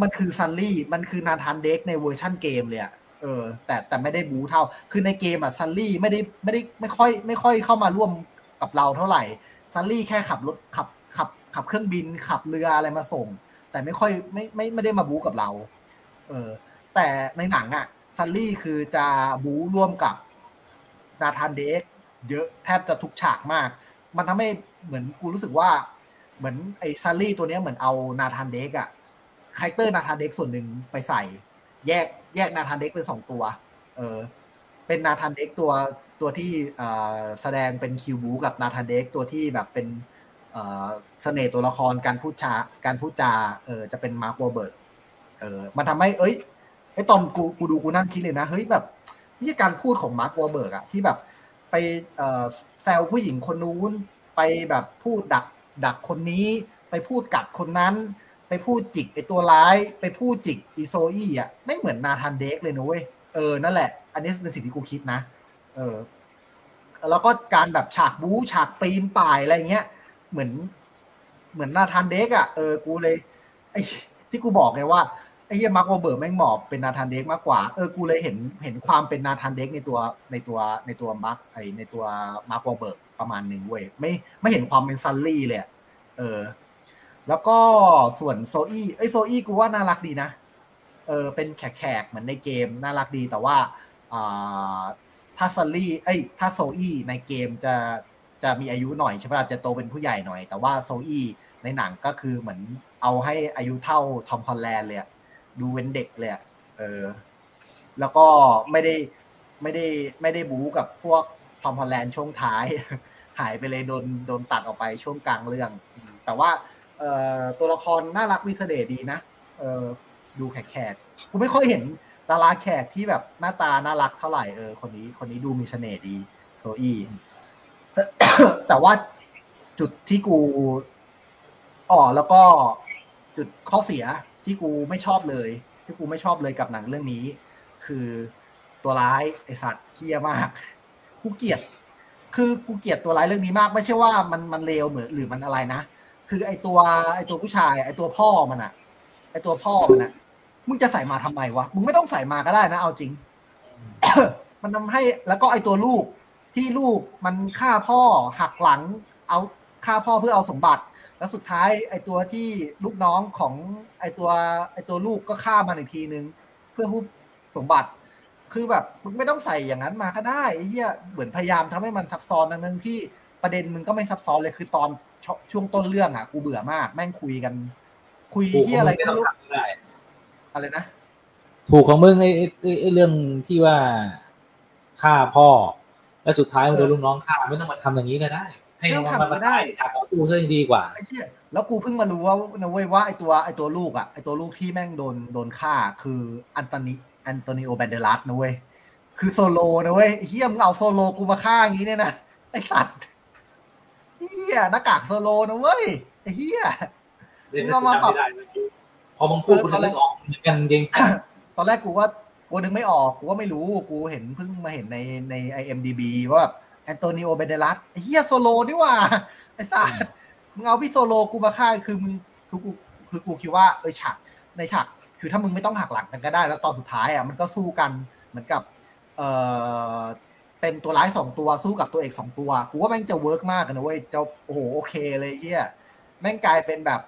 S1: มันคือ Sully มันคือ Nathan Drake ในเวอร์ชั่นเกมเลยอะเออ แต่แต่ไม่ได้บู๊เท่า คือในเกมอะ Sully ไม่ได้ไม่ได้ไม่ค่อย ไม่ค่อยเข้ามาร่วมกับเราเท่าไหร่ Sully แค่ขับรถขับขับ ขับเครื่องบินขับเรืออะไรมาส่ง แต่ไม่ค่อยไม่ไม่ไม่ได้มาบู๊กับเรา เออ แต่ในหนังอะ Sully คือจะบู๊ร่วมกับ Nathan Drake เยอะแทบจะทุกฉากมาก มันทำให้เหมือนกูรู้สึกว่า เหมือนไอ้ Sully ตัวเนี้ยเหมือนเอา Nathan Drake อะ character Nathan Drake ส่วนหนึ่งไปใส่ แยกแยก Nathan Drake เป็นสองตัว เออ เป็น Nathan Drake ตัว ตัวที่แสดงเป็นคิวบูกับ Nathan Drake ตัวที่แบบเป็นเสน่ห์ตัวละครการพูดจาการพูดจาเออจะเป็น Mark Wahlberg เออมันทำให้ เอ้ยไอตอนกูกูดูกูนั่งคิดเลยนะเฮ้ยแบบนี่การพูดของ Mark Wahlberg อะที่แบบไปแซวผู้หญิงคนนู้น ไปแบบพูดดักดักคนนี้ ไปพูดกัดคนนั้น ไปพูดจิกไอตัวร้าย ไปพูดจิกอี Chloe อะไม่เหมือน Nathan Drake เลยนะเว้ยเออนั่นแหละ อันนี้เป็นสิ่งที่กูคิดนะ เออ แล้วก็การแบบฉากบู๊ฉากปีนป่ายอะไรเงี้ย เหมือน เหมือน Nathan Drake อะเออกูเลยไอ้ที่กูบอกไงว่าไอ้เหี้ย Mark Wahlberg แม่งเหมาะเป็น Nathan Drake มากกว่าเออกูเลยเห็นเห็นความเป็น Nathan Drake ในตัวในตัวในตัว Mark ไอในตัว Mark Wahlberg ประมาณหนึ่งเว้ยไม่ไม่เห็นความเป็น Sully เลยเออ แล้วก็ส่วนโซอี้ไอโซอี้กูว่าน่ารักดีนะเออเป็นแขกๆเหมือนในเกมน่ารักดีแต่ว่าอ่า ถ้า Sully เอ้ยถ้า Chloe ในเกมจะจะมีอายุหน่อยใช่ไหมจะโตเป็นผู้ใหญ่หน่อย แต่ว่า Chloe ในหนังก็คือเหมือนเอาให้อายุเท่า Tom Holland เลยดูเป็นเด็กเลยเออ แล้วก็ไม่ได้ไม่ได้ไม่ได้บู๊กับพวก Tom Holland ช่วงท้าย หายไปเลยโดนโดนตัดออกไปช่วงกลางเรื่อง แต่ว่าเออตัวละครน่ารักมีเสน่ห์ดีนะเออดูแขกๆกูไม่ค่อยเห็น ดาราแขกที่แบบหน้าตาน่ารักเท่าไหร่เออคนนี้ คนนี้ดูมีเสน่ห์ดีโซอี้แต่ว่าจุดที่กูอ๋อแล้วก็จุดข้อเสียที่กูไม่ชอบเลย ที่กูไม่ชอบเลยกับหนังเรื่องนี้ คือตัวร้ายไอสัตว์เฮี้ยมาก กูเกลียด คือกูเกลียดตัวร้ายเรื่องนี้มาก ไม่ใช่ว่ามันมันเลวเหมือนหรือมันอะไรนะคือไอตัวไอตัวผู้ชาย ไอตัวพ่อมันอะไอตัวพ่อมันอะ มึงจะใส่มาทำไมวะ มึงไม่ต้องใส่มาก็ได้นะ เอาจริง มันทำให้แล้วก็ไอตัวลูกที่ลูกมันฆ่าพ่อหักหลัง เอาฆ่าพ่อเพื่อเอาสมบัติ แล้วสุดท้าย ไอตัวที่ลูกน้องของไอตัว ไอตัวลูกก็ฆ่ามันอีกทีนึง เพื่อผู้สมบัติ คือแบบมึงไม่ต้องใส่อย่างนั้นมาก็ได้ไอ้เหี้ยเหมือนพยายามทำให้มันซับซ้อนทั้งที่ประเด็นมึงก็ไม่ซับซ้อนเลยคือตอนชช่วงต้นเรื่องอะกูเบื่อมาก แม่งคุยกัน คุย
S4: ถูกข
S1: เหี้
S4: อยง
S1: อะไร
S4: มึงไม่
S1: ก็
S4: ต้อง
S1: ไม่รู้
S4: ทำก็ได้
S1: อะไรนะ
S4: ถูกของมึงไอ้ไอ้ไอ้ไอ้เรื่องที่ว่าฆ่าพ่อ แล้วสุดท้ายมันโดนลูกน้องฆ่าไม่ต้องมาทำอย่างนี้ก็ได้ ให้มันมามาได้ฉากต่อสู้ซะยังดีกว่า
S1: ไอ้เหี้ยแล้วกูเพิ่งมารู้ว่านะเว้ยว่าไอตัวไอตัวลูกอะไอตัวลูกที่แม่งโดนโดนฆ่าคือ Antonio Antonio Banderas นะเว้ยคือ Zorro นะเว้ยไอ้เหี้ยมึงเอา Zorro กูมาฆ่าอย่างนี้เนี่ยนะไอสัตว์เหี้ยหน้ากาก Zorro นะเว้ยไอ้เหี้ย
S4: เล่น
S1: เรามาปรับ
S4: จำไม่ได้ พอมึงพูดกูนึกออกเหมือนกันจริง
S1: ตอนแรกกูว่ากูนึกไม่ออกกูก็ไม่รู้กูเห็นเพิ่งมาเห็นในใน IMDB ว่าแบบ Antonio Banderas ไอ้เหี้ย Zorro นี่หว่าไอ้สัสมึงเอาพี่ Zorro กูมาฆ่าคือมึงคือกูคือกูคิดว่าเออฉากในฉากคือถ้ามึงไม่ต้องหักหลังกันก็ได้ แล้วตอนสุดท้ายอะมันก็สู้กันเหมือนกับ เออเป็นตัวร้ายสองตัวสู้กับตัวเอกสองตัว กูว่าแม่งจะ work มากนะเว้ยจะโอ้โหโอเคเลยเหี้ยแม่งกลายเป็นแบบ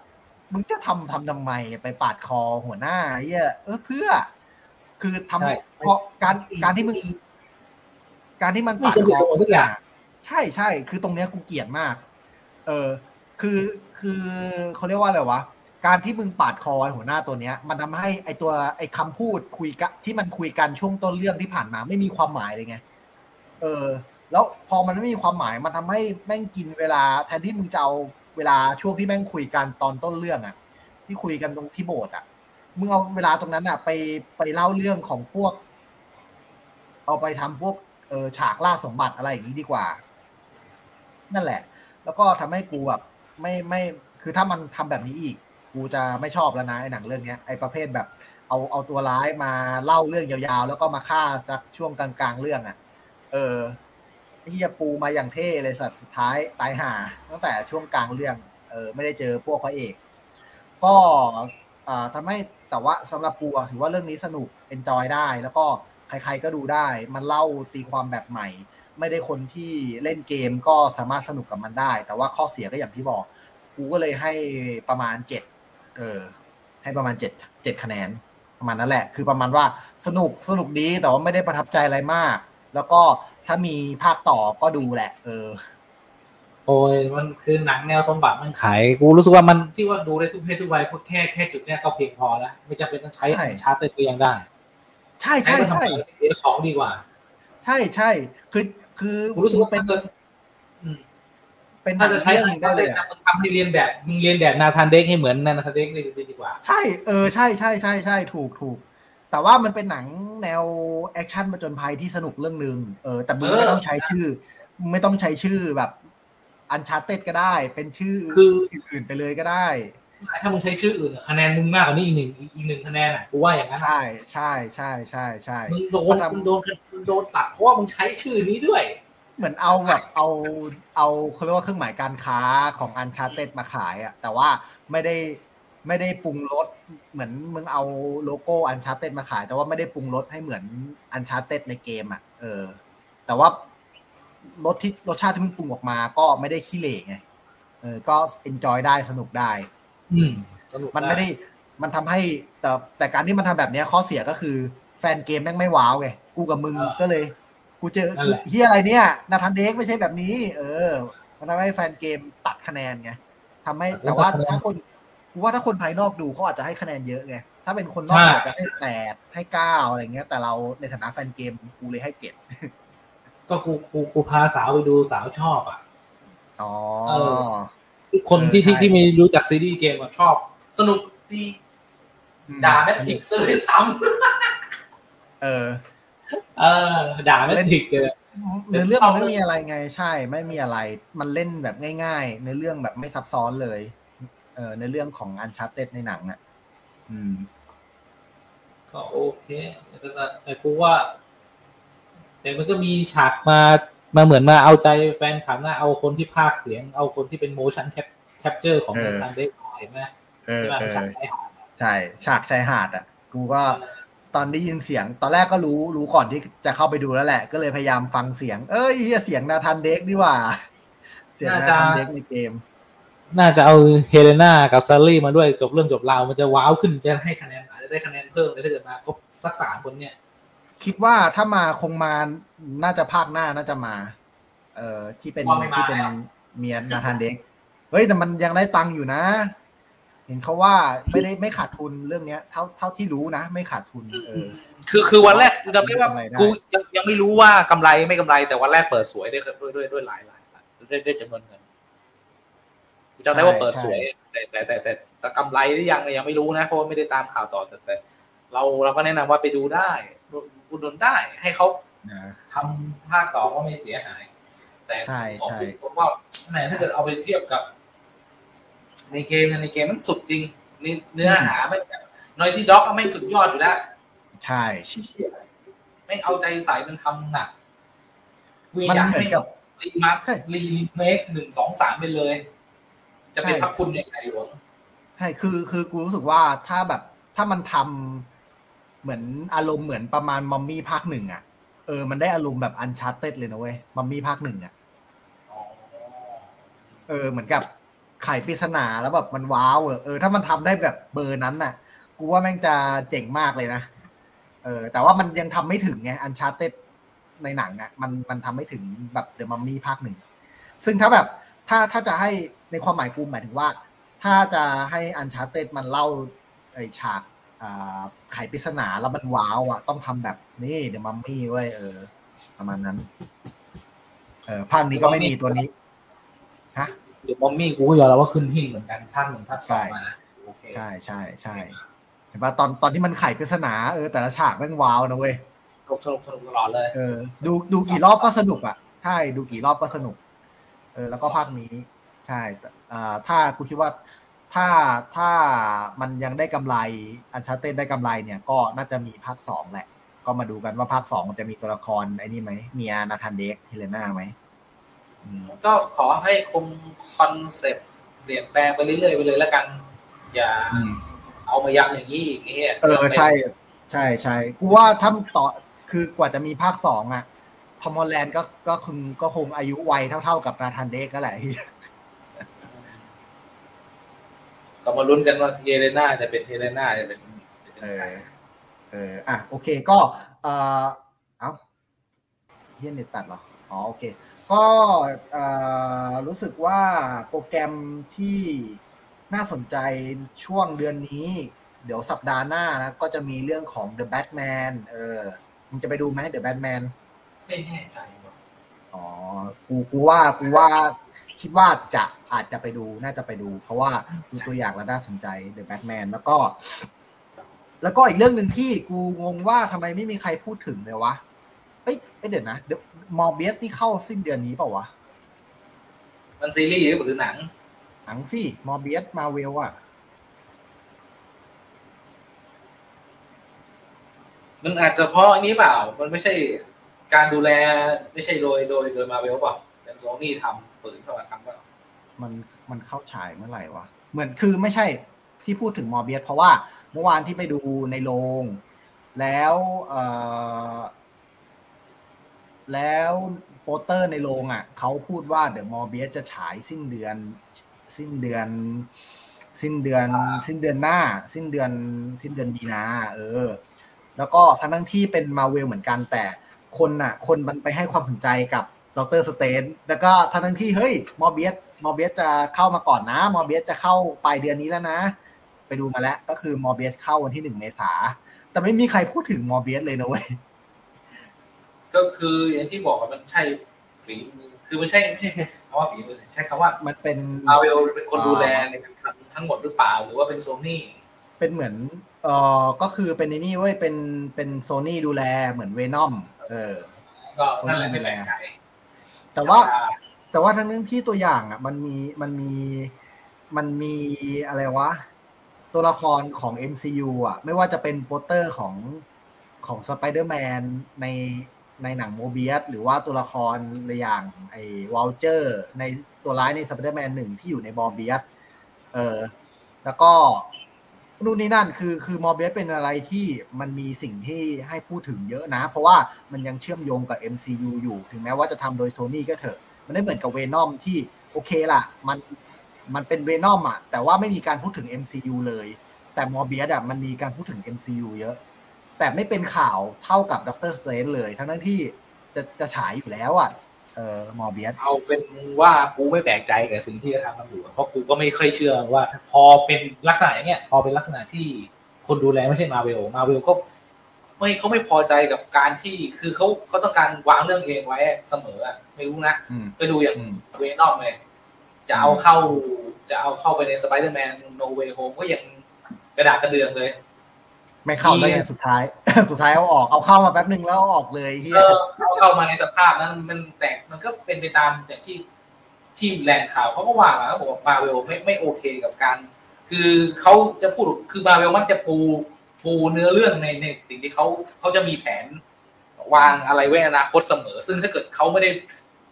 S1: มึงจะทำทำทำไมไปปาดคอหัวหน้าเหี้ยเออเพื่อ คือทำ
S4: ใช่
S1: เพราะการการที่มึงการที่มัน
S4: ไม่
S1: ปาด
S4: สมเห
S1: ค
S4: ตุ
S1: อ
S4: สมผลสักอย่าง
S1: ใช่ใช่คือตรงเนี้ยกูเกลียดมาก เออ คือคือเขาเรียกว่าอะไรวะการที่มึงปาดคอไอ้หัวหน้าตัวเนี้ย มันทำให้ไอตัวไอคำพูดคุยกันที่มันคุยกันช่วงต้นเรื่องที่ผ่านมา ไม่มีความหมายเลยไง เออ แล้วพอมันไม่มีความหมายมันทำให้แม่งกินเวลา แทนที่มึงจะเอา เวลาช่วงที่แม่งคุยกันตอนต้นเรื่องอะที่คุยกันตรงที่โบสถ์อะมึงเอาเวลาตรงนั้นอะไปไปเล่าเรื่องของพวก เอาไปทำพวกเออฉากล่าสมบัติอะไรอย่างนี้ดีกว่า นั่นแหละ แล้วก็ทำให้กูแบบไม่ไม่คือถ้ามันทำแบบนี้อีก กูจะไม่ชอบแล้วนะไอหนังเรื่องเนี้ยไอประเภทแบบ เอาเอาตัวร้ายมาเล่าเรื่องยาวๆ แล้วก็มาฆ่าสักช่วงกลางๆเรื่องอะ่ะ เออ ที่จะปูมาอย่างเท่เลยสัตว์สุดท้ายตายห่าตั้งแต่ช่วงกลางเรื่อง เออ ไม่ได้เจอพวกพระเอก ก็อ่าทำให้แต่ว่าสำหรับปูถือว่าเรื่องนี้สนุกเอนจอยได้ แล้วก็ใครๆก็ดูได้ มันเล่าตีความแบบใหม่ ไม่ได้คนที่เล่นเกมก็สามารถสนุกกับมันได้ แต่ว่าข้อเสียก็อย่างที่บอก กูก็เลยให้ประมาณเจ็ดเออ ให้ประมาณเจ็ดเจ็ดคะแนนประมาณนั้นแหละ คือประมาณว่าสนุกสนุกดีแต่ว่าไม่ได้ประทับใจอะไรมาก แล้วก็ ถ้ามีภาคต่อก็ดูแหละ เออ
S4: โอ้ยมันคือหนังแนวสมบัติมันขายกูรู้สึกว่ามันที่ว่าดูได้ทุกเพศทุกวัยแค่แค่จุดเนี้ยก็เพียงพอแล้วไม่จำเป็นต้องใช้
S1: ใช่
S4: ชาร์เตอร์ก็ยังได้
S1: ใช่
S4: ใช้
S1: ใช่
S4: ก็ทำ
S1: ใช่
S4: ไปเสียของดีกว่า
S1: ใช่ใช่คือ คือ
S4: กูรู้สึกว่า
S1: เป็น
S4: ถ้าเกิดอืม
S1: เป็น
S4: ถ้าจะใช้
S1: เรื่องหนึ่ง
S4: ชา
S1: ได้
S4: ร์เต
S1: เล
S4: อร์
S1: ยอะ
S4: มึงทำให้เรียนแบบมึงเรียนแบบนาธานเด็กให้เหมือนนาธานเด็กเลยดีกว่า
S1: ใช่เออใช่ใช่ใช่ใช่ถูกถูก แต่ว่ามันเป็นหนังแนวแอคชั่นประจนภัยที่สนุกเรื่องหนึ่งเออแต่มึง
S4: เออ
S1: ไม่ต้องใช้ชื่อมึงไม่ต้องใช้ชื่อแบบอันชาเต็ดก็ได้ เป็นชื่อ
S4: คือ
S1: อื่นๆไปเลยก็ได้
S4: ถ้ามึงใช้ชื่ออื่นอะคะแนนมึงมากกว่านี้อีกหนึ่งอีกหนึ่งคะแนนอะกูว่าอย่างนั้นอะ
S1: ใช่ใช่ใช่ใช่ใช่
S4: มึงโดนมึงโดนมึงโดนตัดเพราะว่ามึงใช้ชื่อนี้ด้วย
S1: เหมือนเอาแบบเอาเอาเขาเรียกว่าเครื่องหมายการค้าของอันชาเต็ดมาขายอะแต่ว่าไม่ได้ ไม่ได้ปรุงรสเหมือนมึงเอาโลโก้ Uncharted มาขาย แต่ว่าไม่ได้ปรุงรสให้เหมือน Uncharted ในเกมอะเออ แต่ว่ารสที่รสชาติที่มึงปรุงออกมา ก็ไม่ได้ขี้เหร่ไงเออ ก็ enjoy ได้สนุกได้
S4: อืมสนุก
S1: มันไม่ได้ มันทำให้แต่แต่การที่มันทำแบบเนี้ยข้อเสียก็คือ แฟนเกมแม่งไม่ wow ไงกูกับมึงก็เลย กูเจอเหี้ยอะไรเนี่ย Nathan Drake ไม่ใช่แบบนี้ เออ มันทำให้แฟนเกมตัดคะแนนไงทำให้แต่ว่าถ้าคนกู ว่าถ้าคนภายนอกดูเขาอาจจะให้คะแนนเยอะไง ถ้าเป็นคนนอกอาจจะให้แปดให้เก้าอะไรเงี้ย แต่เราในฐานะแฟนเกมกูเลยให้เจ็ด
S4: ก็กูกูกูพาสาวไปดูสาวชอบอะ
S1: อ๋อ
S4: เออคนที่ที่ที่ไม่รู้จักซีรีส์เกมอะชอบ สนุกดี
S1: ม
S4: ด่าแมทริกซ์เลยซ้
S1: เออำ
S4: เออ ด่าแมทริกซ์เลย
S1: เนื้อเรื่องมันไม่มีอะไรไง ใช่ ไม่มีอะไร มันเล่นแบบง่าย ๆ ในเรื่องแบบไม่ซับซ้อนเลย เออในเรื่องของอันชาร์เต็ดในหนังอะ อืม
S4: ก็โอเคแต่แต่แต่กูว่า แต่มันก็มีฉากมามาเหมือนมาเอาใจแฟนคลับนะเอาคนที่พากย์เสียง เอาคนที่เป็น motion cap capture ของ
S1: เออ
S4: ทางได้เห็นไหม
S1: เออ
S4: ใช่ไหม
S1: เออ
S4: ฉากไอ้หา
S1: ใช่ฉากชายหาดอะ กูก็ตอนได้ยินเสียง ตอนแรกก็รู้รู้ก่อนที่จะเข้าไปดูแล้วแหละ ก็เลยพยายามฟังเสียง เอ้ยเฮียเสียงนาธานเด็กดีว่า เสียงนาธานเด็กในเกม
S4: น่าจะเอาเฮเลนากับซารี่มาด้วยจบเรื่องจบราวมันจะว้าวขึ้นจะให้คะแนนอาจจะได้คะแนนเพิ่มเลยถ้าเกิดมาครบสักสามคนเนี่ย
S1: คิดว่าถ้ามาคงมาน่าจะภาคหน้าน่าจะมา เอ่อที่เป็น
S4: ว่าไม่มา
S1: ที่เป็น
S4: แล้ว
S1: เมียนาธานเด็กเฮ้ยแต่มันยังได้ตังค์อยู่นะ เห็นเขาว่าไม่ได้ไม่ขาดทุนเรื่องเนี้ย เท่าเท่าที่รู้นะ ไม่ขาดทุน เออ
S2: คือคือวันแรกกูจำได้ว่า
S1: ทำอะไรได้
S2: กูยังยังไม่รู้ว่ากำไรไม่กำไรแต่วันแรกเปิดสวยด้วยด้วยด้วยด้วยหลายหลายด้วยด้วยจำนวนเงินกู จำได้ว่าเปิดสวยแต่แต่แต่แต่แต่กำไรหรือยังเนี่ยยังไม่รู้นะเพราะว่าไม่ได้ตามข่าวต่อแต่แต่ เราเราก็แนะนำว่าไปดูได้อุดหนุนได้ให้เขา
S1: นะ
S2: ทำภาคต่อก็ไม่เสียหาย แต่
S1: ใช่
S2: ของ
S1: ใช่
S2: ผมว่าแหมถ้าเกิดเอาไปเทียบกับ ในเกมเนี่ยในเกมมันสุดจริงนี่เนื้อหาไม่แบบนอยที่ด็อกไม่งสุดยอดอยู่แล้ว
S1: ใช่
S2: เชี่ยไม่งเอาใจใส่มันทำหนักกู
S1: มัน
S2: อยาก
S1: เหมื
S2: ให้
S1: อนกับ
S2: รีมาส
S1: ใช่
S2: รีรีเมคหนึ่งสองสามไปเลย จะเป็น
S1: ใช่
S2: พระคุณอย่างไรหลวง
S1: ใช่คือคือกูรู้สึกว่าถ้าแบบถ้ามันทำเหมือนอารมณ์เหมือนประมาณมัมมี่ภาคหนึ่งอะเออมันได้อารมณ์แบบ Uncharted เลยนะเว้ยมัมมี่ภาคหนึ่งอะ
S2: อ๋อ
S1: เออเหมือนกับไขปริศนาแล้วแบบมัน wow เออเออถ้ามันทำได้แบบเบอร์นั้นน่ะ กูว่าแม่งจะเจ๋งมากเลยนะเออ แต่ว่ามันยังทำไม่ถึงไง Uncharted ในหนังอะ มันมันทำไม่ถึงแบบ The Mummy ภาคหนึ่งซึ่งถ้าแบบ ถ้าถ้าจะให้ในความหมายกูหมายถึงว่า ถ้าจะให้ Uncharted มันเล่าไอฉากอ่าไขปริศนาแล้วมันว้าวอะ ต้องทำแบบนี่เดอะมัมมี่เว้ยเออ ประมาณนั้น เออภาคนี้ก็ไม่มีตัวนี้ฮะ
S2: เดี๋ยวมอมมี่กูก็ยอมรับว่าขึ้นหิ่งเหมือนกันภาคหนึ่งภาคสอง
S1: ใช่
S2: มาโอเค
S1: ใช่ใช่ใช่เห็นปะตอนตอนที่มันไขปริศนาเออแต่ละฉากแม่งว้าวนะเว้ย
S2: สนุกสนุกสนุกตลอดเลย
S1: เออ ดูดูกี่รอบก็สนุกอะ ใช่ ดูกี่รอบก็สนุก เออแล้วก็ภาคนี้ใช่แต่อ่าถ้ากูคิดว่าถ้าถ้ามันยังได้กำไร Uncharted ได้กำไรเนี่ยก็น่าจะมีภาคสองแหละ ก็มาดูกันว่าภาคสองมันจะมีตัวละครไอ้นี่ไหมเมีย Nathan Drake Elena ไหมอืม
S2: ก็ขอให้คง concept เปลี่ยนแปลงไปเรื่อยๆไปเลยแล้วกัน อย่า
S1: อืม
S2: เอามาย้ำอย่างนี้อีกไอ้เงี้ย
S1: เออใช่ ใช่ใช่กูว่าถ้าต่อคือกว่าจะมีภาคสองอะ Tom Holland ก็ก็คงก็คงอายุวัยเท่า ๆกับ Nathan Drake นั่นแหละ
S2: ก็มาลุ้นกันว่าเฮเลน่าจะเป็นเฮเลน่าจะเป็นจะเป็น
S1: เอ
S2: ใคร
S1: อเอออะโอเคก็เออเอ้าเฮียเน็ตตัดเหรออ๋อโอเค ก็เอ่อรู้สึกว่าโปรแกรมที่น่าสนใจช่วงเดือนนี้ เดี๋ยวสัปดาห์หน้านะก็จะมีเรื่องของ The Batman เออมึงจะไปดูไหม The Batman
S2: ไม่แน่ใจว่ะ
S1: อ๋อกูกูว่ากูว่าคิดว่าจะอาจจะไปดูน่าจะไปดู เพราะว่าดูตัวอย่างแล้วน่าสนใจ The Batman แล้วก็ แล้วก็อีกเรื่องหนึ่งที่กูงงว่าทำไมไม่มีใครพูดถึงเลยวะเอ้ยเอ้ยเดี๋ยวนะมอร์เบียสนี่เข้าสิ้นเดือนนี้เปล่าวะ
S2: มันซีรีส์หรือหนัง
S1: หนังสิมอร์เบียสมาเวลอะ
S2: มันอาจจะเพราะอันนี้เปล่า มันไม่ใช่ การดูแลไม่ใช่โดยโดยโดยมาเวลป่ะเป็นโซนี่ทำฝืนเข้ามาทำป่ะ
S1: มันมันเข้าฉายเมื่อไหร่วะ เหมือนคือไม่ใช่ที่พูดถึง Morbius เพราะว่าเมื่อวานที่ไปดูในโรงแล้วเอ่อแล้วโปสเตอร์ในโรงอะเขาพูดว่า The Morbius จะฉายสิ้นเดือน สิ้นเดือน สิ้นเดือน สิ้นเดือนหน้า สิ้นเดือน สิ้นเดือนมีนาเออ แล้วก็ทั้งทั้งที่เป็นมาเวลเหมือนกันแต่ คนน่ะ คนมันไปให้ความสนใจกับ Doctor Strange แล้วก็ทั้งทั้งที่เฮ้ย Morbius Morbius จะเข้ามาก่อนนะ Morbius จะเข้าปลายเดือนนี้แล้วนะ ไปดูมาแล้วก็คือ Morbius เข้าวันที่หนึ่งเมษาแต่ไม่มีใครพูดถึง Morbius เลยนะเว้ย
S2: ก็คืออย่างที่บอกอะมันใช่ฝีมือคือมันใช่ไม่ใช่คำว่าฝีมือใช้คำว่า
S1: มันเป็น
S2: มาเวลเป็นคนดูแลในการทำทั้งหมดหรือเปล่า หรือว่าเป็นโซนี่
S1: เป็นเหมือนเออก็คือเป็นในนี่เว้ยเป็นเป็นโซนี่ดูแลเหมือน Venom เออ
S2: ก็นั่นแหละไม่แปลกใจ
S1: แต่ว่า แต่ว่าทั้งนั้นที่ตัวอย่างอะ มันมีมันมีมันมีอะไรวะ ตัวละครของ MCU อะ ไม่ว่าจะเป็นโปสเตอร์ของของสไปเดอร์แมนในในหนัง Morbius หรือว่าตัวละครอย่างไอ้วอลเจอร์ ในตัวร้ายในสไปเดอร์แมนหนึ่งที่อยู่ในมอร์เบียสเออ แล้วก็ นู่นนี่นั่นคือคือมอร์เบียสเป็นอะไรที่มันมีสิ่งที่ให้พูดถึงเยอะนะ เพราะว่ามันยังเชื่อมโยงกับ MCU อยู่ถึงแม้ว่าจะทำโดยโ o นี่ก็เถอะ มันไม่เหมือนกับเวนอมที่โอเคล่ะ มันมันเป็นเวนอมอะแต่ว่าไม่มีการพูดถึง MCU เลย แต่มอร์เบียสอะมันมีการพูดถึง MCU เยอะ แต่ไม่เป็นข่าวเท่ากับด็อกเตอร์สเตรนจ์เลย ทั้งนั้นที่จะจะฉายอยู่แล้วอะ เออมอร์เบียส
S2: เอาเป็นว่ากูไม่แปลกใจกับสิ่งที่จะทำกันอยู่เพราะกูก็ไม่ค่อยเชื่อว่า พอเป็นลักษณะอย่างเงี้ยพอเป็นลักษณะที่คนดูแลไม่ใช่มาเวลมาเวลก็ไม่เขาไม่พอใจกับการที่คือเขาเขาต้องการวางเรื่องเองไว้เสมออะไม่รู้นะ
S1: อืม
S2: ไปดูอย่าง
S1: อืม
S2: เวนอมเลยจะเอาเข้าจะเอาเข้าไปในสไปเดอร์แมนโนเว y โฮมก็ยังกระดากกระเดืองเลย
S1: ไม่เข้าได้ไงสุดท้าย สุดท้ายเอาออกเอาเข้ามาแป๊บหนึ่งแล้วเอาออกเลยเฮีย
S2: ก็เข้าเข้ามาในสภาพนั้นมันแตกมันก็เป็นไปตามอย่างที่ที่แหล่งข่าวเขาก็ว่ามาเขาบอกว่ามาเวลไม่ไม่โอเคกับการ คือเขาจะพูดคือมาเวลมักจะปูปูเนื้อเรื่องในในสิ่งที่เขาเขาจะมีแผน วางอะไรไว้ในอนาคตเสมอ ซึ่งถ้าเกิดเขาไม่ได้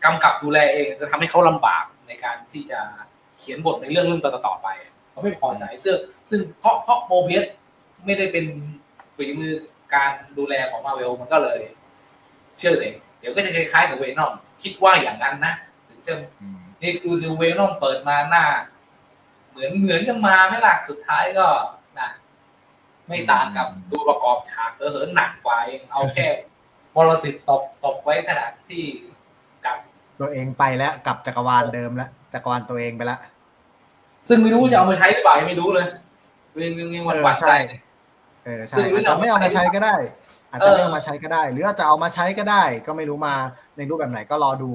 S2: กำกับดูแลเองจะทำให้เขาลำบากในการที่จะเขียนบทในเรื่องเรื่องต่อๆไปเขาไม่พอใจซึ่งซึ่งเพราะเพราะโมเบียส ไม่ได้เป็นฝีมือการดูแลของมาเวลมันก็เลย เชื่อเลย เดี๋ยวก็จะคล้ายๆกับเวนอมคิดว่าอย่างนั้นนะถึงจะ
S1: อืม
S2: นี่คือดูเวนอมเปิดมาหน้า เหมือนเหมือนจะมาไม่หลักสุดท้ายก็นะไม่ต่างกับตัวประกอบฉากเออเหินหนักกว่าเองเอาแค่บอลสิทธิ์ตบตบไว้ขนาดที่จับ
S1: ตัวเองไปแล้วกลับจักรวาลเดิมแล้วจักรวาลตัวเองไปแล้ว
S2: ซึ่งไม่รู้จะเอามาใช้หรือเปล่ายังไม่รู้เลยยังยังยังหวั่นหวั่นใจ
S1: เออใช่
S2: ซึ่
S1: ใช่
S2: งไม่
S1: อาจจะไม่เอามาใช้ก็ได้ อาจจะ
S2: เออ
S1: ไม่เอามาใช้ก็ได้ หรืออาจจะเอามาใช้ก็ได้ ก็ไม่รู้มาในรูปแบบไหนก็รอดู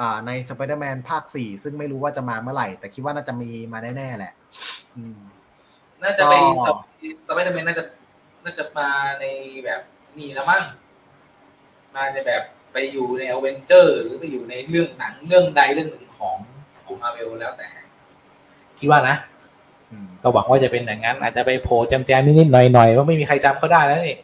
S1: อ่าในสไปเดอร์แมนภาคสี่ซึ่งไม่รู้ว่าจะมาเมื่อไหร่ แต่คิดว่าน่าจะมีมาแน่ๆแหละอืม
S2: น่าจะไป
S1: ก็
S2: สไปเดอร์แมนน่าจะน่าจะมาในแบบนี่แล้วมั้งมาในแบบไปอยู่ในอเวนเจอร์ หรือไปอยู่ในเรื่องหนังเรื่องใดเรื่องหนึ่งของของมาเวลแล้วแต่คิดว่านะ
S1: อืม
S4: ก็หวังว่าจะเป็นอย่างนั้น อาจจะไปโผล่แจมๆนิดๆหน่อยๆว่าไม่มีใครจำเขาได้แล้วนี่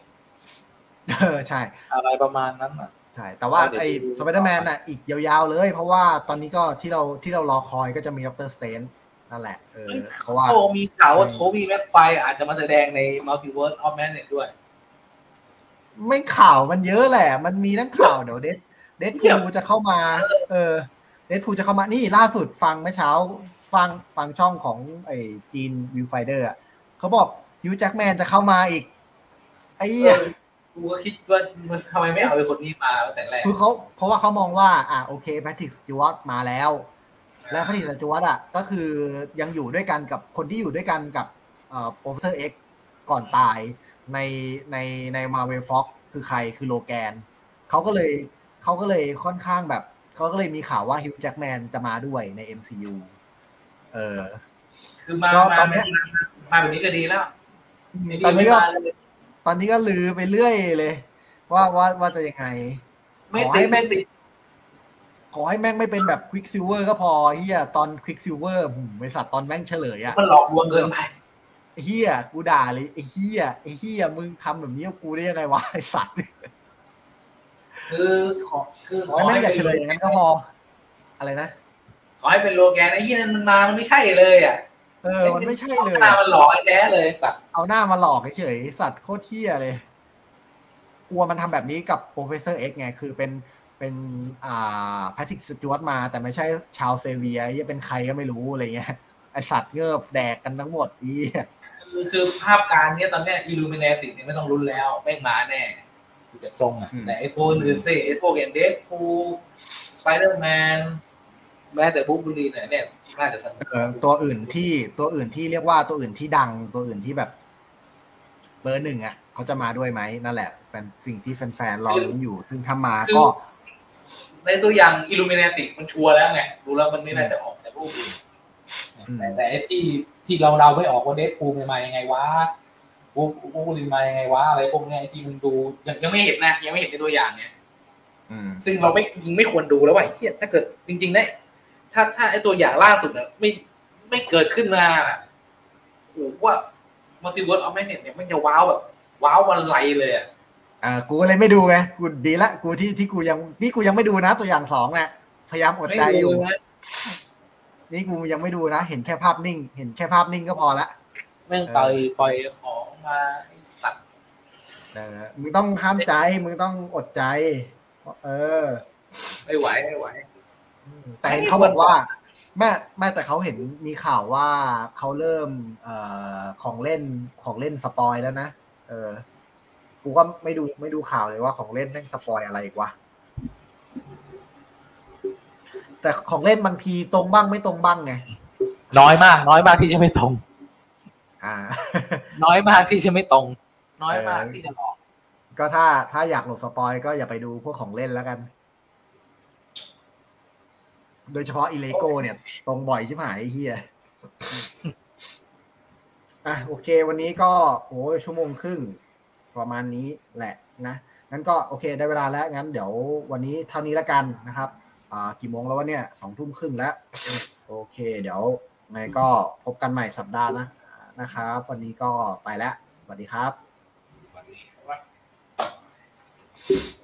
S1: เออใช่
S4: อะไรประมาณนั้นอะ
S1: ใช่แต่ว่า
S4: เดี๋ยว
S1: ไอ้
S4: ดู
S1: สไปเดอร์แมนอะอีกยาวๆเลย เพราะว่าตอนนี้ก็ที่เราที่เรารอคอยก็จะมีด็อกเตอร์สเตรนจ์นั่นแหละเออเพราะว่า
S2: เขามีข่าวว่าโทบี้แม็กไกวร์อาจจะมาแสดงใน Multiverse of Madness ด้วย
S1: ไม่ข่าวมันเยอะแหละ มันมีทั้งข่าวเดี๋ยวเดดเดด
S2: เหี้ย
S1: พูจะเข้ามา เออเดดพูจะเข้ามานี่ล่าสุดฟังเมื่อเช้า ฟังฟังช่องของไอ้จีนวิวไฟเดอร์อะเขาบอกฮิวจ์แจ็คแมนจะเข้ามาอีก ไอ้เหี้ย
S2: เออกูก็คิดว่ามันทำไมไม่เอาไอ้คนนี้มาตั้งแต่แรก
S1: คือเขาเพราะว่าเขามองว่า อะโอเคแพทริกสจ๊วตมาแล้ว และแพทริกสจ๊วตอะ ก็คือยังอยู่ด้วยกันกับคนที่อยู่ด้วยกันกับเอ่อ Professor X ก่อนตายในในในมาเวลฟ็อกซ์คือใครคือโลแกนเขาก็เลยเขาก็เลยค่อนข้างแบบเขาก็เลยมีข่าวว่าฮิวจ์แจ็คแมนจะมาด้วยใน MCU เออ
S2: คือมา
S1: ก็
S2: มา
S1: ตอนเนี้ย
S2: มาแบบนี้ก็ดีแล้ว
S1: ตอนนี้ก็
S2: ไม่มาเลย
S1: ตอนนี้ก็ลือไปเรื่อยเลย ว่าว่าว่าจะยังไง
S2: ไม่
S1: ขอ
S2: ติ
S1: ให้
S2: ด
S1: แม่
S2: ไม่
S1: ง
S2: ติด
S1: ขอให้แม่งไม่เป็นแบบควิกซิลเวอร์ก็พอเฮียตอนควิกซิลเวอร์บริษัทตอนแม่งเฉลยอะ
S2: มันหลอกลวงเกินไป
S1: ไอ้เฮียกูด่าเลยไอ้เฮียไอ้เฮียมึงทำแบบนี้กับกูได้ยังไงวะไอ้สัตว์
S2: คือขอคือ
S1: ข
S2: ข
S1: อ
S2: อ
S1: ให้แม่
S2: ให้
S1: งอย่า
S2: เป็น
S1: เฉลยอย่างนั้นก็พอ อะไรนะ
S2: ขอให้เป็นโลแกนไอ้ที่นั่นมันมามันไม่ใช่เลยอะ
S1: เออมันไม่ใช่เลย
S2: หน้ามันหลอกไอ้แท้เลยสัตว์
S1: เอาหน้ามาหลอกเฉยๆสัตว์โคตรเที่ยเลย กลัวมันทำแบบนี้กับโปรเฟสเซอร์เอ็กไง คือเป็นเป็นอ่าแพทริกสจวตมา แต่ไม่ใช่ชาวเซเวียยังเป็นใครก็ไม่รู้อะไรเงี้ยไอสัตว์เงือบแดกกันทั้งหมดอี
S2: คือคือภาพการเนี้ยตอนเนี้ยอิลูมิน t ติเนี่ยไม่ต้องรุนแล้วแม่งมาแน่
S4: ดูจากทรงอะ
S2: แต่ไอ้ตัวอื่นสิไอ้พวกอย่างเดดพูสไปเดอร์แมน แม้แต่บูบูลีเนี่ยเนี่ยน่าจะสนุก
S1: เออตัวอื่นที่ตัวอื่นที่เรียกว่าตัวอื่นที่ดังตัวอื่นที่แบบ เบอร์หนึ่งอะเขาจะมาด้วยไหมนั่นแหละแฟนสิ่งที่แฟนๆรอลุ้นอยู่ ซึ่งถ้ามา
S2: คือ
S1: ก็
S2: ในตัวอย่างอิลูมิน t ติมันชัวร์แล้วไงดูแล้วมันไม่น่าจะออกจากรูปอื่น
S1: อืม
S4: แต่แต่ไอ้ที่ที่เราเราไม่ออกว่าเดทพูมายังไงวะวูวูบูลินมายังไงวะอะไรพวกเนี้ยไอ้ที่มันดู
S2: ยังยังไม่เห็นนะยังไม่เห็นในตัวอย่างเนี่ย
S1: อืม
S2: ซึ่งเราไม่จริงไม่ควรดูแล้วว่ะไอ้เทียถ้าเกิดจริงๆเนี่ย ถ้าถ้าไอ้ตัวอย่างล่าสุดเนี่ยไม่ไม่เกิดขึ้นมาน่ะโอ้โหว่า Multiverse of Madness เนี่ยมันจะว้าวแบบ ว้าววันไรเลยอะ
S1: อ่ากูก็เลยไม่ดูไงกูดีละกูที่ที่กูยังนี่กูยังไม่ดูนะ ตัวอย่างสองนะพยายามอดใจอยู่ไม่
S2: ดูนะ
S1: นี่กูยังไม่ดูนะ เห็นแค่ภาพนิ่ง เห็นแค่ภาพนิ่งก็พอละ
S2: แม่งปล่อยปล่อยของมาไอ้สัตว์
S1: เออมึงต้องห้ามใจมึงต้องอดใจ เออ
S2: ไม่ไหวไม่ไหว
S1: แต่เห็นเขาบอกว่า แม่แม่แต่เขาเห็นมีข่าวว่าเขาเริ่ม เอ่อของเล่นของเล่นสปอยแล้วนะเออ กูก็ไม่ดูไม่ดูข่าวเลยว่าของเล่นแม่งสปอยอะไรอีกวะแต่ของเล่นบางทีตรงบ้างไม่ตรงบ้างไง
S4: น้อยมาก น้อยมากที่จะไม่ตรง
S1: อ่า
S4: น้อยมากที่จะไม่ตรง
S2: น้อยมาก
S1: เออ
S2: ที่จะหลอก
S1: ก็ถ้าถ้าอยากหลบ spoil ก็อย่าไปดูพวกของเล่นแล้วกัน โดยเฉพาะอีเลโก้เนี่ย ตรงบ่อยใช่ไหมไอ้เหี้ยอะโอเค วันนี้ก็โอ้ชั่วโมงครึ่ง ประมาณนี้แหละนะงั้นก็โอเค ได้เวลาแล้วงั้นเดี๋ยววันนี้เท่านี้แล้วกันนะครับ อ่ากี่โมงแล้ววะเนี่ยสองทุ่มครึ่งแล้ว โอเค เดี๋ยวไงก็พบกันใหม่สัปดาห์นะนะครับ วันนี้ก็ไปแล้ว สวัสดีครับ สวัสดีครับ